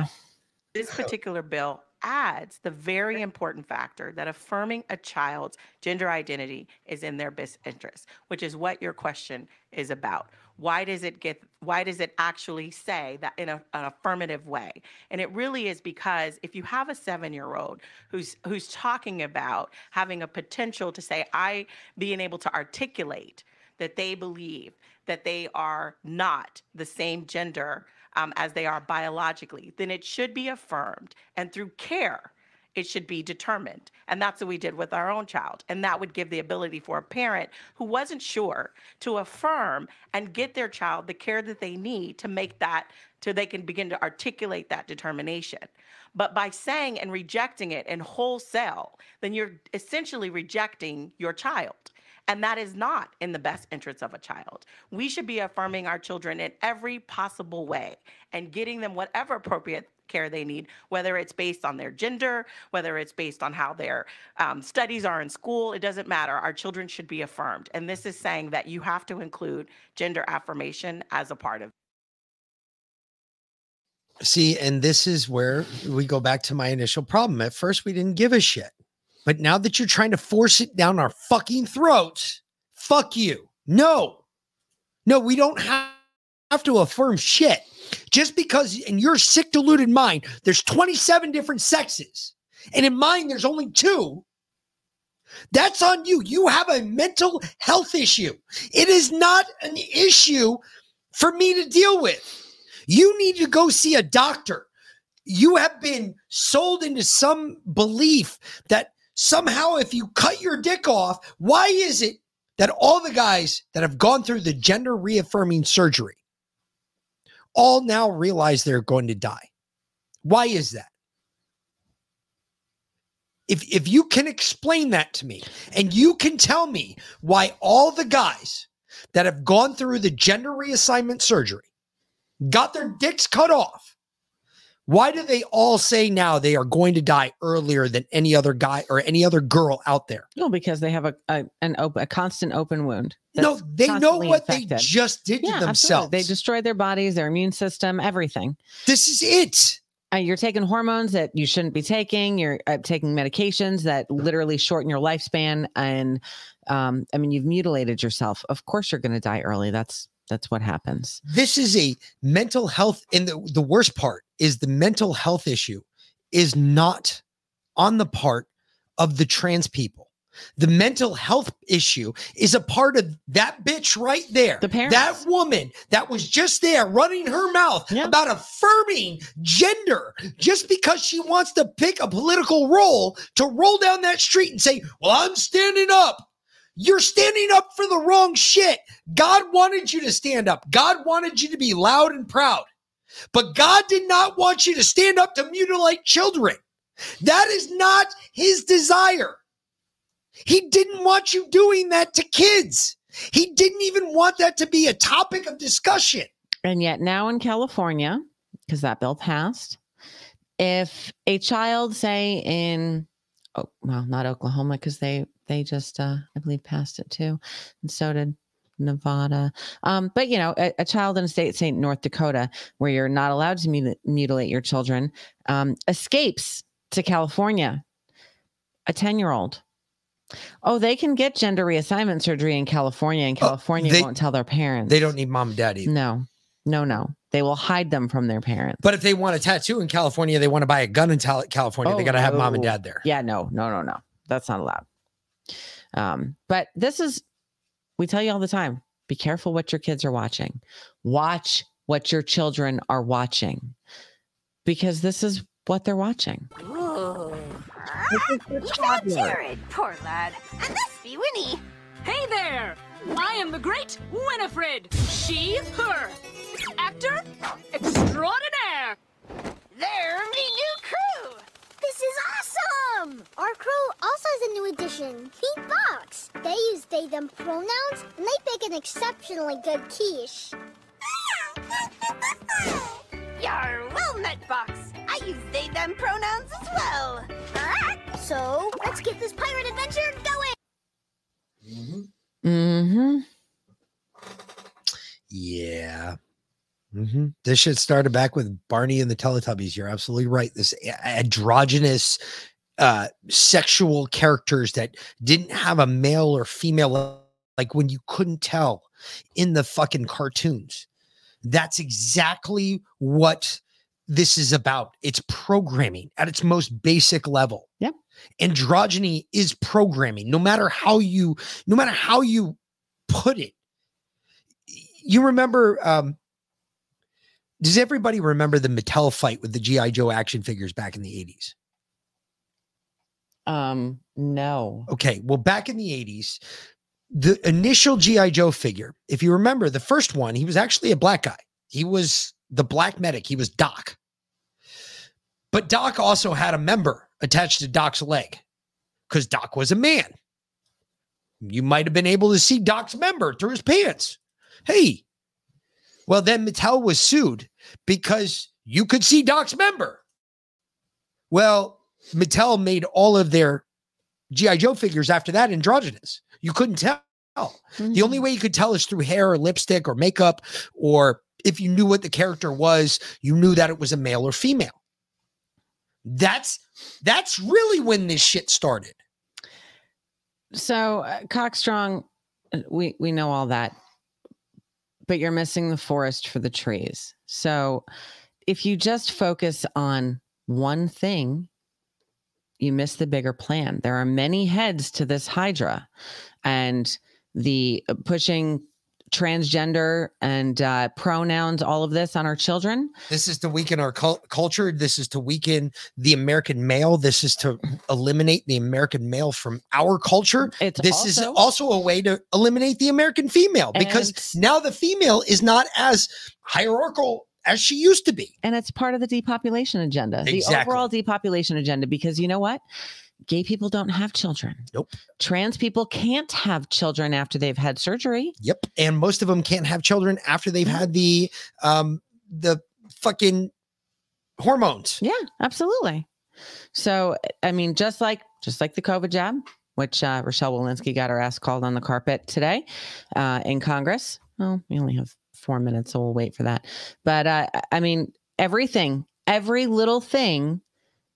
This oh. particular bill adds the very important factor that affirming a child's gender identity is in their best interest, which is what your question is about. Why does it get why does it actually say that in a, an affirmative way? And it really is because if you have a 7-year-old who's who's talking about having a potential to say I being able to articulate that they believe that they are not the same gender um, as they are biologically, then it should be affirmed. And through care, it should be determined. And that's what we did with our own child. And that would give the ability for a parent who wasn't sure to affirm and get their child the care that they need to make that, so they can begin to articulate that determination. But by saying and rejecting it in wholesale, then you're essentially rejecting your child. And that is not in the best interests of a child. We should be affirming our children in every possible way and getting them whatever appropriate care they need, whether it's based on their gender, whether it's based on how their um, studies are in school. It doesn't matter. Our children should be affirmed. And this is saying that you have to include gender affirmation as a part of See, and this is where we go back to my initial problem. At first, we didn't give a shit. But now that you're trying to force it down our fucking throats, fuck you. No, no, we don't have to affirm shit. Just because in your sick, deluded mind, there's 27 different sexes, and in mine, there's only two. That's on you. You have a mental health issue. It is not an issue for me to deal with. You need to go see a doctor. You have been sold into some belief that somehow if you cut your dick off, why is it that all the guys that have gone through the gender reaffirming surgery all now realize they're going to die? Why is that? If if you can explain that to me and you can tell me why all the guys that have gone through the gender reassignment surgery got their dicks cut off, why do they all say now they are going to die earlier than any other guy or any other girl out there? No, because they have a, a an open a constant open wound. No, they know what they infected. just did to Yeah, absolutely. themselves. They destroyed their bodies, their immune system, everything. This is it. Uh, you're taking hormones that you shouldn't be taking. You're uh, taking medications that literally shorten your lifespan, and um, I mean, you've mutilated yourself. Of course, you're going to die early. That's that's what happens. this is a mental health and the, the worst part is the mental health issue is not on the part of the trans people the mental health issue is a part of that bitch right there the parents. that woman that was just there running her mouth about affirming gender just because she wants to pick a political role to roll down that street and say well i'm standing up you're standing up for the wrong shit. God wanted you to stand up. God wanted you to be loud and proud. But God did not want you to stand up to mutilate children. That is not his desire. He didn't want you doing that to kids. He didn't even want that to be a topic of discussion. And yet now in California, because that bill passed, if a child, say in oh well, not Oklahoma, because they they just uh I believe passed it too, and so did Nevada. Um, but you know, a, a child in a state, say North Dakota, where you're not allowed to muti- mutilate your children, um, escapes to California, a 10 year old. Oh, they can get gender reassignment surgery in California, and California they- won't tell their parents. They don't need mom and dad either. No, no, no. They will hide them from their parents. But if they want a tattoo in California, they want to buy a gun in California, they Oh, got to have mom and dad there. Yeah, no, no, no, no. That's not allowed. Um, but this is we tell you all the time, be careful what your kids are watching. Watch what your children are watching. Because this is what they're watching. Ooh. Yeah, Jared, poor lad. And this be Winnie. Hey there! I am the great Winifred. She, her. Actor extraordinaire. They're me new crew. This is awesome! Our crew also has a new addition, Heat Box. They use they them pronouns and they bake an exceptionally good quiche. Yar, well met, Box. I use they them pronouns as well. So let's get this pirate adventure going. Mm-hmm. Yeah. Hmm This shit started back with Barney and the Teletubbies. You're absolutely right. This androgynous, uh, sexual characters that didn't have a male or female, like when you couldn't tell in the fucking cartoons. That's exactly what this is about. It's programming at its most basic level. Yep. Androgyny is programming, no matter how you, no matter how you put it. You remember um does everybody remember the Mattel fight with the G.I. Joe action figures back in the 80s? Um, no. Okay, well, back in the 80s, the initial G.I. Joe figure, if you remember the first one, he was actually a black guy. He was the black medic, he was Doc. But Doc also had a member attached to Doc's leg because Doc was a man. You might have been able to see Doc's member through his pants. Hey, well, then Mattel was sued because you could see Doc's member. Well, Mattel made all of their G.I. Joe figures after that androgynous. You couldn't tell. The only way you could tell is through hair or lipstick or makeup, or if you knew what the character was, you knew that it was a male or female. That's that's really when this shit started. So uh, Cockstrong, uh, we we know all that. But you're missing the forest for the trees. So if you just focus on one thing, you miss the bigger plan. There are many heads to this hydra, and the uh, pushing transgender and uh, pronouns, all of this on our children. This is to weaken our cul- culture. This is to weaken the American male. This is to eliminate the American male from our culture. It's this is also- also a way to eliminate the American female because now the female is not as hierarchical as she used to be. And it's part of the depopulation agenda, the overall depopulation agenda, because you know what? Gay people don't have children. Nope. Trans people can't have children after they've had surgery. Yep. And most of them can't have children after they've had the um the fucking hormones. Yeah, absolutely. So, I mean, just like just like the COVID jab, which uh, Rochelle Walensky got her ass called on the carpet today uh, in Congress. Well, we only have four minutes, so we'll wait for that. But uh, I mean, everything, every little thing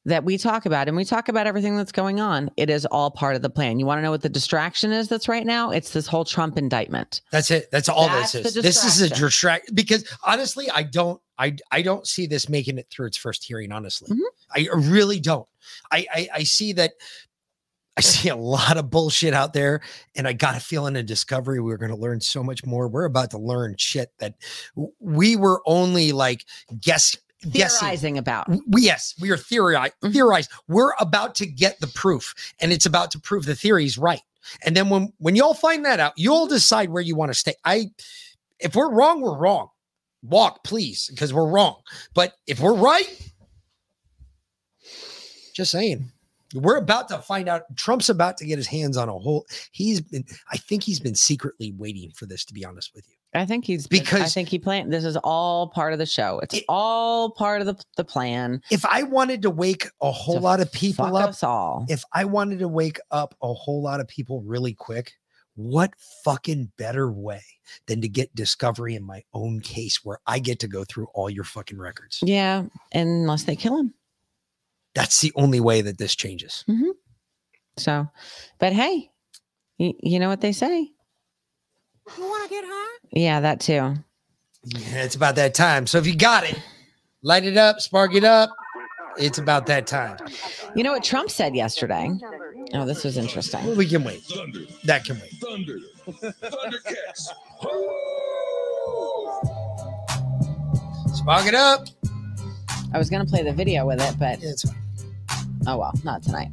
that we talk about, and we talk about everything that's going on, it is all part of the plan. You want to know what the distraction is that's right now? It's this whole Trump indictment. That's it. That's all That's this is. This is a distraction. distract because honestly, I don't I I don't see this making it through its first hearing, honestly. Mm-hmm. I really don't. I, I I see that I see a lot of bullshit out there, and I got a feeling in Discovery we're going to learn so much more. We're about to learn shit that we were only like guess guessing. Theorizing about. We, yes, we are theorizing. Mm-hmm. Theorize. We're about to get the proof, and it's about to prove the theory is right. And then when when y'all find that out, you'll decide where you want to stay. I, if we're wrong, we're wrong. Walk, please, because we're wrong. But if we're right, just saying. We're about to find out. Trump's about to get his hands on a whole. He's been. I think he's been secretly waiting for this. To be honest with you. I think he's because I think he planned. This is all part of the show. It's all part of the the plan. if I wanted to wake a whole lot of people up, us all. if I wanted to wake up a whole lot of people really quick, what fucking better way than to get discovery in my own case where I get to go through all your fucking records? Yeah, unless they kill him. That's the only way that this changes. hmm So, but hey, you, you know what they say? You want to get high? Yeah, that too. Yeah, It's about that time. So if you got it, light it up, spark it up. It's about that time. You know what Trump said yesterday? Oh, this was interesting. We can wait. That can wait. Thunder. Thundercats. Spark it up. I was gonna play the video with it, but it's fine. oh well, not tonight.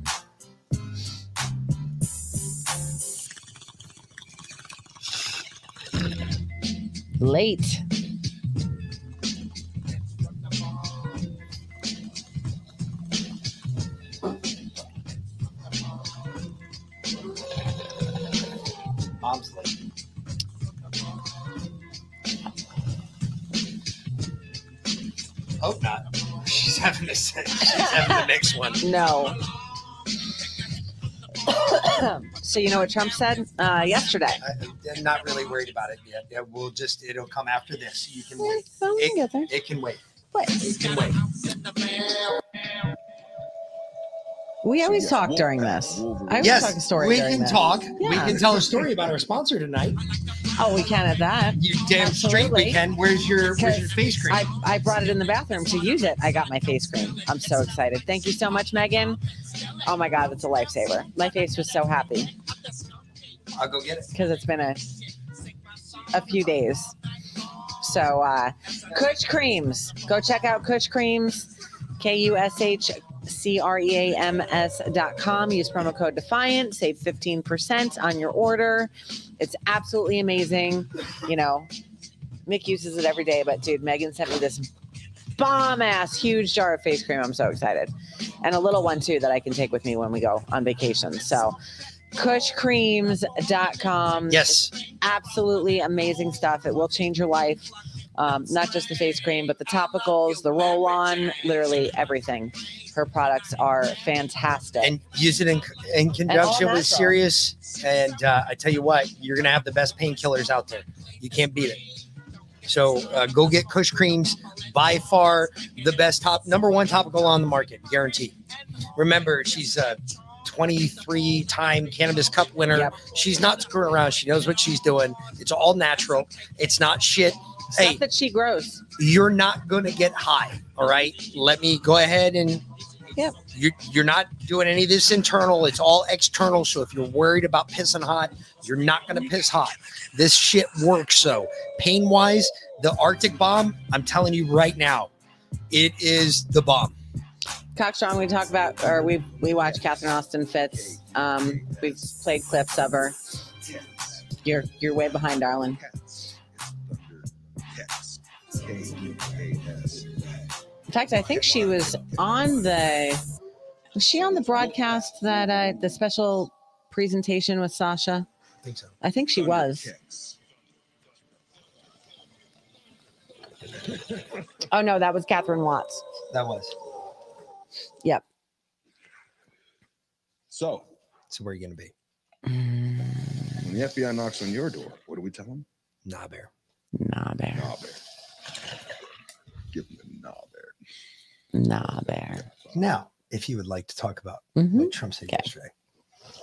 Late. Mom's late. Hope not. She's having this. She's having the next one. No. so you know what Trump said uh, yesterday? I'm not really worried about it yet. Yeah, we'll just it'll come after this. You can wait. well, we It, can it can wait. What? It can wait. We always talk during this. I always Yes, talk a story. we can this. talk. We can tell a story about our sponsor tonight. Oh, we can at that. You damn straight we can. Where's your where's your face cream? I, I brought it in the bathroom to use it. I got my face cream. I'm so excited. Thank you so much, Megan. Oh my God, it's a lifesaver. My face was so happy I'll go get it. because it's been a a few days. So uh Kush Creams. Go check out Kush Creams. K U S H C R E A M S dot com. Use promo code Defiant. Save 15% on your order. It's absolutely amazing. You know, Mick uses it every day, but dude, Megan sent me this bomb ass huge jar of face cream. I'm so excited. And a little one too that I can take with me when we go on vacation. So kushcreams.com. Yes. It's absolutely amazing stuff. It will change your life. Um, not just the face cream, but the topicals, the roll on, literally everything. Her products are fantastic. And use it in in conjunction with. Sirius. And uh, I tell you what, you're gonna have the best painkillers out there. You can't beat it. So uh, go get Kush Creams. By far the best top number one topical on the market, guaranteed. Remember, she's a 23 time cannabis cup winner. She's not screwing around. She knows what she's doing. It's all natural. It's not shit. Stuff Hey, that she grows. you're not going to get high. All right. Let me go ahead and Yep. you're, you're not doing any of this internal. It's all external. So if you're worried about pissing hot, you're not going to piss hot. This shit works. So pain wise, the Arctic bomb, I'm telling you right now, it is the bomb. Cockstrong, we talk about, or we we watch Catherine Austin Fitts. Um, we've played clips of her. You're you're way behind, darling. In fact, I think she was on the. Was she on the broadcast that uh, the special presentation with Sasha? I think so. I think she was. Oh no, that was Catherine Watts. That was. Yep. So, So where are you going to be? when the FBI knocks on your door, what do we tell them? Nah, bear. Nah, bear. Nah, bear. Give them a nah, bear. Nah, bear. Now, if you would like to talk about Mhm. what Trump said yesterday,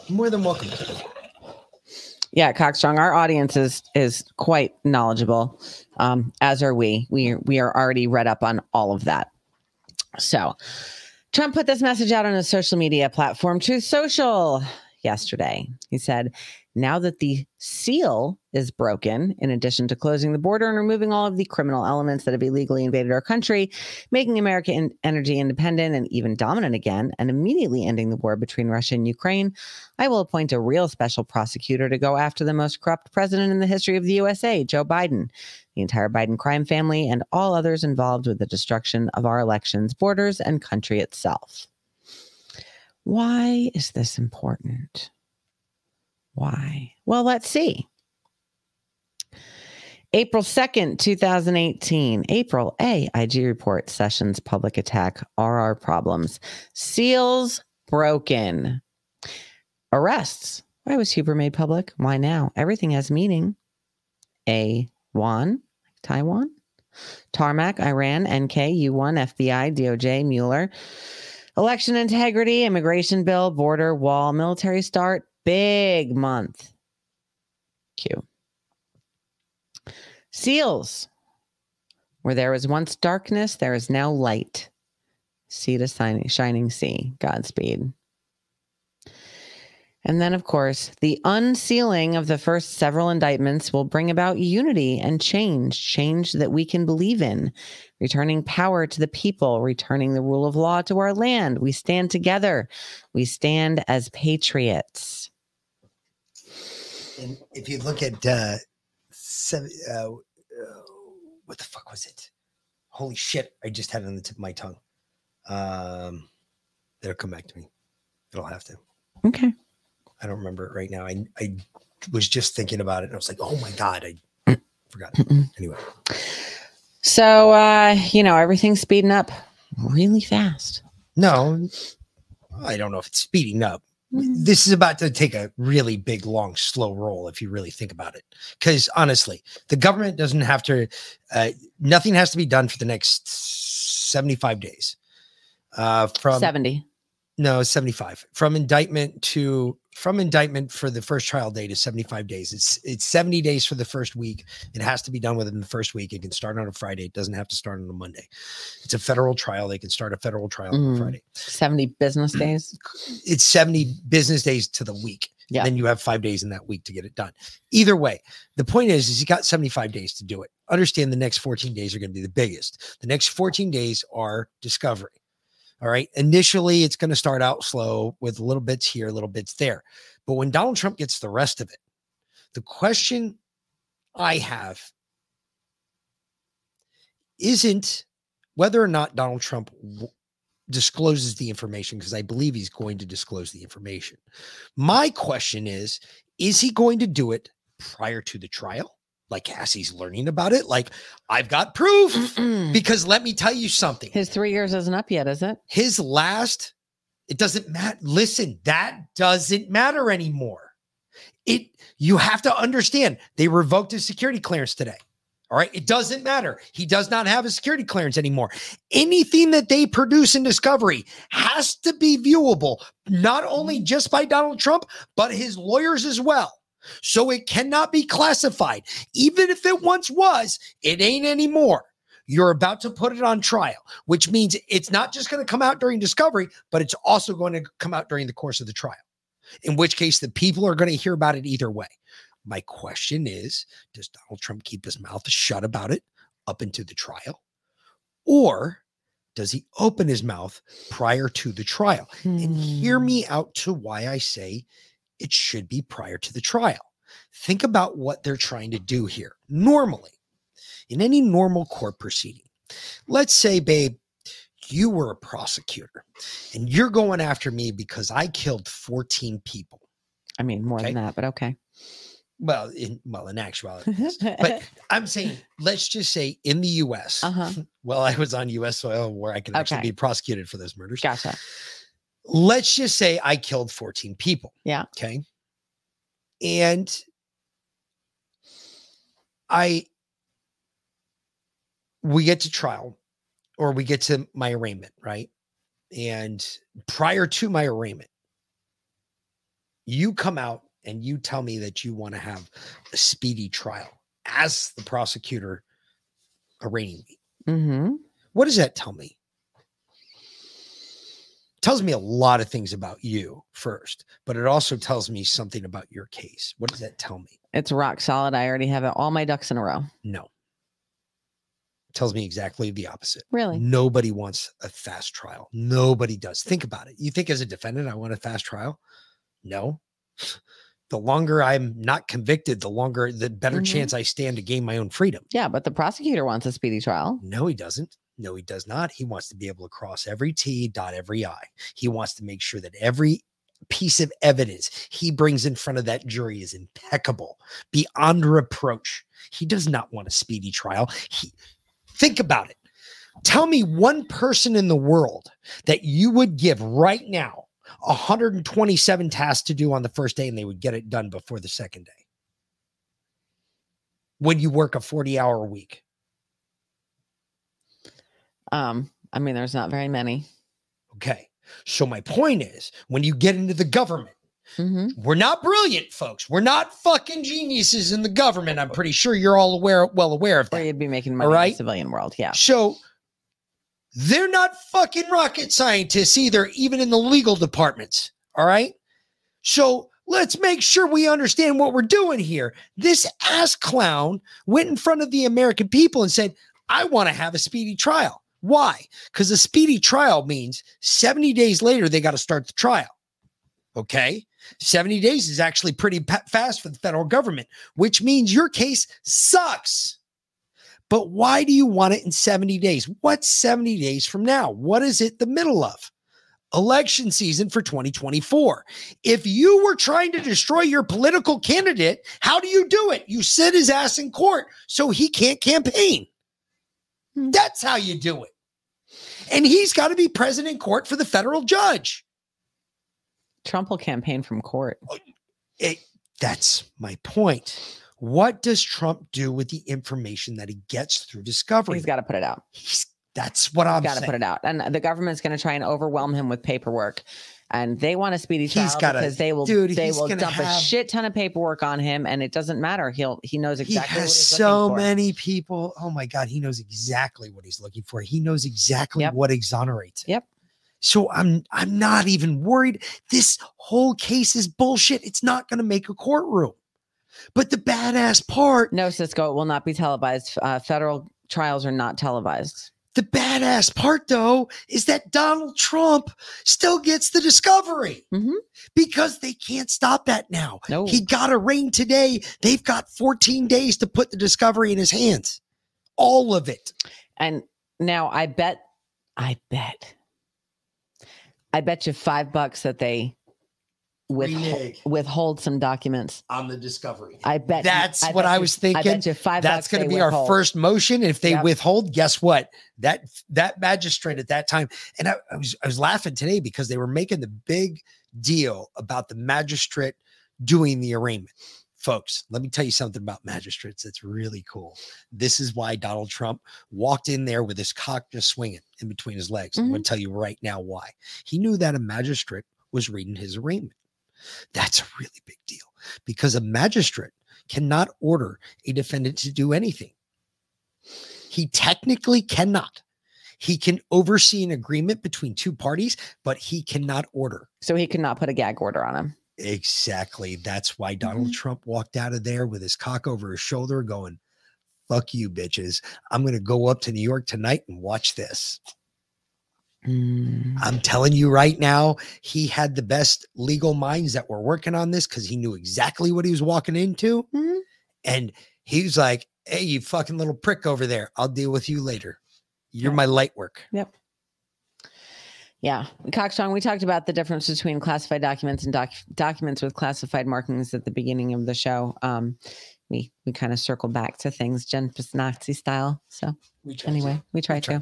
more than welcome to. Yeah, Cockstrong. Our audience is is quite knowledgeable, um, as are we. We we are already read up on all of that. So, Trump put this message out on his social media platform, Truth Social, yesterday. He said, "Now that the seal is broken, in addition to closing the border and removing all of the criminal elements that have illegally invaded our country, making America in- energy independent and even dominant again, and immediately ending the war between Russia and Ukraine, I will appoint a real special prosecutor to go after the most corrupt president in the history of the USA, Joe Biden, the entire Biden crime family, and all others involved with the destruction of our elections, borders, and country itself. Why is this important? Why? Well, let's see. April 2nd, 2018. April A. IG report Sessions public attack. RR problems. Seals broken. Arrests. Why was Huber made public? Why now? Everything has meaning. A. One. Taiwan. Tarmac, Iran, NK, U1, FBI, DOJ, Mueller. Election integrity, immigration bill, border, wall, military start. Big month. Q. Seals. Where there was once darkness, there is now light. Sea to shining, shining sea. Godspeed. And then, of course, the unsealing of the first several indictments will bring about unity and change, change that we can believe in, returning power to the people, returning the rule of law to our land. We stand together. We stand as patriots. And if you look at uh, seven, uh, uh, what the fuck was it? Holy shit! I just had it on the tip of my tongue. Um, it'll come back to me. It'll have to. Okay. I don't remember it right now. I I was just thinking about it, and I was like, oh my god, I forgot. Anyway, So, uh, you know, everything's speeding up really fast. no, I don't know if it's speeding up. This is about to take a really big, long, slow roll if you really think about it. Because honestly, the government doesn't have to. Uh, nothing has to be done for the next seventy-five days. Uh, from 70. No, 75. From indictment to from indictment for the first trial date is 75 days. It's it's 70 days for the first week. It has to be done within the first week. It can start on a Friday. It doesn't have to start on a Monday. It's a federal trial. They can start a federal trial on Mm. a Friday. 70 business days. It's 70 business days to the week. Yeah. And then you have five days in that week to get it done. Either way, the point is, is you got 75 days to do it. Understand the next 14 days are going to be the biggest. The next 14 days are discovery. All right. Initially, it's going to start out slow with little bits here, little bits there. But when Donald Trump gets the rest of it, the question I have isn't whether or not Donald Trump w- discloses the information, because I believe he's going to disclose the information. My question is is he going to do it prior to the trial? Like Cassie's learning about it? Like, I've got proof. because let me tell you something. His three years isn't up yet, is it? His last, it doesn't matter. Listen, that doesn't matter anymore. It you have to understand they revoked his security clearance today. All right. It doesn't matter. He does not have a security clearance anymore. Anything that they produce in discovery has to be viewable, not only mm-hmm. just by Donald Trump, but his lawyers as well. So it cannot be classified. Even if it once was, it ain't anymore. You're about to put it on trial, which means it's not just going to come out during discovery, but it's also going to come out during the course of the trial, in which case the people are going to hear about it either way. My question is Does Donald Trump keep his mouth shut about it up into the trial? Or does he open his mouth prior to the trial? And hear hmm. me out to why I say it should be prior to the trial. Think about what they're trying to do here. Normally, in any normal court proceeding, let's say, babe, you were a prosecutor and you're going after me because I killed 14 people. I mean, more than that, but okay. Well, in well, in actuality, but I'm saying, let's just say in the U.S. Uh-huh. Well, I was on U.S. soil where I could actually Okay. be prosecuted for those murders. Gotcha. Let's just say I killed 14 people. Yeah. Okay. And I, we get to trial or we get to my arraignment, right? And prior to my arraignment, you come out and you tell me that you want to have a speedy trial as the prosecutor arraigning me. Mm-hmm. What does that tell me? Tells me a lot of things about you first, but it also tells me something about your case. What does that tell me? It's rock solid. I already have it, all my ducks in a row. No. It tells me exactly the opposite. Really? Nobody wants a fast trial. Nobody does. Think about it. You think as a defendant, I want a fast trial? No. The longer I'm not convicted, the longer, the better Mhm. chance I stand to gain my own freedom. Yeah, but the prosecutor wants a speedy trial. No, he doesn't. No, he does not. He wants to be able to cross every T, dot every I. He wants to make sure that every piece of evidence he brings in front of that jury is impeccable, beyond reproach. He does not want a speedy trial. He think about it. Tell me one person in the world that you would give right now 127 tasks to do on the first day and they would get it done before the second day. When you work a 40 hour week. Um, I mean, there's not very many. Okay. So my point is, when you get into the government, Mm-hmm. we're not brilliant, folks. We're not fucking geniuses in the government. I'm pretty sure you're all aware, well aware of that. Or you'd be making All money in the civilian world. Yeah. So they're not fucking rocket scientists either, even in the legal departments. All right. So let's make sure we understand what we're doing here. This ass clown went in front of the American people and said, I want to have a speedy trial. Why? Because a speedy trial means 70 days later, they got to start the trial. Okay. 70 days is actually pretty fast for the federal government, which means your case sucks. But why do you want it in 70 days? What's 70 days from now? What is it the middle of? Election season for 2024. If you were trying to destroy your political candidate, how do you do it? You sit his ass in court so he can't campaign. That's how you do it. And he's got to be present in court for the federal judge. Trump will campaign from court. Oh, it, that's my point. What does Trump do with the information that he gets through discovery? He's got to put it out. He's, That's what I'm got to put it out. And the government's going to try and overwhelm him with paperwork. And they want a speedy He's trial gotta- because they will dude, they will dump a shit ton of paperwork on him, and it doesn't matter. He'll he knows exactly he what has he's so for. many people. Oh my God, he knows exactly what he's looking for. He knows exactly Yep. what exonerates. him. Yep. So I'm I'm not even worried. This whole case is bullshit. It's not going to make a courtroom. But the badass part, No, Cisco, it will not be televised. Uh, federal trials are not televised. The badass part though, is that Donald Trump still gets the discovery Mhm. because they can't stop that now. No. He got a rain today. They've got 14 days to put the discovery in his hands. All of it. And now I bet, I bet, I bet you five bucks that they withhold, Renege. withhold some documents. on the discovery. I bet That's I what bet I you- was I thinking. bet you five That's going to they be our first motion. If they Yep. withhold, guess what? That that magistrate at that time, and I, I was I was laughing today because they were making the big deal about the magistrate doing the arraignment. folks, let me tell you something about magistrates that's really cool. This is why Donald Trump walked in there with his cock just swinging in between his legs. I'm going to mm-hmm. tell you right now why. He knew that a magistrate was reading his arraignment. That's a really big deal because a magistrate cannot order a defendant to do anything. He technically cannot. He can oversee an agreement between two parties, but he cannot order. So he cannot put a gag order on him. Exactly. That's why Donald mm-hmm. Trump walked out of there with his cock over his shoulder, going, Fuck you, bitches. I'm going to go up to New York tonight and watch this. I'm telling you right now, he had the best legal minds that were working on this because he knew exactly what he was walking into. And he was like, Hey, you fucking little prick over there. I'll deal with you later. You're my light work. Yep. Yeah, Cockstrong, we talked about the difference between classified documents and doc- documents with classified markings at the beginning of the show. Um, we we kind of circle back to things Jen Psaki style. So anyway, we try to.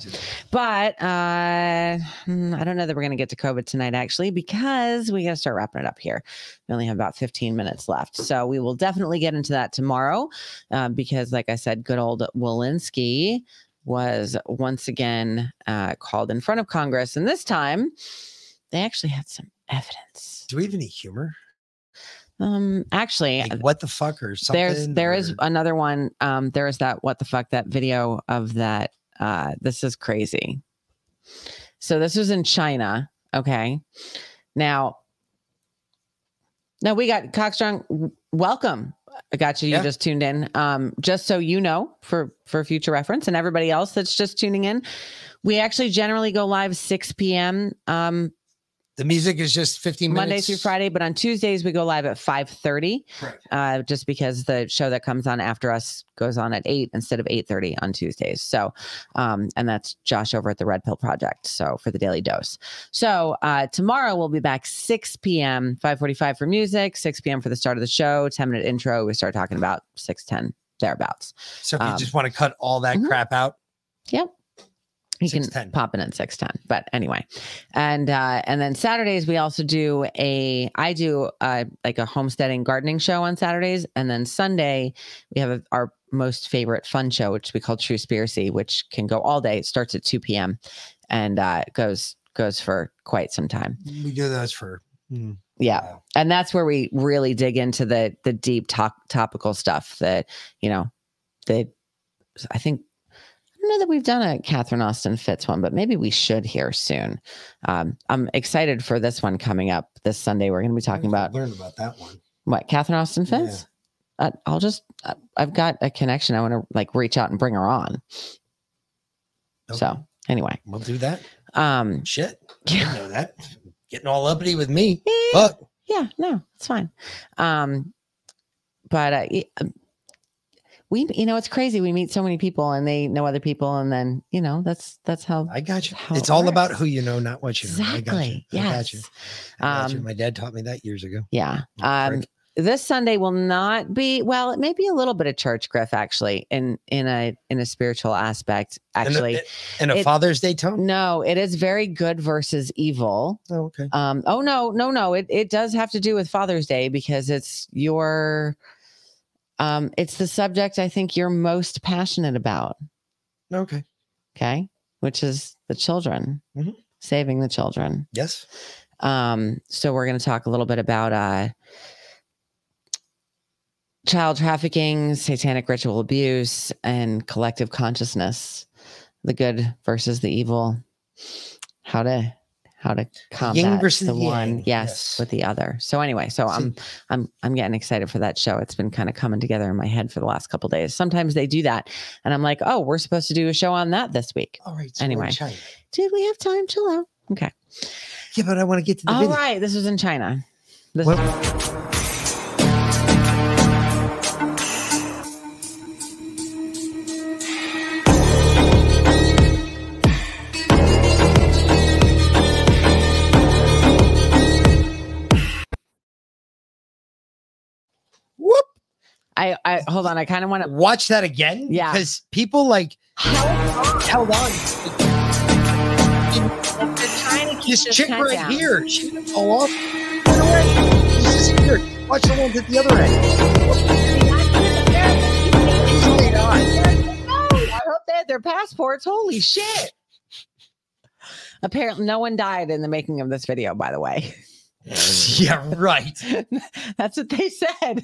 But uh, hmm, I don't know that we're going to get to COVID tonight, actually, because we got to start wrapping it up here. We only have about 15 minutes left. So we will definitely get into that tomorrow uh, because, like I said, good old Walensky was once again uh, called in front of Congress. And this time they actually had some evidence. Do we have any humor? Um, actually, Like, what the fuck or something? there's there is or- another one. Um, there is that what the fuck that video of that. Uh, this is crazy. So this was in China. Okay, now, now we got Cockstrong. Welcome. I got you. You Yeah. just tuned in. Um, just so you know, for for future reference, and everybody else that's just tuning in, we actually generally go live 6 p.m. Um, the music is just 15 minutes. Monday through Friday, but on Tuesdays we go live at 5:30. Uh, just because the show that comes on after us goes on at 8 instead of 8:30 on Tuesdays. So um, and that's Josh over at the Red Pill Project. So for the daily dose. So uh, tomorrow we'll be back 6 p.m. 5:45 for music, 6 p.m. for the start of the show, 10 minute intro. We start talking about 6:10 thereabouts. So if you Um, just want to cut all that crap out, Yep. You can pop in at 610. But anyway. And uh and then Saturdays we also do a I do uh like a homesteading gardening show on Saturdays. And then Sunday we have a, our most favorite fun show, which we call Truspiracy, which can go all day. It starts at 2 p.m. and uh goes goes for quite some time. we do those for. hmm. Yeah. And that's where we really dig into the the deep top topical stuff that, you know, the I think don't know that we've done a Catherine Austin Fitts one, but maybe we should here soon. Um, I'm excited for this one coming up this Sunday. We're going to be talking about learn about that one. what Catherine Austin Fitts. Uh, I'll just uh, I've got a connection. I want to like reach out and bring her on. So anyway, We'll do that. um, Shit. I know that. Getting all uppity with me. Fuck. yeah, no, it's fine. Um, but uh, um, we, you know, it's crazy. We meet so many people, and they know other people, and then you know, that's that's how I got you. It's it all works. about who you know, not what you know. I got you. Exactly. I got you. Yes. I got you. Um, My dad taught me that years ago. Yeah. Um, this Sunday will not be well. It may be a little bit of church griff, actually, in in a in a spiritual aspect. And a- Actually, and a It- Father's Day tone. No, it is very good versus evil. Oh, okay. Um. Oh no, no, no. It it does have to do with Father's Day because it's your. Um. It's the subject I think you're most passionate about. Okay. Okay, which is the children, Mhm. saving the children. Yes. Um, so we're going to talk a little bit about uh, child trafficking, satanic ritual abuse, and collective consciousness, the good versus the evil, how to how to combat the yang, one, yes, yes. with the other. So anyway, so I'm I'm I'm getting excited for that show. It's been kind of coming together in my head for the last couple days. Sometimes they do that, and I'm like, oh, we're supposed to do a show on that this week. All right. so anyway, did we have time? Chill out. Okay. Yeah, but I want to get to the All right, this was in China. This I, I hold on. I kind of want to watch that again. Yeah, because people like how on. This chick right down. here, she didn't fall off. This is weird. Watch the one at the other end. On. I hope they had their passports. Holy shit! Apparently, no one died in the making of this video. By the way. yeah, right. That's what they said.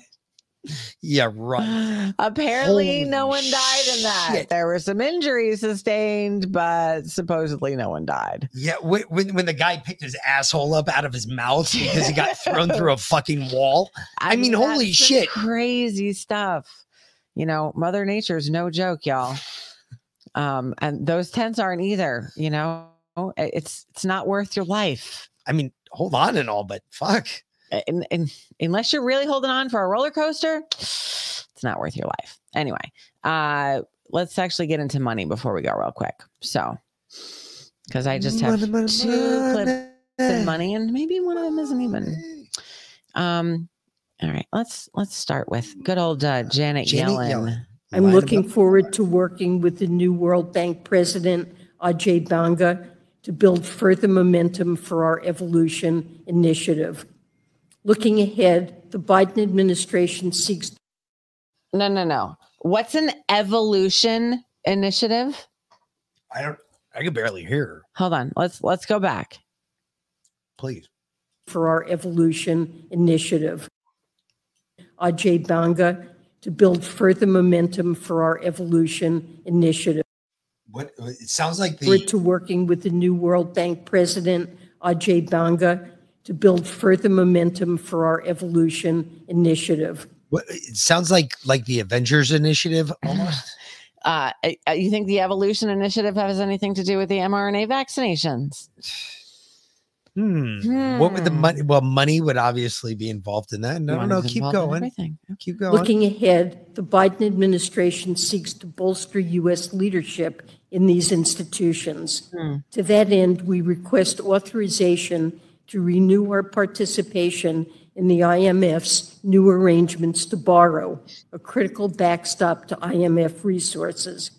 Yeah, right. Apparently, Holy no one died in that. shit. There were some injuries sustained, but supposedly no one died. Yeah, when, when when the guy picked his asshole up out of his mouth because he got thrown through a fucking wall. I, mean, holy shit. Crazy stuff. You know, Mother Nature's no joke, y'all. Um, and those tents aren't either, you know. It's it's not worth your life. I mean, hold on and all, but fuck. And, and unless you're really holding on for a roller coaster, it's not worth your life. Anyway, uh, let's actually get into money before we go real quick. So, because I just have Money, money, two clips money. of money, and maybe one of them isn't even. Um, all right, let's let's start with good old uh, Janet, Janet Yellen. Yellen. I'm looking forward to working with the new World Bank President, Ajay Banga, to build further momentum for our evolution initiative. Looking ahead, the Biden administration seeks No, no, no. What's an evolution initiative? I don't. I can barely hear her. Hold on. Let's let's go back. Please. for our evolution initiative. Ajay Banga to build further momentum for our evolution initiative. What it sounds like We're the to working with the new World Bank President, Ajay Banga, to build further momentum for our evolution initiative. what, it sounds like like the Avengers initiative almost. Uh, uh, you think the evolution initiative has anything to do with the mRNA vaccinations? Hmm. What would the money? Well, money would obviously be involved in that. No, no, no. Keep going. everything. Keep going. Looking ahead, the Biden administration seeks to bolster U.S. leadership in these institutions. To that end, we request authorization to renew our participation in the IMF's new arrangements to borrow, a critical backstop to IMF resources.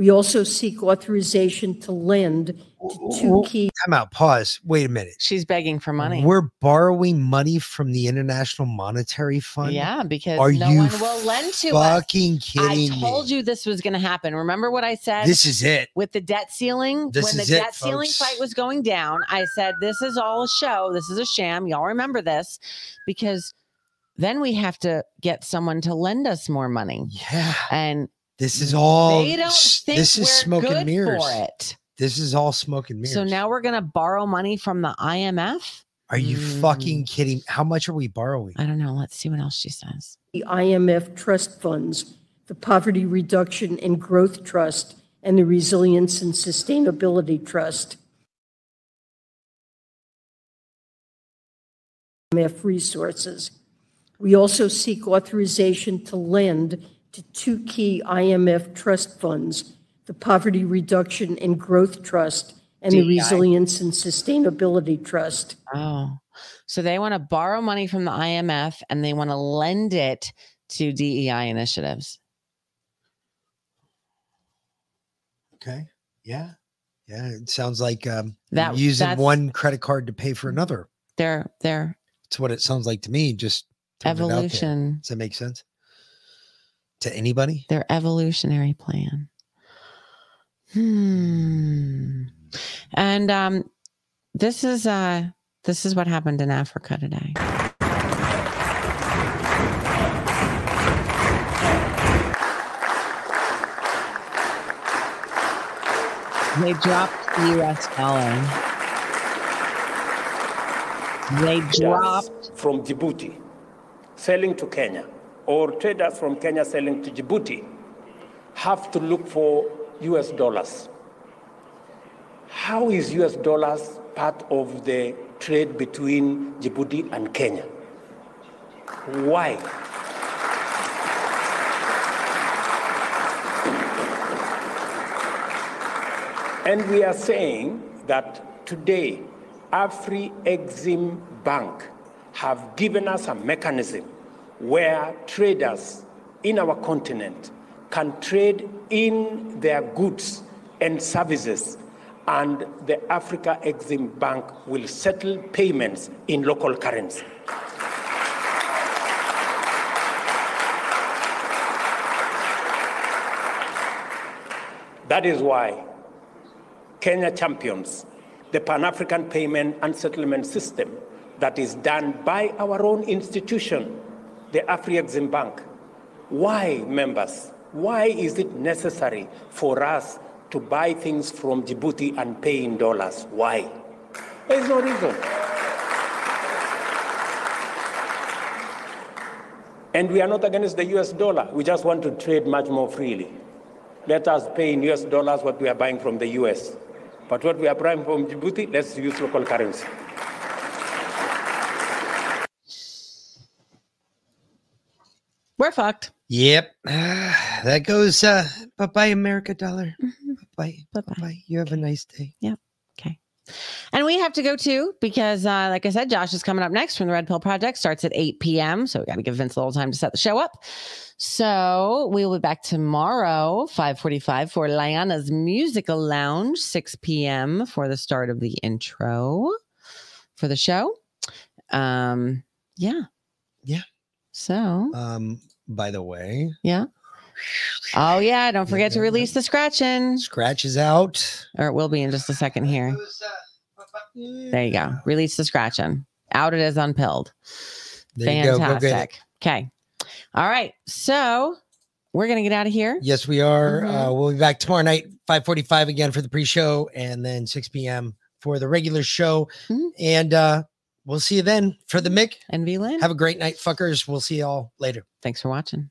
We also seek authorization to lend to two key Time out. Pause. Wait a minute. She's begging for money. We're borrowing money from the International Monetary Fund. Yeah, because Are no you one will lend to us. fucking kidding I told me? you this was going to happen. Remember what I said? This is it. With the debt ceiling, This when the is it, debt ceiling folks. fight was going down, I said, This is all a show. This is a sham. Y'all remember this because then we have to get someone to lend us more money. Yeah. And This is all. they don't think this is we're smoke good and mirrors. for it. This is all smoke and mirrors. So now we're going to borrow money from the IMF? Are you hmm. fucking kidding? How much are we borrowing? I don't know. Let's see what else she says. the IMF trust funds, the Poverty Reduction and Growth Trust, and the Resilience and Sustainability Trust. IMF resources. We also seek authorization to lend to two key IMF trust funds, the Poverty Reduction and Growth Trust and the Resilience and Sustainability Trust. Oh, so they want to borrow money from the IMF and they want to lend it to DEI initiatives. Okay. Yeah. Yeah. It sounds like um, That- using one credit card to pay for another. They're they're That's what it sounds like to me. Just throwing it out there. evolution. Does that make sense to anybody? Their evolutionary plan. Hmm. And um, this is uh this is what happened in Africa today. They dropped the US dollar. They dropped from Djibouti selling to Kenya or traders from Kenya selling to Djibouti have to look for US dollars. How is US dollars part of the trade between Djibouti and Kenya? Why? And we are saying that today, Afri Exim Bank have given us a mechanism where traders in our continent can trade in their goods and services, and the Africa Exim Bank will settle payments in local currency. That is why Kenya champions the Pan African Payment and Settlement System that is done by our own institution, the Afri-Exim Bank. Why, members? Why is it necessary for us to buy things from Djibouti and pay in dollars? Why? There's no reason. And we are not against the US dollar. We just want to trade much more freely. Let us pay in US dollars what we are buying from the US. But what we are buying from Djibouti, let's use local currency. We're fucked. Yep. that goes uh bye bye America dollar. Bye bye. Bye. You have a nice day. Yep. Okay. And we have to go too because, uh, like I said, Josh is coming up next from the Red Pill Project. Starts at 8 p.m. So we got to give Vince a little time to set the show up. So we will be back tomorrow, 5:45 for Liana's Musical Lounge, 6 p.m. for the start of the intro for the show. Um, yeah. Yeah. So Um by the way, yeah. Oh yeah, don't forget to release the scratching. Scratch is out. Or it will be in just a second here. There you go. Release the scratching. Out it is unpilled. There you go. Go. Fantastic. Okay. All right. So we're gonna get out of here. Yes, we are. Mhm. Uh, we'll be back tomorrow night, 545 again for the pre-show, and then 6 p.m. for the regular show. And uh we'll see you then for the Mick. And V Lynn. Have a great night, fuckers. We'll see you all later. Thanks for watching.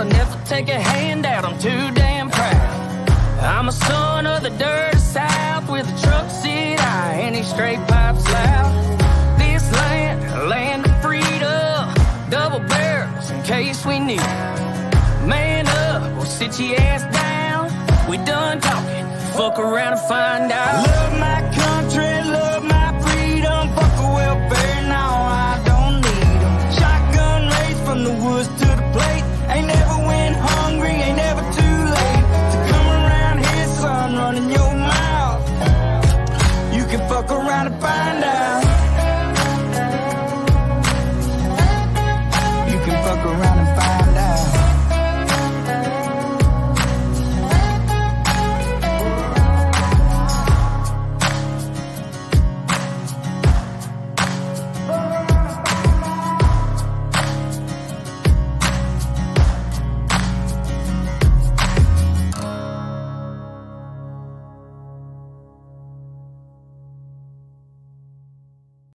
I never take a handout, I'm too damn proud. I'm a son of the dirty south with a truck seat high and these straight pipes loud. This land, land of freedom, double barrels in case we need. Man up or sit your ass down. We done talking, fuck around and find out. Love my country, love around and find out.